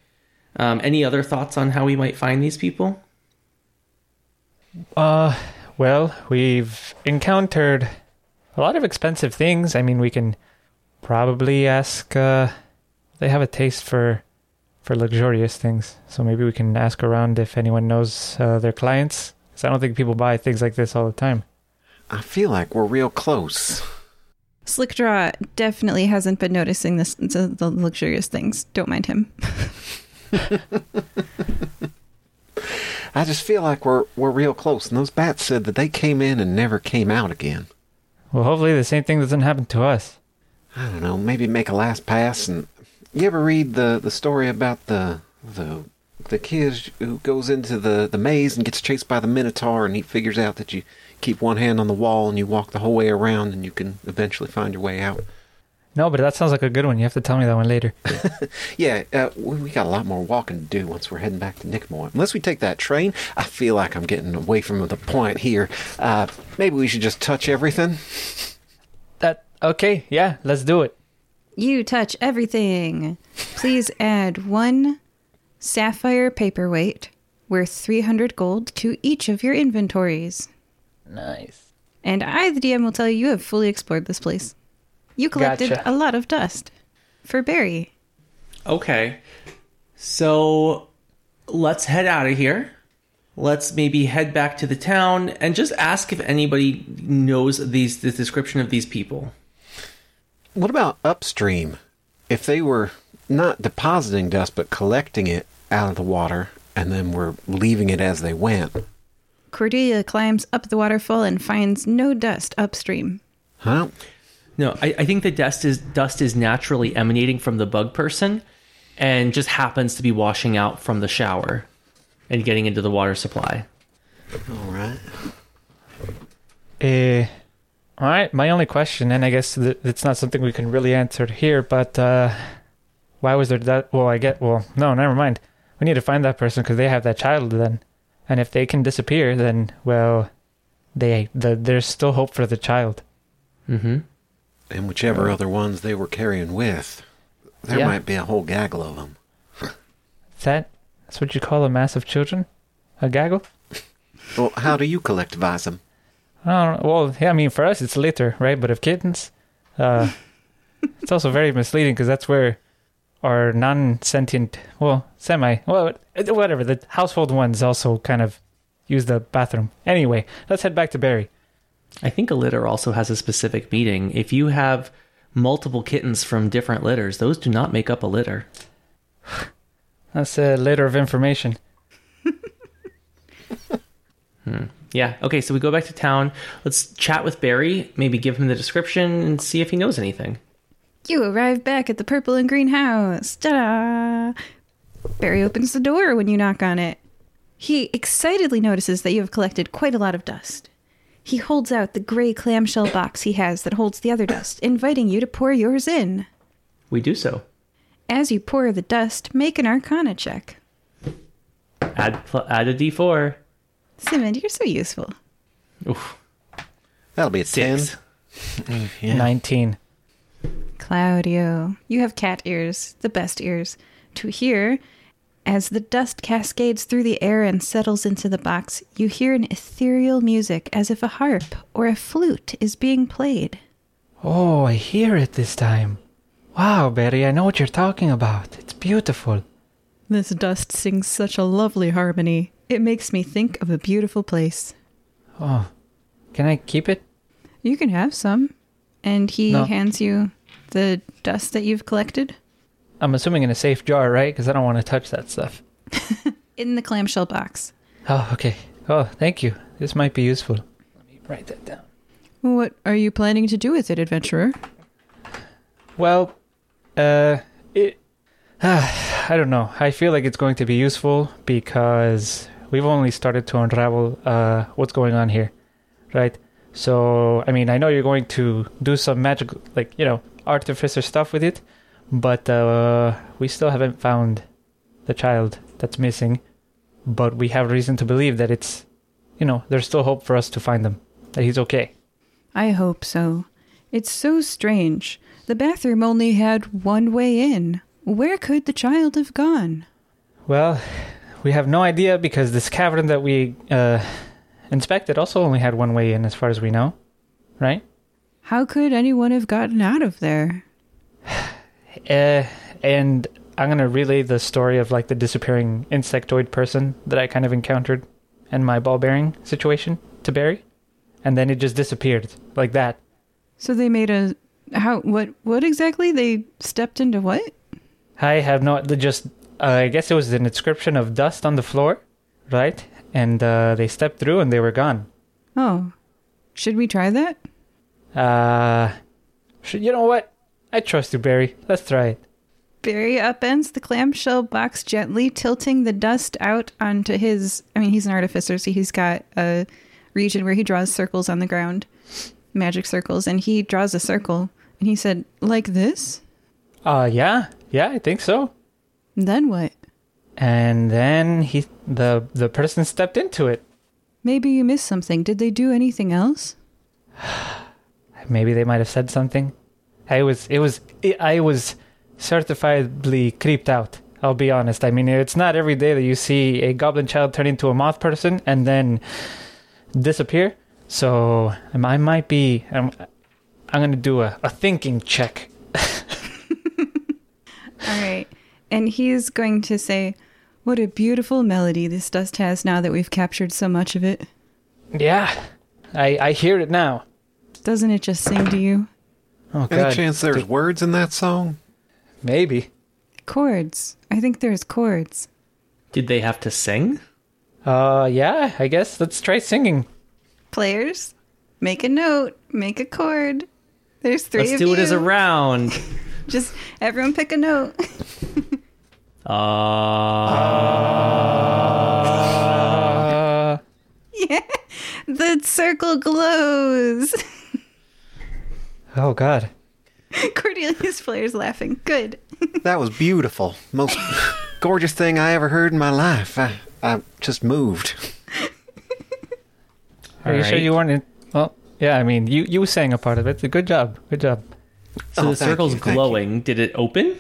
Um, any other thoughts on how we might find these people? Uh, well, we've encountered a lot of expensive things. I mean, we can probably ask. Uh, they have a taste for for luxurious things, so maybe we can ask around if anyone knows uh, their clients. Because I don't think people buy things like this all the time. I feel like we're real close. Slickdraw definitely hasn't been noticing this the, the luxurious things. Don't mind him. I just feel like we're we're real close. And those bats said that they came in and never came out again. Well, hopefully the same thing doesn't happen to us. I don't know, maybe make a last pass and you ever read the the story about the the the kid who goes into the the maze and gets chased by the minotaur and he figures out that you keep one hand on the wall and you walk the whole way around and you can eventually find your way out. No, but that sounds like a good one. You have to tell me that one later. Yeah, uh, we, we got a lot more walking to do once we're heading back to Nickmore. Unless we take that train, I feel like I'm getting away from the point here. Uh, maybe we should just touch everything. that okay? Yeah, let's do it. You touch everything. Please add one sapphire paperweight worth 300 gold to each of your inventories. Nice. And I, the DM, will tell you you have fully explored this place. You collected Gotcha. a lot of dust for Barry. Okay. So let's head out of here. Let's maybe head back to the town and just ask if anybody knows these the description of these people. What about upstream? If they were not depositing dust but collecting it out of the water and then were leaving it as they went, Cordelia climbs up the waterfall and finds no dust upstream. huh? No, I, I think the dust is dust is naturally emanating from the bug person and just happens to be washing out from the shower and getting into the water supply. All right. Uh, all right. My only question, and I guess th- it's not something we can really answer here, but uh, why was there that? Well, I get. Well, no, never mind. We need to find that person because they have that child then, and if they can disappear, then well, they the, there's still hope for the child. Mm-hmm. And whichever other ones they were carrying with, there Yeah. might be a whole gaggle of them. That that's what you call a mass of children? A gaggle? Well, how do you collectivize them? I. Well, yeah, I mean, for us, it's litter, right? But if kittens, uh, it's also very misleading because that's where our non-sentient, well, semi, well, whatever, the household ones also kind of use the bathroom. Anyway, let's head back to Barry. I think a litter also has a specific meaning. If you have multiple kittens from different litters, those do not make up a litter. That's a litter of information. Hmm. Yeah. Okay, so we go back to town. Let's chat with Barry, maybe give him the description and see if he knows anything. You arrive back at the purple and green house. Ta-da! Barry opens the door when you knock on it. He excitedly notices that you have collected quite a lot of dust. He holds out the gray clamshell box he has that holds the other dust, inviting you to pour yours in. We do so. As you pour the dust, make an arcana check. Add pl- add a d4. Simond, you're so useful. Oof. That'll be a Six. Yeah. 19. Claudio, you have cat ears, the best ears, to hear. As the dust cascades through the air and settles into the box, you hear an ethereal music as if a harp or a flute is being played. Oh, I hear it this time. Wow, Barry, I know what you're talking about. It's beautiful. This dust sings such a lovely harmony. It makes me think of a beautiful place. Oh, can I keep it? You can have some. And he No. hands you the dust that you've collected I'm assuming in a safe jar, right? Because I don't want to touch that stuff. in the clamshell box. Oh, okay. Oh, thank you. This might be useful. Let me write that down. What are you planning to do with it, adventurer? Well, uh, it. I I don't know. I feel like it's going to be useful because we've only started to unravel uh, what's going on here, right? So, I mean, I know you're going to do some magic, like you know, artificer stuff with it, but uh, we still haven't found the child that's missing. But we have reason to believe that it's, you know, there's still hope for us to find him. That he's okay. I hope so. It's so strange. The bathroom only had one way in. Where could the child have gone? Well, we have no idea because this cavern that we uh, inspected also only had one way in, as far as we know, right? How could anyone have gotten out of there? Uh, and I'm gonna relay the story of like the disappearing insectoid person that I kind of encountered in my ball bearing situation to Barry, and then it just disappeared like that. So they made a how what what exactly? They stepped into what? I have no, the just uh, I guess it was an inscription of dust on the floor, right? And uh, they stepped through and they were gone. Oh. Should we try that? Uh, you know what? I trust you, Barry. Let's try it. Barry upends the clamshell box gently, tilting the dust out onto his. I mean, he's an artificer, so he's got a region where he draws circles on the ground, magic circles, and he draws a circle. And he said, like this? Uh, yeah, yeah, I think so. Then what? And then he, the the person stepped into it. Maybe you missed something. Did they do anything else? Maybe they might have said something. I was, it was, I was certifiably creeped out. I'll be honest. I mean, it's not every day that you see a goblin child turn into a moth person and then disappear. So um, I might be. Um, I'm gonna do a, a thinking check. All right. And he's going to say, What a beautiful melody this dust has now that we've captured so much of it. Yeah, I I hear it now. Doesn't it just sing to you? Oh Any chance there's words in that song? maybe. Chords. I think there's chords. Did they have to sing? Uh, yeah. I guess let's try singing. players, make a note, make a chord. There's 3 Let's of do it as a round. Just everyone pick a note. Uh, Uh, yeah. The circle glows. Oh God. Cordelia's players laughing. Good. That was beautiful. Most gorgeous thing I ever heard in my life. I, I just moved. Are you sure you weren't? In, well, yeah. I mean, you you sang a part of it. Good job. Good job. so Oh, the circle's you, thank you. glowing. Did it open?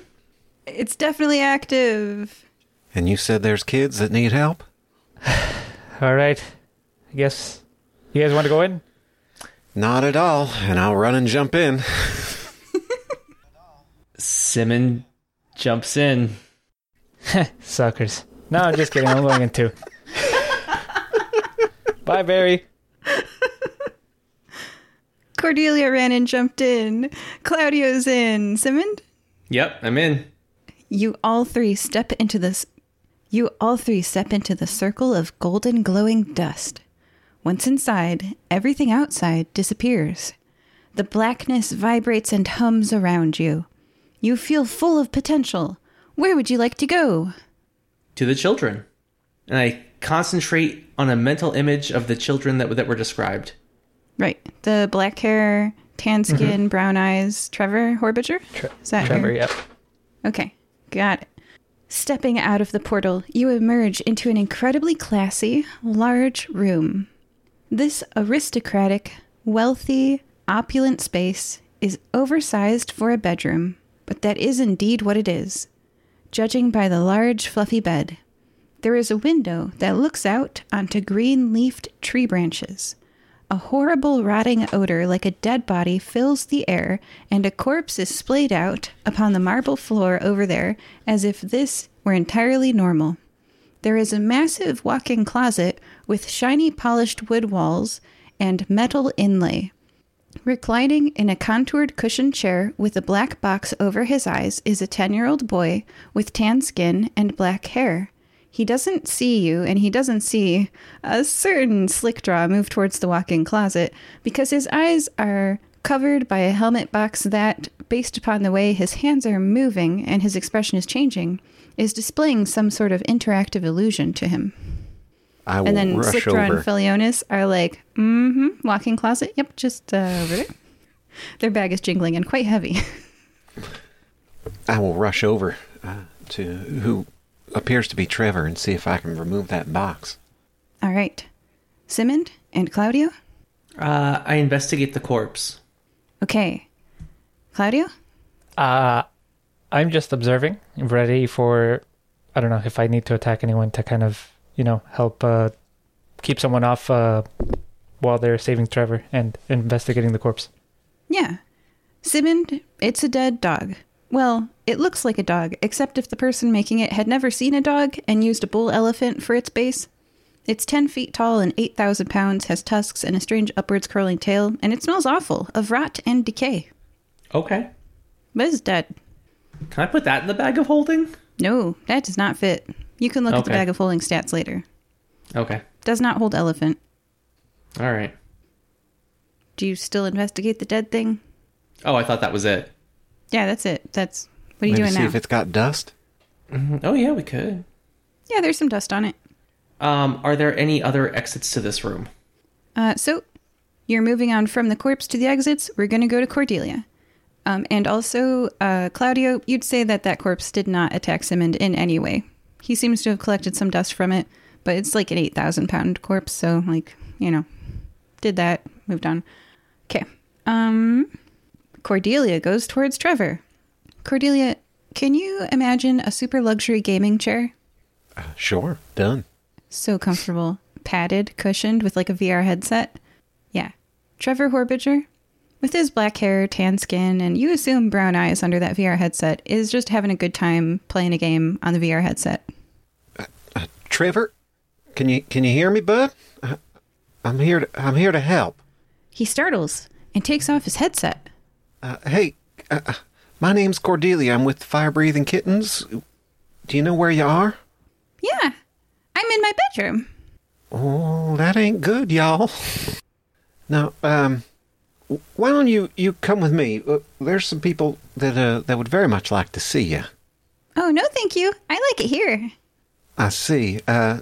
It's definitely active. And you said there's kids that need help? All right. I guess you guys want to go in. Not at all. And I'll run and jump in. Simond jumps in. Suckers. No, I'm just kidding. I'm going in too. Bye, Barry. Cordelia ran and jumped in. Claudio's in. Simond, Yep, I'm in. you all three step into this. You all three step into the circle of golden glowing dust. Once inside, everything outside disappears. The blackness vibrates and hums around you. You feel full of potential. Where would you like to go? To the children. And I concentrate on a mental image of the children that, that were described. Right. The black hair, tan mm-hmm. skin, brown eyes. Trevor Horbiger? Tre- Is that Trevor, your- yep. Okay, got it. Stepping out of the portal, you emerge into an incredibly classy, large room. This aristocratic, wealthy, opulent space is oversized for a bedroom, but that is indeed what it is, judging by the large, fluffy bed. There is a window that looks out onto green leafed tree branches. A horrible rotting odor like a dead body fills the air, and a corpse is splayed out upon the marble floor over there as if this were entirely normal. There is a massive walk in closet with shiny polished wood walls and metal inlay. Reclining in a contoured cushioned chair with a black box over his eyes is a 10 year old boy with tan skin and black hair. He doesn't see you, and he doesn't see a certain Slickdraw move towards the walk in closet because his eyes are covered by a helmet box that, based upon the way his hands are moving and his expression is changing, is displaying some sort of interactive illusion to him. I will And then rush and over. Felonious are like, mm-hmm, walking closet. Yep, just uh, over there. Their bag is jingling and quite heavy. I will rush over uh, to who appears to be Trevor and see if I can remove that box. All right. Simond and Claudio? Uh, I investigate the corpse. Okay. Claudio? Uh, I'm just observing, ready for, I don't know, if I need to attack anyone to kind of, you know, help uh, keep someone off uh, while they're saving Trevor and investigating the corpse. Yeah. Simond, it's a dead dog. Well, it looks like a dog, except if the person making it had never seen a dog and used a bull elephant for its base. It's 10 feet tall and 8,000 pounds, has tusks and a strange upwards curling tail, and it smells awful of rot and decay. Okay. But it's dead. Can I put that in the bag of holding? No, that does not fit. You can look at the bag of holding stats later. Okay. Does not hold elephant. All right. Do you still investigate the dead thing? Oh, I thought that was it. Yeah, that's it. That's what are you Maybe doing see now? if it's got dust. Mhm. Oh, yeah, we could. yeah, there's some dust on it. Um, are there any other exits to this room? Uh, so you're moving on from the corpse to the exits. We're going to go to Cordelia. Um, and also, uh, Claudio, you'd say that that corpse did not attack Simond in any way. He seems to have collected some dust from it, but it's like an 8,000 pound corpse. So, like, you know, did that, moved on. Okay. Um, Cordelia goes towards Trevor. Cordelia, can you imagine a super luxury gaming chair? Sure, done. So comfortable, padded, cushioned with like a VR headset. Yeah. Trevor Horbiger, with his black hair, tan skin, and you assume brown eyes under that VR headset, is just having a good time playing a game on the VR headset. uh Trevor, can you can you hear me, bud? I, I'm here. To, I'm here to help. He startles and takes off his headset. Uh, hey, uh, uh, my name's Cordelia. I'm with Fire Breathing Kittens. Do you know where you are? Yeah, I'm in my bedroom. Oh, that ain't good, y'all. Now, um, w- why don't you you come with me? Uh, there's some people that uh that would very much like to see you. Oh, no, thank you. I like it here. I see. Uh,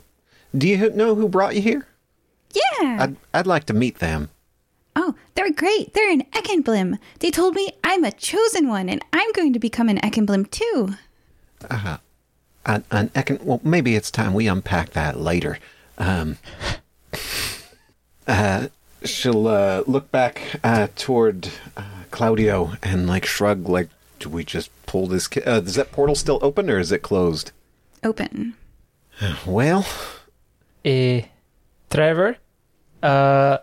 do you know who brought you here? Yeah. I'd I'd like to meet them. oh, they're great. They're an Eckenblim. They told me I'm a chosen one and I'm going to become an Eckenblim too. Uh, huh. an, an econ- well, maybe it's time we unpack that later. Um, uh, she'll uh, look back uh, toward uh, Claudio and like shrug, like, "Do we just pull this? Ki- uh, is that portal still open or is it closed?" Open. Well, Eh, Trevor, uh,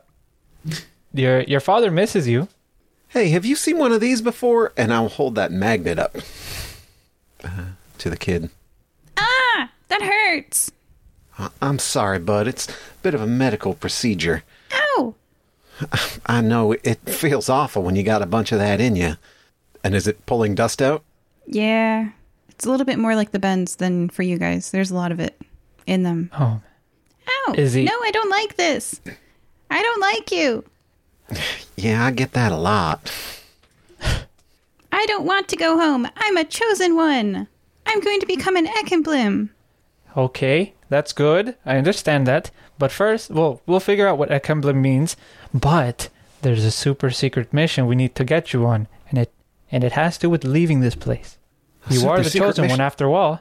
your your father misses you. hey, have you seen one of these before? And I'll hold that magnet up uh, to the kid. Ah, that hurts. "I- I'm sorry, bud. It's a bit of a medical procedure. Ow. I know it feels awful when you got a bunch of that in you. And is it pulling dust out? Yeah. It's a little bit more like the bends than for you guys. There's a lot of it in them. Oh, Ow. Is he- No, I don't like this. I don't like you. Yeah, I get that a lot. I don't want to go home. I'm a chosen one. I'm going to become an Eckenblim. okay, that's good. I understand that. But first, well, we'll figure out what Eckenblim means. But there's a super secret mission we need to get you on, and it and it has to do with leaving this place. A You are the chosen mission? one after all.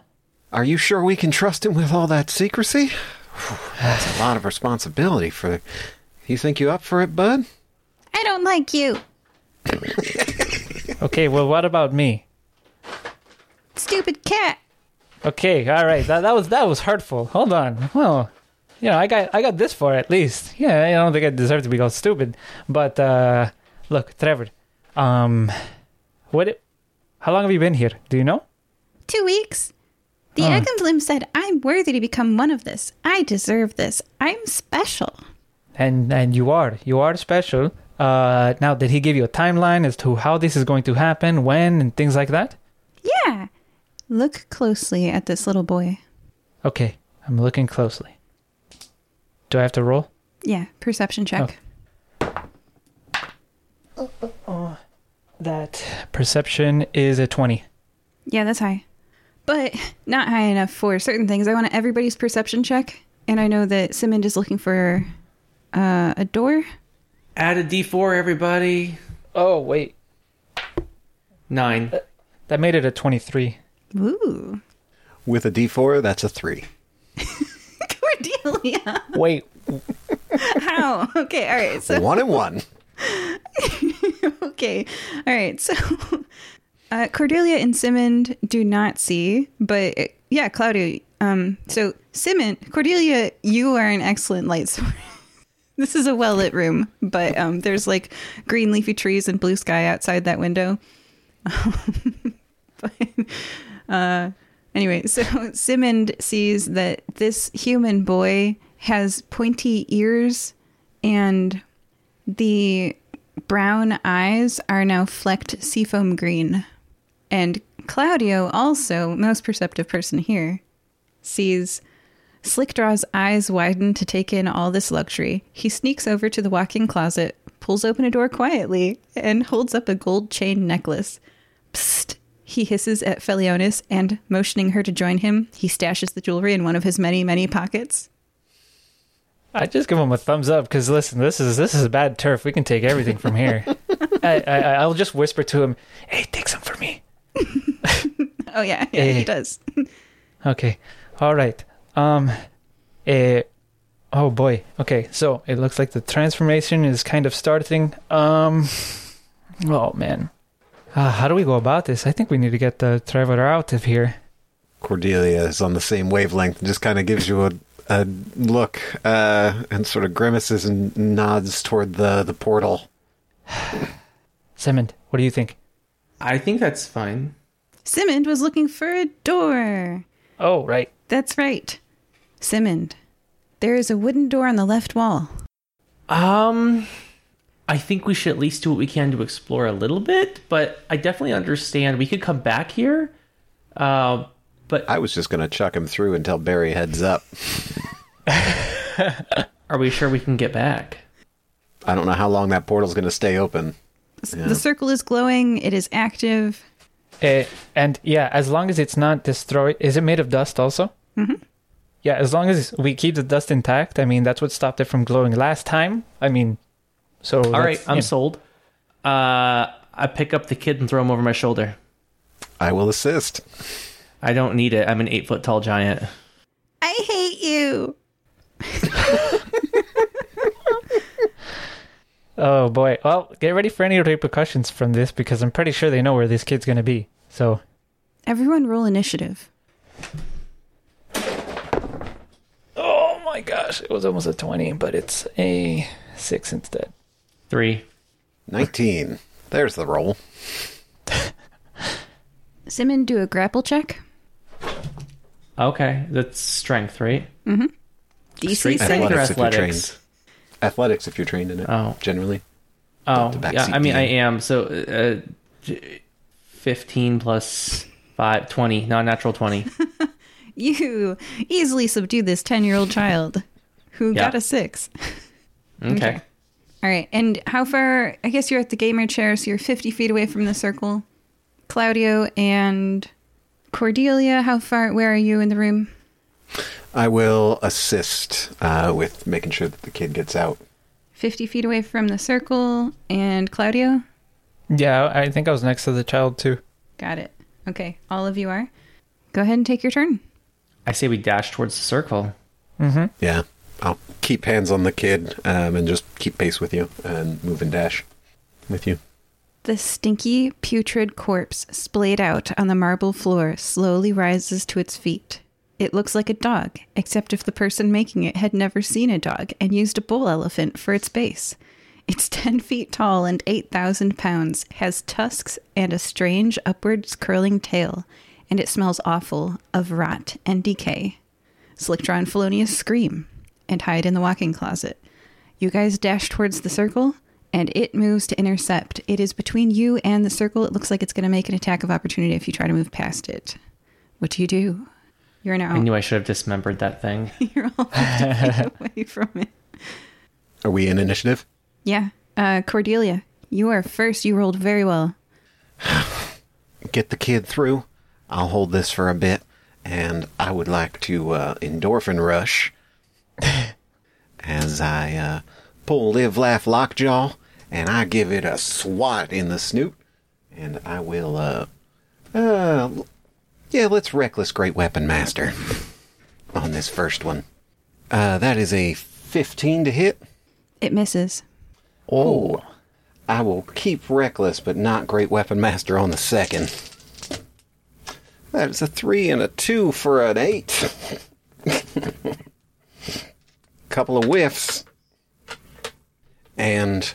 Are you sure we can trust him with all that secrecy? Whew, That's a lot of responsibility for. You think you up for it, bud? I don't like you. Okay, well, what about me? Stupid cat. Okay, all right. That, that was that was hurtful. Hold on. Well, you know, I got I got this for at least. Yeah, I don't think I deserve to be called stupid. But uh look, Trevor. Um, what? It, how long have you been here? Do you know? Two weeks. The Oh. Eckenblim said I'm worthy to become one of this. I deserve this. I'm special. And and you are you are special. Uh, now did he give you a timeline as to how this is going to happen, when, and things like that? Yeah. Look closely at this little boy. Okay, I'm looking closely. Do I have to roll? Yeah, perception check. Oh That perception is a 20. Yeah, that's high. But not high enough for certain things. I want everybody's perception check. And I know that Simond is looking for uh, a door. Add a D4, everybody. Oh, wait. Nine. That made it a 23. Ooh. With a D4, that's a three. Cordelia. Wait, How? Okay, all right. So one and one. okay. All right. So uh, Cordelia and Simond do not see, but uh, yeah, Claudia. Um, so Simond, Cordelia, you are an excellent light source. this is a well lit room, but um, there's like green leafy trees and blue sky outside that window. but uh, anyway, so Simond sees that this human boy has pointy ears and the brown eyes are now flecked seafoam green. And Claudio, also most perceptive person here, sees Slickdraw's eyes widen to take in all this luxury. He sneaks over to the walk-in closet, pulls open a door quietly, and holds up a gold chain necklace. Psst! He hisses at Felonious, and motioning her to join him, he stashes the jewelry in one of his many, many pockets. I just give him a thumbs up because listen, this is this is a bad turf. We can take everything from here. I, I I'll just whisper to him, "Hey, take some for me." Oh yeah, yeah, Eh. he does. Okay, all right. Um, eh, oh boy. Okay, so it looks like the transformation is kind of starting. Um, oh man, uh, how do we go about this? I think we need to get the traveler out of here. Cordelia is on the same wavelength and just kind of gives you a, a look uh, and sort of grimaces and nods toward the, the portal. Simond, what do you think? I think that's fine. Simond was looking for a door. Oh, right. That's right. Simond, there is a wooden door on the left wall. Um, I think we should at least do what we can to explore a little bit, but I definitely understand we could come back here. Uh, but I was just going to chuck him through until Barry heads up. are we sure we can get back? I don't know how long that portal's going to stay open. Yeah. The circle is glowing, it is active. Uh, and yeah, as long as it's not destroyed, is it made of dust also? Mm-hmm. Yeah, as long as we keep the dust intact. I mean, that's what stopped it from glowing last time. I mean, so All right, I'm yeah. sold. Uh, I pick up the kid and throw him over my shoulder. I will assist. I don't need it. I'm an eight foot tall giant. I hate you. Oh boy. Well, get ready for any repercussions from this because I'm pretty sure they know where this kid's gonna be. So Everyone roll initiative. Oh my gosh, it was almost a 20, but it's a 6 instead. Three. 19. There's the roll. Simond, do a grapple check. Okay, that's strength, right? DC Straight six. strength or Athletics if you're athletics? Athletics, if you're trained in it, Oh. generally. Oh, yeah. I mean, I am. So, uh, fifteen plus five, 20, non-natural twenty. You easily subdue this 10 year old child who Yeah. got a six. Okay. All right. And how far? I guess you're at the gamer chair, so you're 50 feet away from the circle. Claudio and Cordelia, how far? Where are you in the room? I will assist uh, with making sure that the kid gets out. 50 feet away from the circle. And Claudio? Yeah, I think I was next to the child too. Got it. Okay. All of you are. Go ahead and take your turn. I say we dash towards the circle. Mm-hmm. Yeah. I'll keep hands on the kid um, and just keep pace with you and move and dash with you. The stinky, putrid corpse splayed out on the marble floor slowly rises to its feet. It looks like a dog, except if the person making it had never seen a dog and used a bull elephant for its base. It's 10 feet tall and 8,000 pounds, has tusks and a strange upwards curling tail, and it smells awful of rot and decay. Slickdraw and Felonious scream and hide in the walk-in closet. You guys dash towards the circle, and it moves to intercept. It is between you and the circle. It looks like it's going to make an attack of opportunity if you try to move past it. What do you do? You're now I knew I should have dismembered that thing. you're all away from it. Are we in initiative? Yeah, uh, Cordelia, you are first. You rolled very well. get the kid through. I'll hold this for a bit, and I would like to uh, endorphin rush as I uh, pull Live Laugh Lockjaw, and I give it a swat in the snoot, and I will, uh, uh, yeah, let's Reckless Great Weapon Master on this first one. Uh, that is a 15 to hit. It misses. Oh. I will keep Reckless, but not Great Weapon Master on the second. That is a 3 and a 2 for an 8. Couple of whiffs. And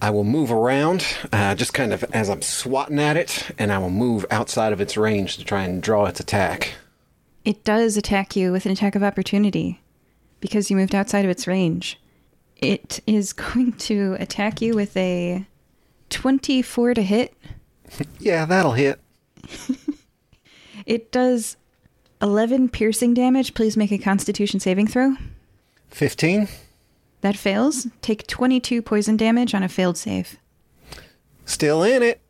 I will move around, uh, just kind of as I'm swatting at it, and I will move outside of its range to try and draw its attack. It does attack you with an attack of opportunity because you moved outside of its range. It is going to attack you with a 24 to hit. Yeah, that'll hit. It does 11 piercing damage. Please make a constitution saving throw. 15. That fails. Take 22 poison damage on a failed save. Still in it.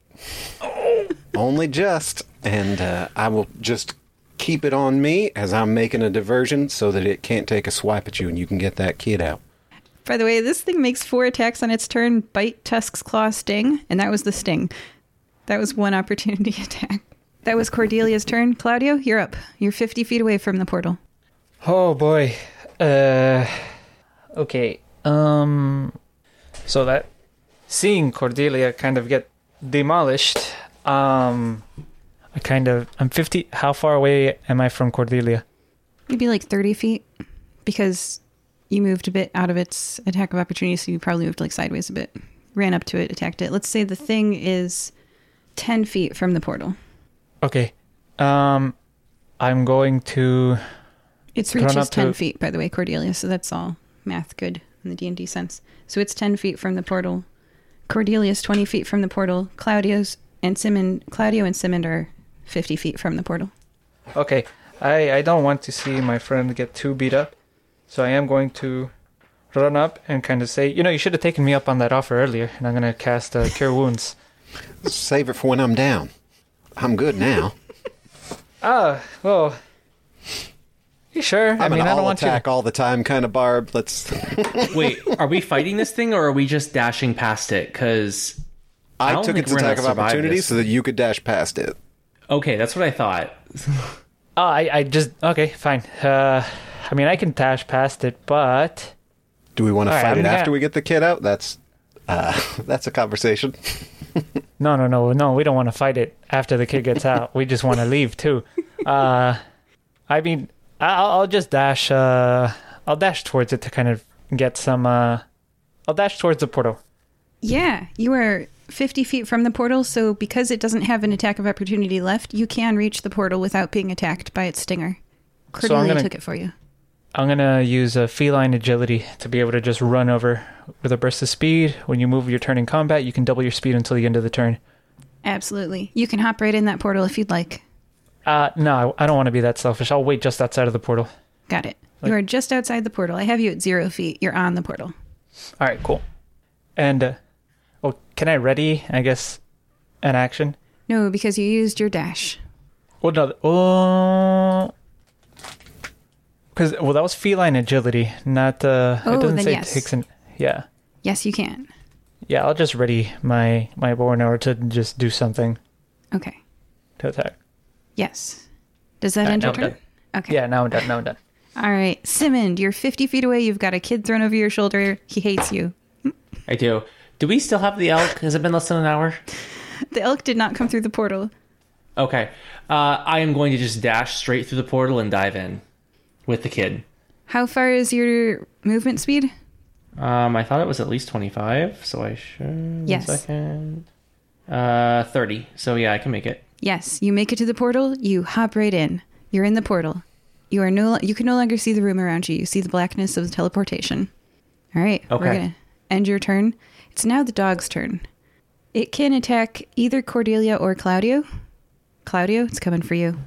Only just. And uh, I will just keep it on me as I'm making a diversion so that it can't take a swipe at you and you can get that kid out. By the way, this thing makes four attacks on its turn bite, tusks, claw, sting, and that was the sting. That was one opportunity attack. That was Cordelia's turn. Claudio, you're up. You're 50 feet away from the portal. Oh boy. Uh okay. Um so that seeing Cordelia kind of get demolished, um I kind of I'm 50 how far away am I from Cordelia? Maybe like 30 feet because you moved a bit out of its attack of opportunity, so you probably moved like sideways a bit. Ran up to it, attacked it. Let's say the thing is 10 feet from the portal. Okay. Um I'm going to Its Run reach is 10 to- feet, by the way, Cordelia, so that's all math good in the D&D sense. So it's 10 feet from the portal. Cordelia's 20 feet from the portal. Claudio's and Simond, Claudio and Simond are 50 feet from the portal. Okay. I I don't want to see my friend get too beat up. So I am going to run up and kind of say, you know, you should have taken me up on that offer earlier, and I'm going to cast uh, Cure Wounds. Save it for when I'm down. I'm good now. Ah, well. You sure? I'm I mean, an I don't all want attack you. all the time kind of barb. Let's. Wait, are we fighting this thing or are we just dashing past it? Because I, don't took think its gonna attack of survive opportunity this. so that you could dash past it. okay, that's what I thought. Oh, I, I just okay, fine. Uh, I mean, I can dash past it, but Do we want to All right, fight I'm it gonna- after we get the kid out? That's uh, that's a conversation. No, no, no, no. We don't want to fight it after the kid gets out. We just want to leave too. Uh, I mean, I'll, I'll just dash. Uh, I'll dash towards it to kind of get some. Uh, I'll dash towards the portal. Yeah, you are 50 feet from the portal, so because it doesn't have an attack of opportunity left, you can reach the portal without being attacked by its stinger. So Cordelia gonna- took it for you. I'm gonna use a feline agility to be able to just run over with a burst of speed. When you move your turn in combat, you can double your speed until the end of the turn. Absolutely. You can hop right in that portal if you'd like. Uh, no, I don't want to be that selfish. I'll wait just outside of the portal. Got it. Like- you are just outside the portal. I have you at zero feet. You're on the portal. All right, cool. And uh, oh, can I ready? I guess an action. No, because you used your dash. Well, no. Oh, because well, that was feline agility, not. Uh, Oh, it doesn't then say yes. it takes an. Yeah, Yes, you can. yeah. I'll just ready my my bow and arrow to just do something Okay. to attack. Yes. Does that All right, end your turn? Okay. Yeah, now I'm done. Now I'm done. All right. Simond, you're 50 feet away. You've got a kid thrown over your shoulder. He hates you. I do. Do we still have the elk? Has it been less than an hour? The elk did not come through the portal. Okay. Uh, I am going to just dash straight through the portal and dive in with the kid. How far is your movement speed? Um, I thought it was at least 25, so I should. Yes. second. Uh, 30. So yeah, I can make it. Yes, you make it to the portal. You hop right in. You're in the portal. You are no. You can no longer see the room around you. You see the blackness of the teleportation. All right. We're Okay. gonna end your turn. It's now the dog's turn. It can attack either Cordelia or Claudio. Claudio, it's coming for you.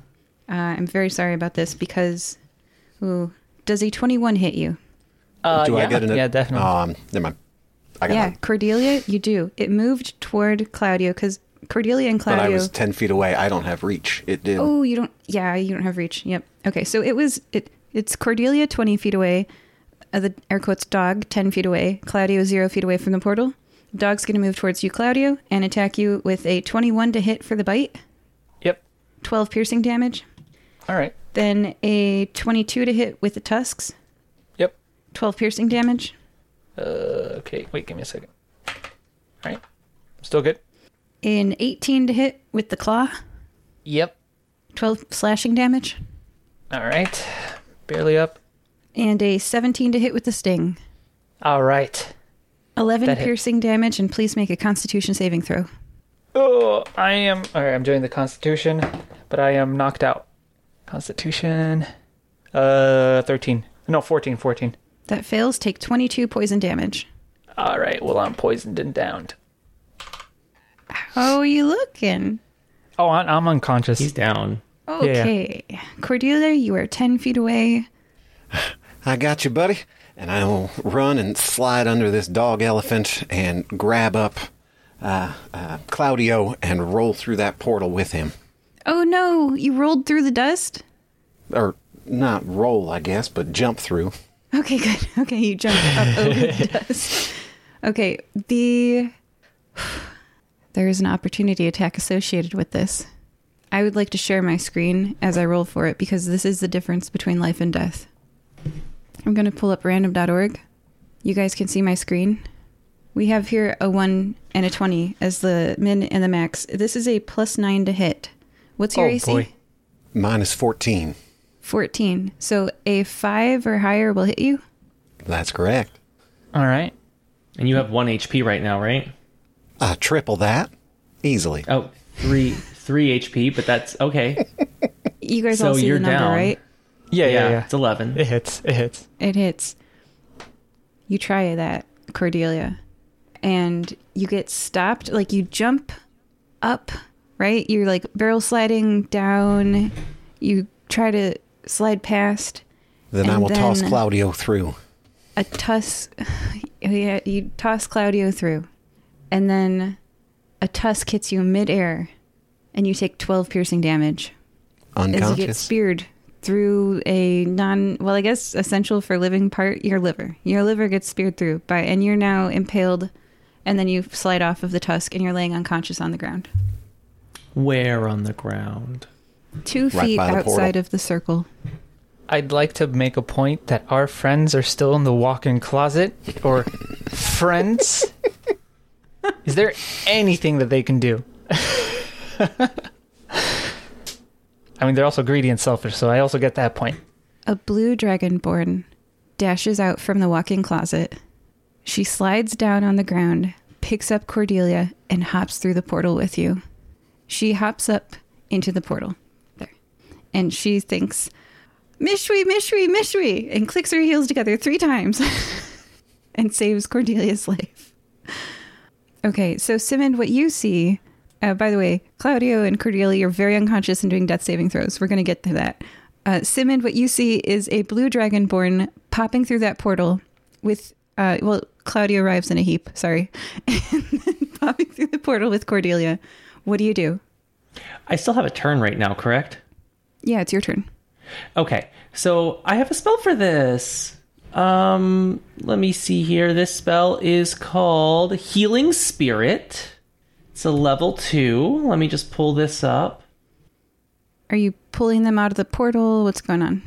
Uh, I'm very sorry about this because, ooh, does a 21 hit you? Uh, Do yeah, I get an? Yeah, definitely. Um, never mind. I got Yeah, it. Cordelia, you do. It moved toward Claudio because Cordelia and Claudio. But I was 10 feet away. I don't have reach. It did. Oh, you don't. Yeah, you don't have reach. Yep. Okay, so it was it. It's Cordelia twenty feet away. Uh, the air quotes dog ten feet away. Claudio zero feet away from the portal. Dog's going to move towards you, Claudio, and attack you with a twenty-one to hit for the bite. Yep. Twelve piercing damage. All right. Then a twenty-two to hit with the tusks. Yep. Twelve piercing damage. Uh, okay. Wait. Give me a second. All right. Still good. An eighteen to hit with the claw. Yep. Twelve slashing damage. All right. Barely up. And a seventeen to hit with the sting. All right. 11 That hit. piercing damage, and please make a constitution saving throw. Oh, I am. All right. I'm doing the Constitution, but I am knocked out. Constitution. Uh, 13. No, 14. 14. That fails. Take 22 poison damage. All right. Well, I'm poisoned and downed. How are you looking? Oh, I'm, I'm unconscious. He's down. Okay. Cordelia, you are 10 feet away. I got you, buddy. And I will run and slide under this dog elephant and grab up uh, uh, Claudio and roll through that portal with him. Oh no, you rolled through the dust? Or not roll, I guess, but jump through. Okay, good. Okay, you jumped up over the dust. Okay, the. There is an opportunity attack associated with this. I would like to share my screen as I roll for it because this is the difference between life and death. I'm going to pull up random.org. You guys can see my screen. We have here a 1 and a 20 as the min and the max. This is a plus 9 to hit. What's your Oh, AC? boy. Minus 14. 14. So a 5 or higher will hit you? That's correct. All right. And you have one HP right now, right? Uh, triple that. Easily. Oh, three three HP, but that's okay. You guys So all see you're the number, down. right? Yeah, yeah, yeah. it's eleven. It hits. It hits. It hits. You try that, Cordelia, and you get stopped. Like you jump up, right? You're like barrel sliding down. You try to slide past Then I will toss Claudio through. a tusk. Yeah, you toss Claudio through, and then a tusk hits you midair, and you take twelve piercing damage Unconscious. as you get speared through a non well i guess essential for living part your liver your liver gets speared through by and you're now impaled and then you slide off of the tusk and you're laying unconscious on the ground Where on the ground? two Right feet by the outside portal. of the circle I'd like to make a point that our friends are still in the walk-in closet, or friends. Is there anything that they can do? I mean, they're also greedy and selfish, so I also get that point. a blue dragonborn dashes out from the walk-in closet she slides down on the ground picks up cordelia and hops through the portal with you she hops up into the portal. There. And she thinks mishri mishri mishri and clicks her heels together three times and saves cordelia's life. Okay so simond what you see uh, by the way claudio and cordelia are very unconscious and doing death saving throws. We're going to get to that. Uh, Simond, what you see is a blue dragonborn popping through that portal with, uh, well, Claudio arrives in a heap, sorry, and then popping through the portal with Cordelia. What do you do? I still have a turn right now, correct? Yeah, it's your turn. Okay, so I have a spell for this. Um, let me see here. This spell is called Healing Spirit. It's a level two. Let me just pull this up. Are you pulling them out of the portal? What's going on?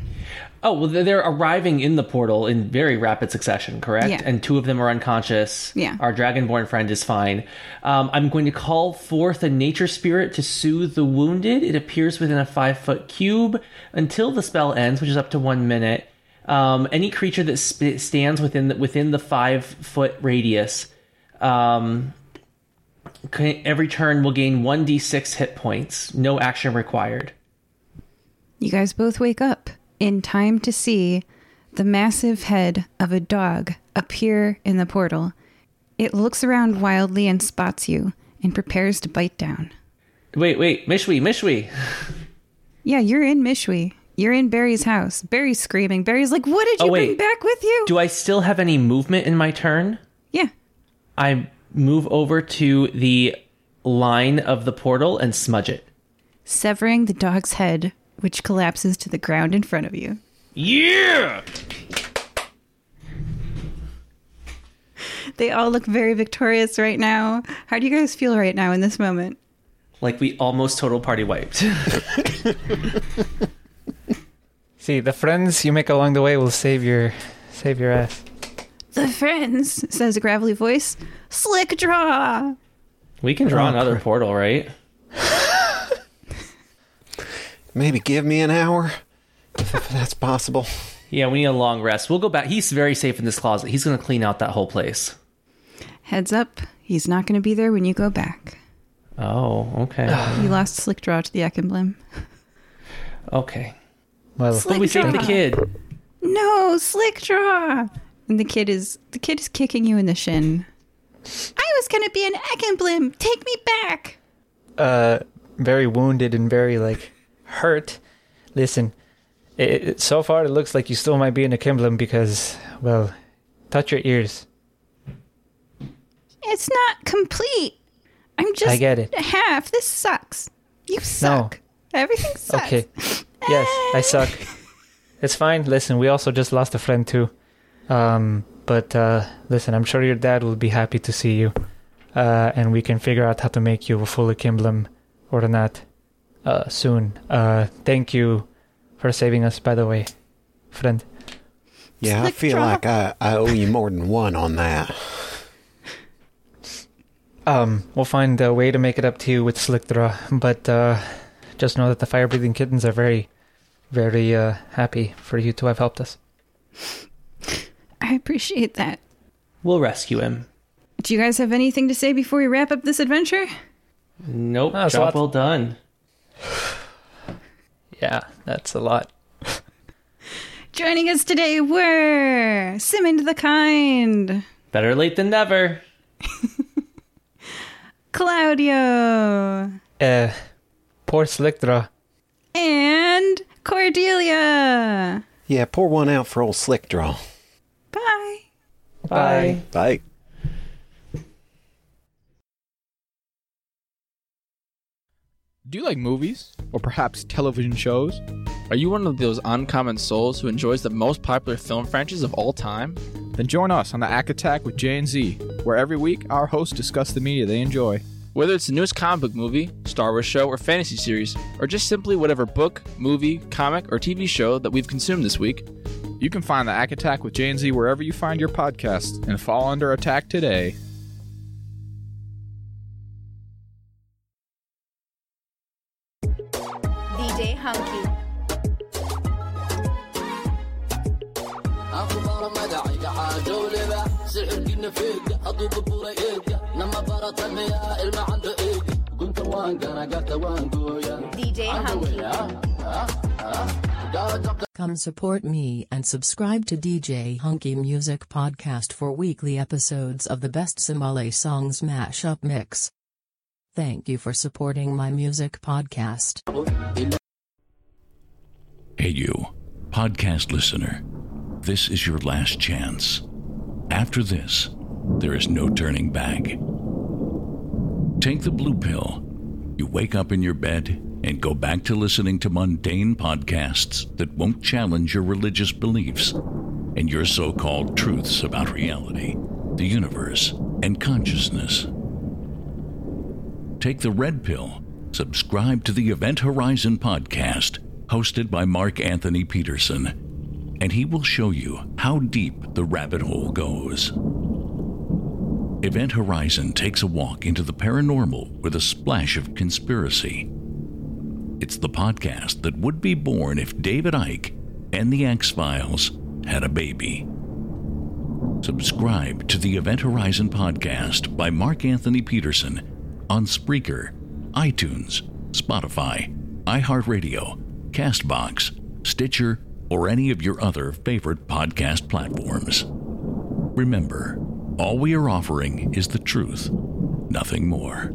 Oh, well, they're- arriving in the portal in very rapid succession, correct? Yeah. And two of them are unconscious. Yeah. Our dragonborn friend is fine. Um, I'm going to call forth a nature spirit to soothe the wounded. It appears within a five foot cube until the spell ends, which is up to one minute. Um, any creature that sp- stands within the, within the five foot radius, um, can- every turn will gain 1d6 hit points. No action required. You guys both wake up in time to see the massive head of a dog appear in the portal. It looks around wildly and spots you and prepares to bite down. Wait, wait, Mishwi, Mishwi. Yeah, you're in Mishwi. You're in Barry's house. Barry's screaming. Barry's like, What did Oh, you bring back with you? Do I still have any movement in my turn? yeah. I move over to the line of the portal and smudge it. severing the dog's head, which collapses to the ground in front of you. Yeah! They all look very victorious right now. How do you guys feel right now in this moment? Like we almost total party wiped. See, the friends you make along the way will save your save your ass. The friends, says a gravelly voice. Slickdraw. we can draw Oh, another crap. portal, right? Maybe give me an hour, if, if that's possible. Yeah, we need a long rest. We'll go back. He's very safe in this closet. He's going to clean out that whole place. Heads up, he's not going to be there when you go back. Oh, okay. You lost Slickdraw to the Eckenblim. okay. Well, Slick But we saved the kid. No, Slickdraw. And the kid is the kid is kicking you in the shin. I was going to be an Eckenblim. Take me back. uh, very wounded and very like hurt. Listen, it, it- so far it looks like you still might be in a Kimblem because, well, touch your ears. It's not complete. I'm just I get it. half. This sucks. You suck. No. Everything sucks. Okay. Yes, I suck. It's fine. Listen, we also just lost a friend too. Um, but uh, listen, I'm sure your dad will be happy to see you, uh, and we can figure out how to make you a full Kimblem or not uh, soon. Uh, thank you for saving us, by the way, friend. Yeah, I feel draw. like I, I owe you more than one on that. Um, we'll find a way to make it up to you with Slickdraw, but uh, just know that the fire breathing kittens are very, very uh, happy for you to have helped us. I appreciate that. We'll rescue him. Do you guys have anything to say before we wrap up this adventure? Nope. Oh, job that's- well done. Yeah, that's a lot. Joining us today were Simond the Kind, Better late than never. Claudio, Uh, poor Slickdraw. and Cordelia. Yeah, pour one out for old Slickdraw. Bye. Bye. Bye. Do you like movies? Or perhaps television shows? Are you one of those uncommon souls who enjoys the most popular film franchises of all time? Then join us on the Ack Attack with J and Z, where every week our hosts discuss the media they enjoy. Whether it's the newest comic book movie, Star Wars show, or fantasy series, or just simply whatever book, movie, comic, or TV show that we've consumed this week, you can find the Ack Attack with J and Z wherever you find your podcasts and fall under attack today. Sixirkiina feega hadduu burbura eega nama baratamaya ilma canda eega gunta waan garagata waan gooya DJ Hunky. Come support me and subscribe to DJ Hunky Music Podcast for weekly episodes of the best Somali songs mashup mix. Thank you for supporting my music podcast. Hey, you, podcast listener. This is your last chance. After this, there is no turning back. Take the blue pill. You wake up in your bed and go back to listening to mundane podcasts that won't challenge your religious beliefs and your so called truths about reality, the universe, and consciousness. Take the red pill. Subscribe to the Event Horizon podcast, hosted by Mark Anthony Peterson, and he will show you how deep the rabbit hole goes. Event Horizon takes a walk into the paranormal with a splash of conspiracy. It's the podcast that would be born if David Icke and the X Files had a baby. Subscribe to the Event Horizon podcast by Mark Anthony Peterson on Spreaker, iTunes, Spotify, iHeartRadio, Castbox, Stitcher, or any of your other favorite podcast platforms. Remember, all we are offering is the truth, nothing more.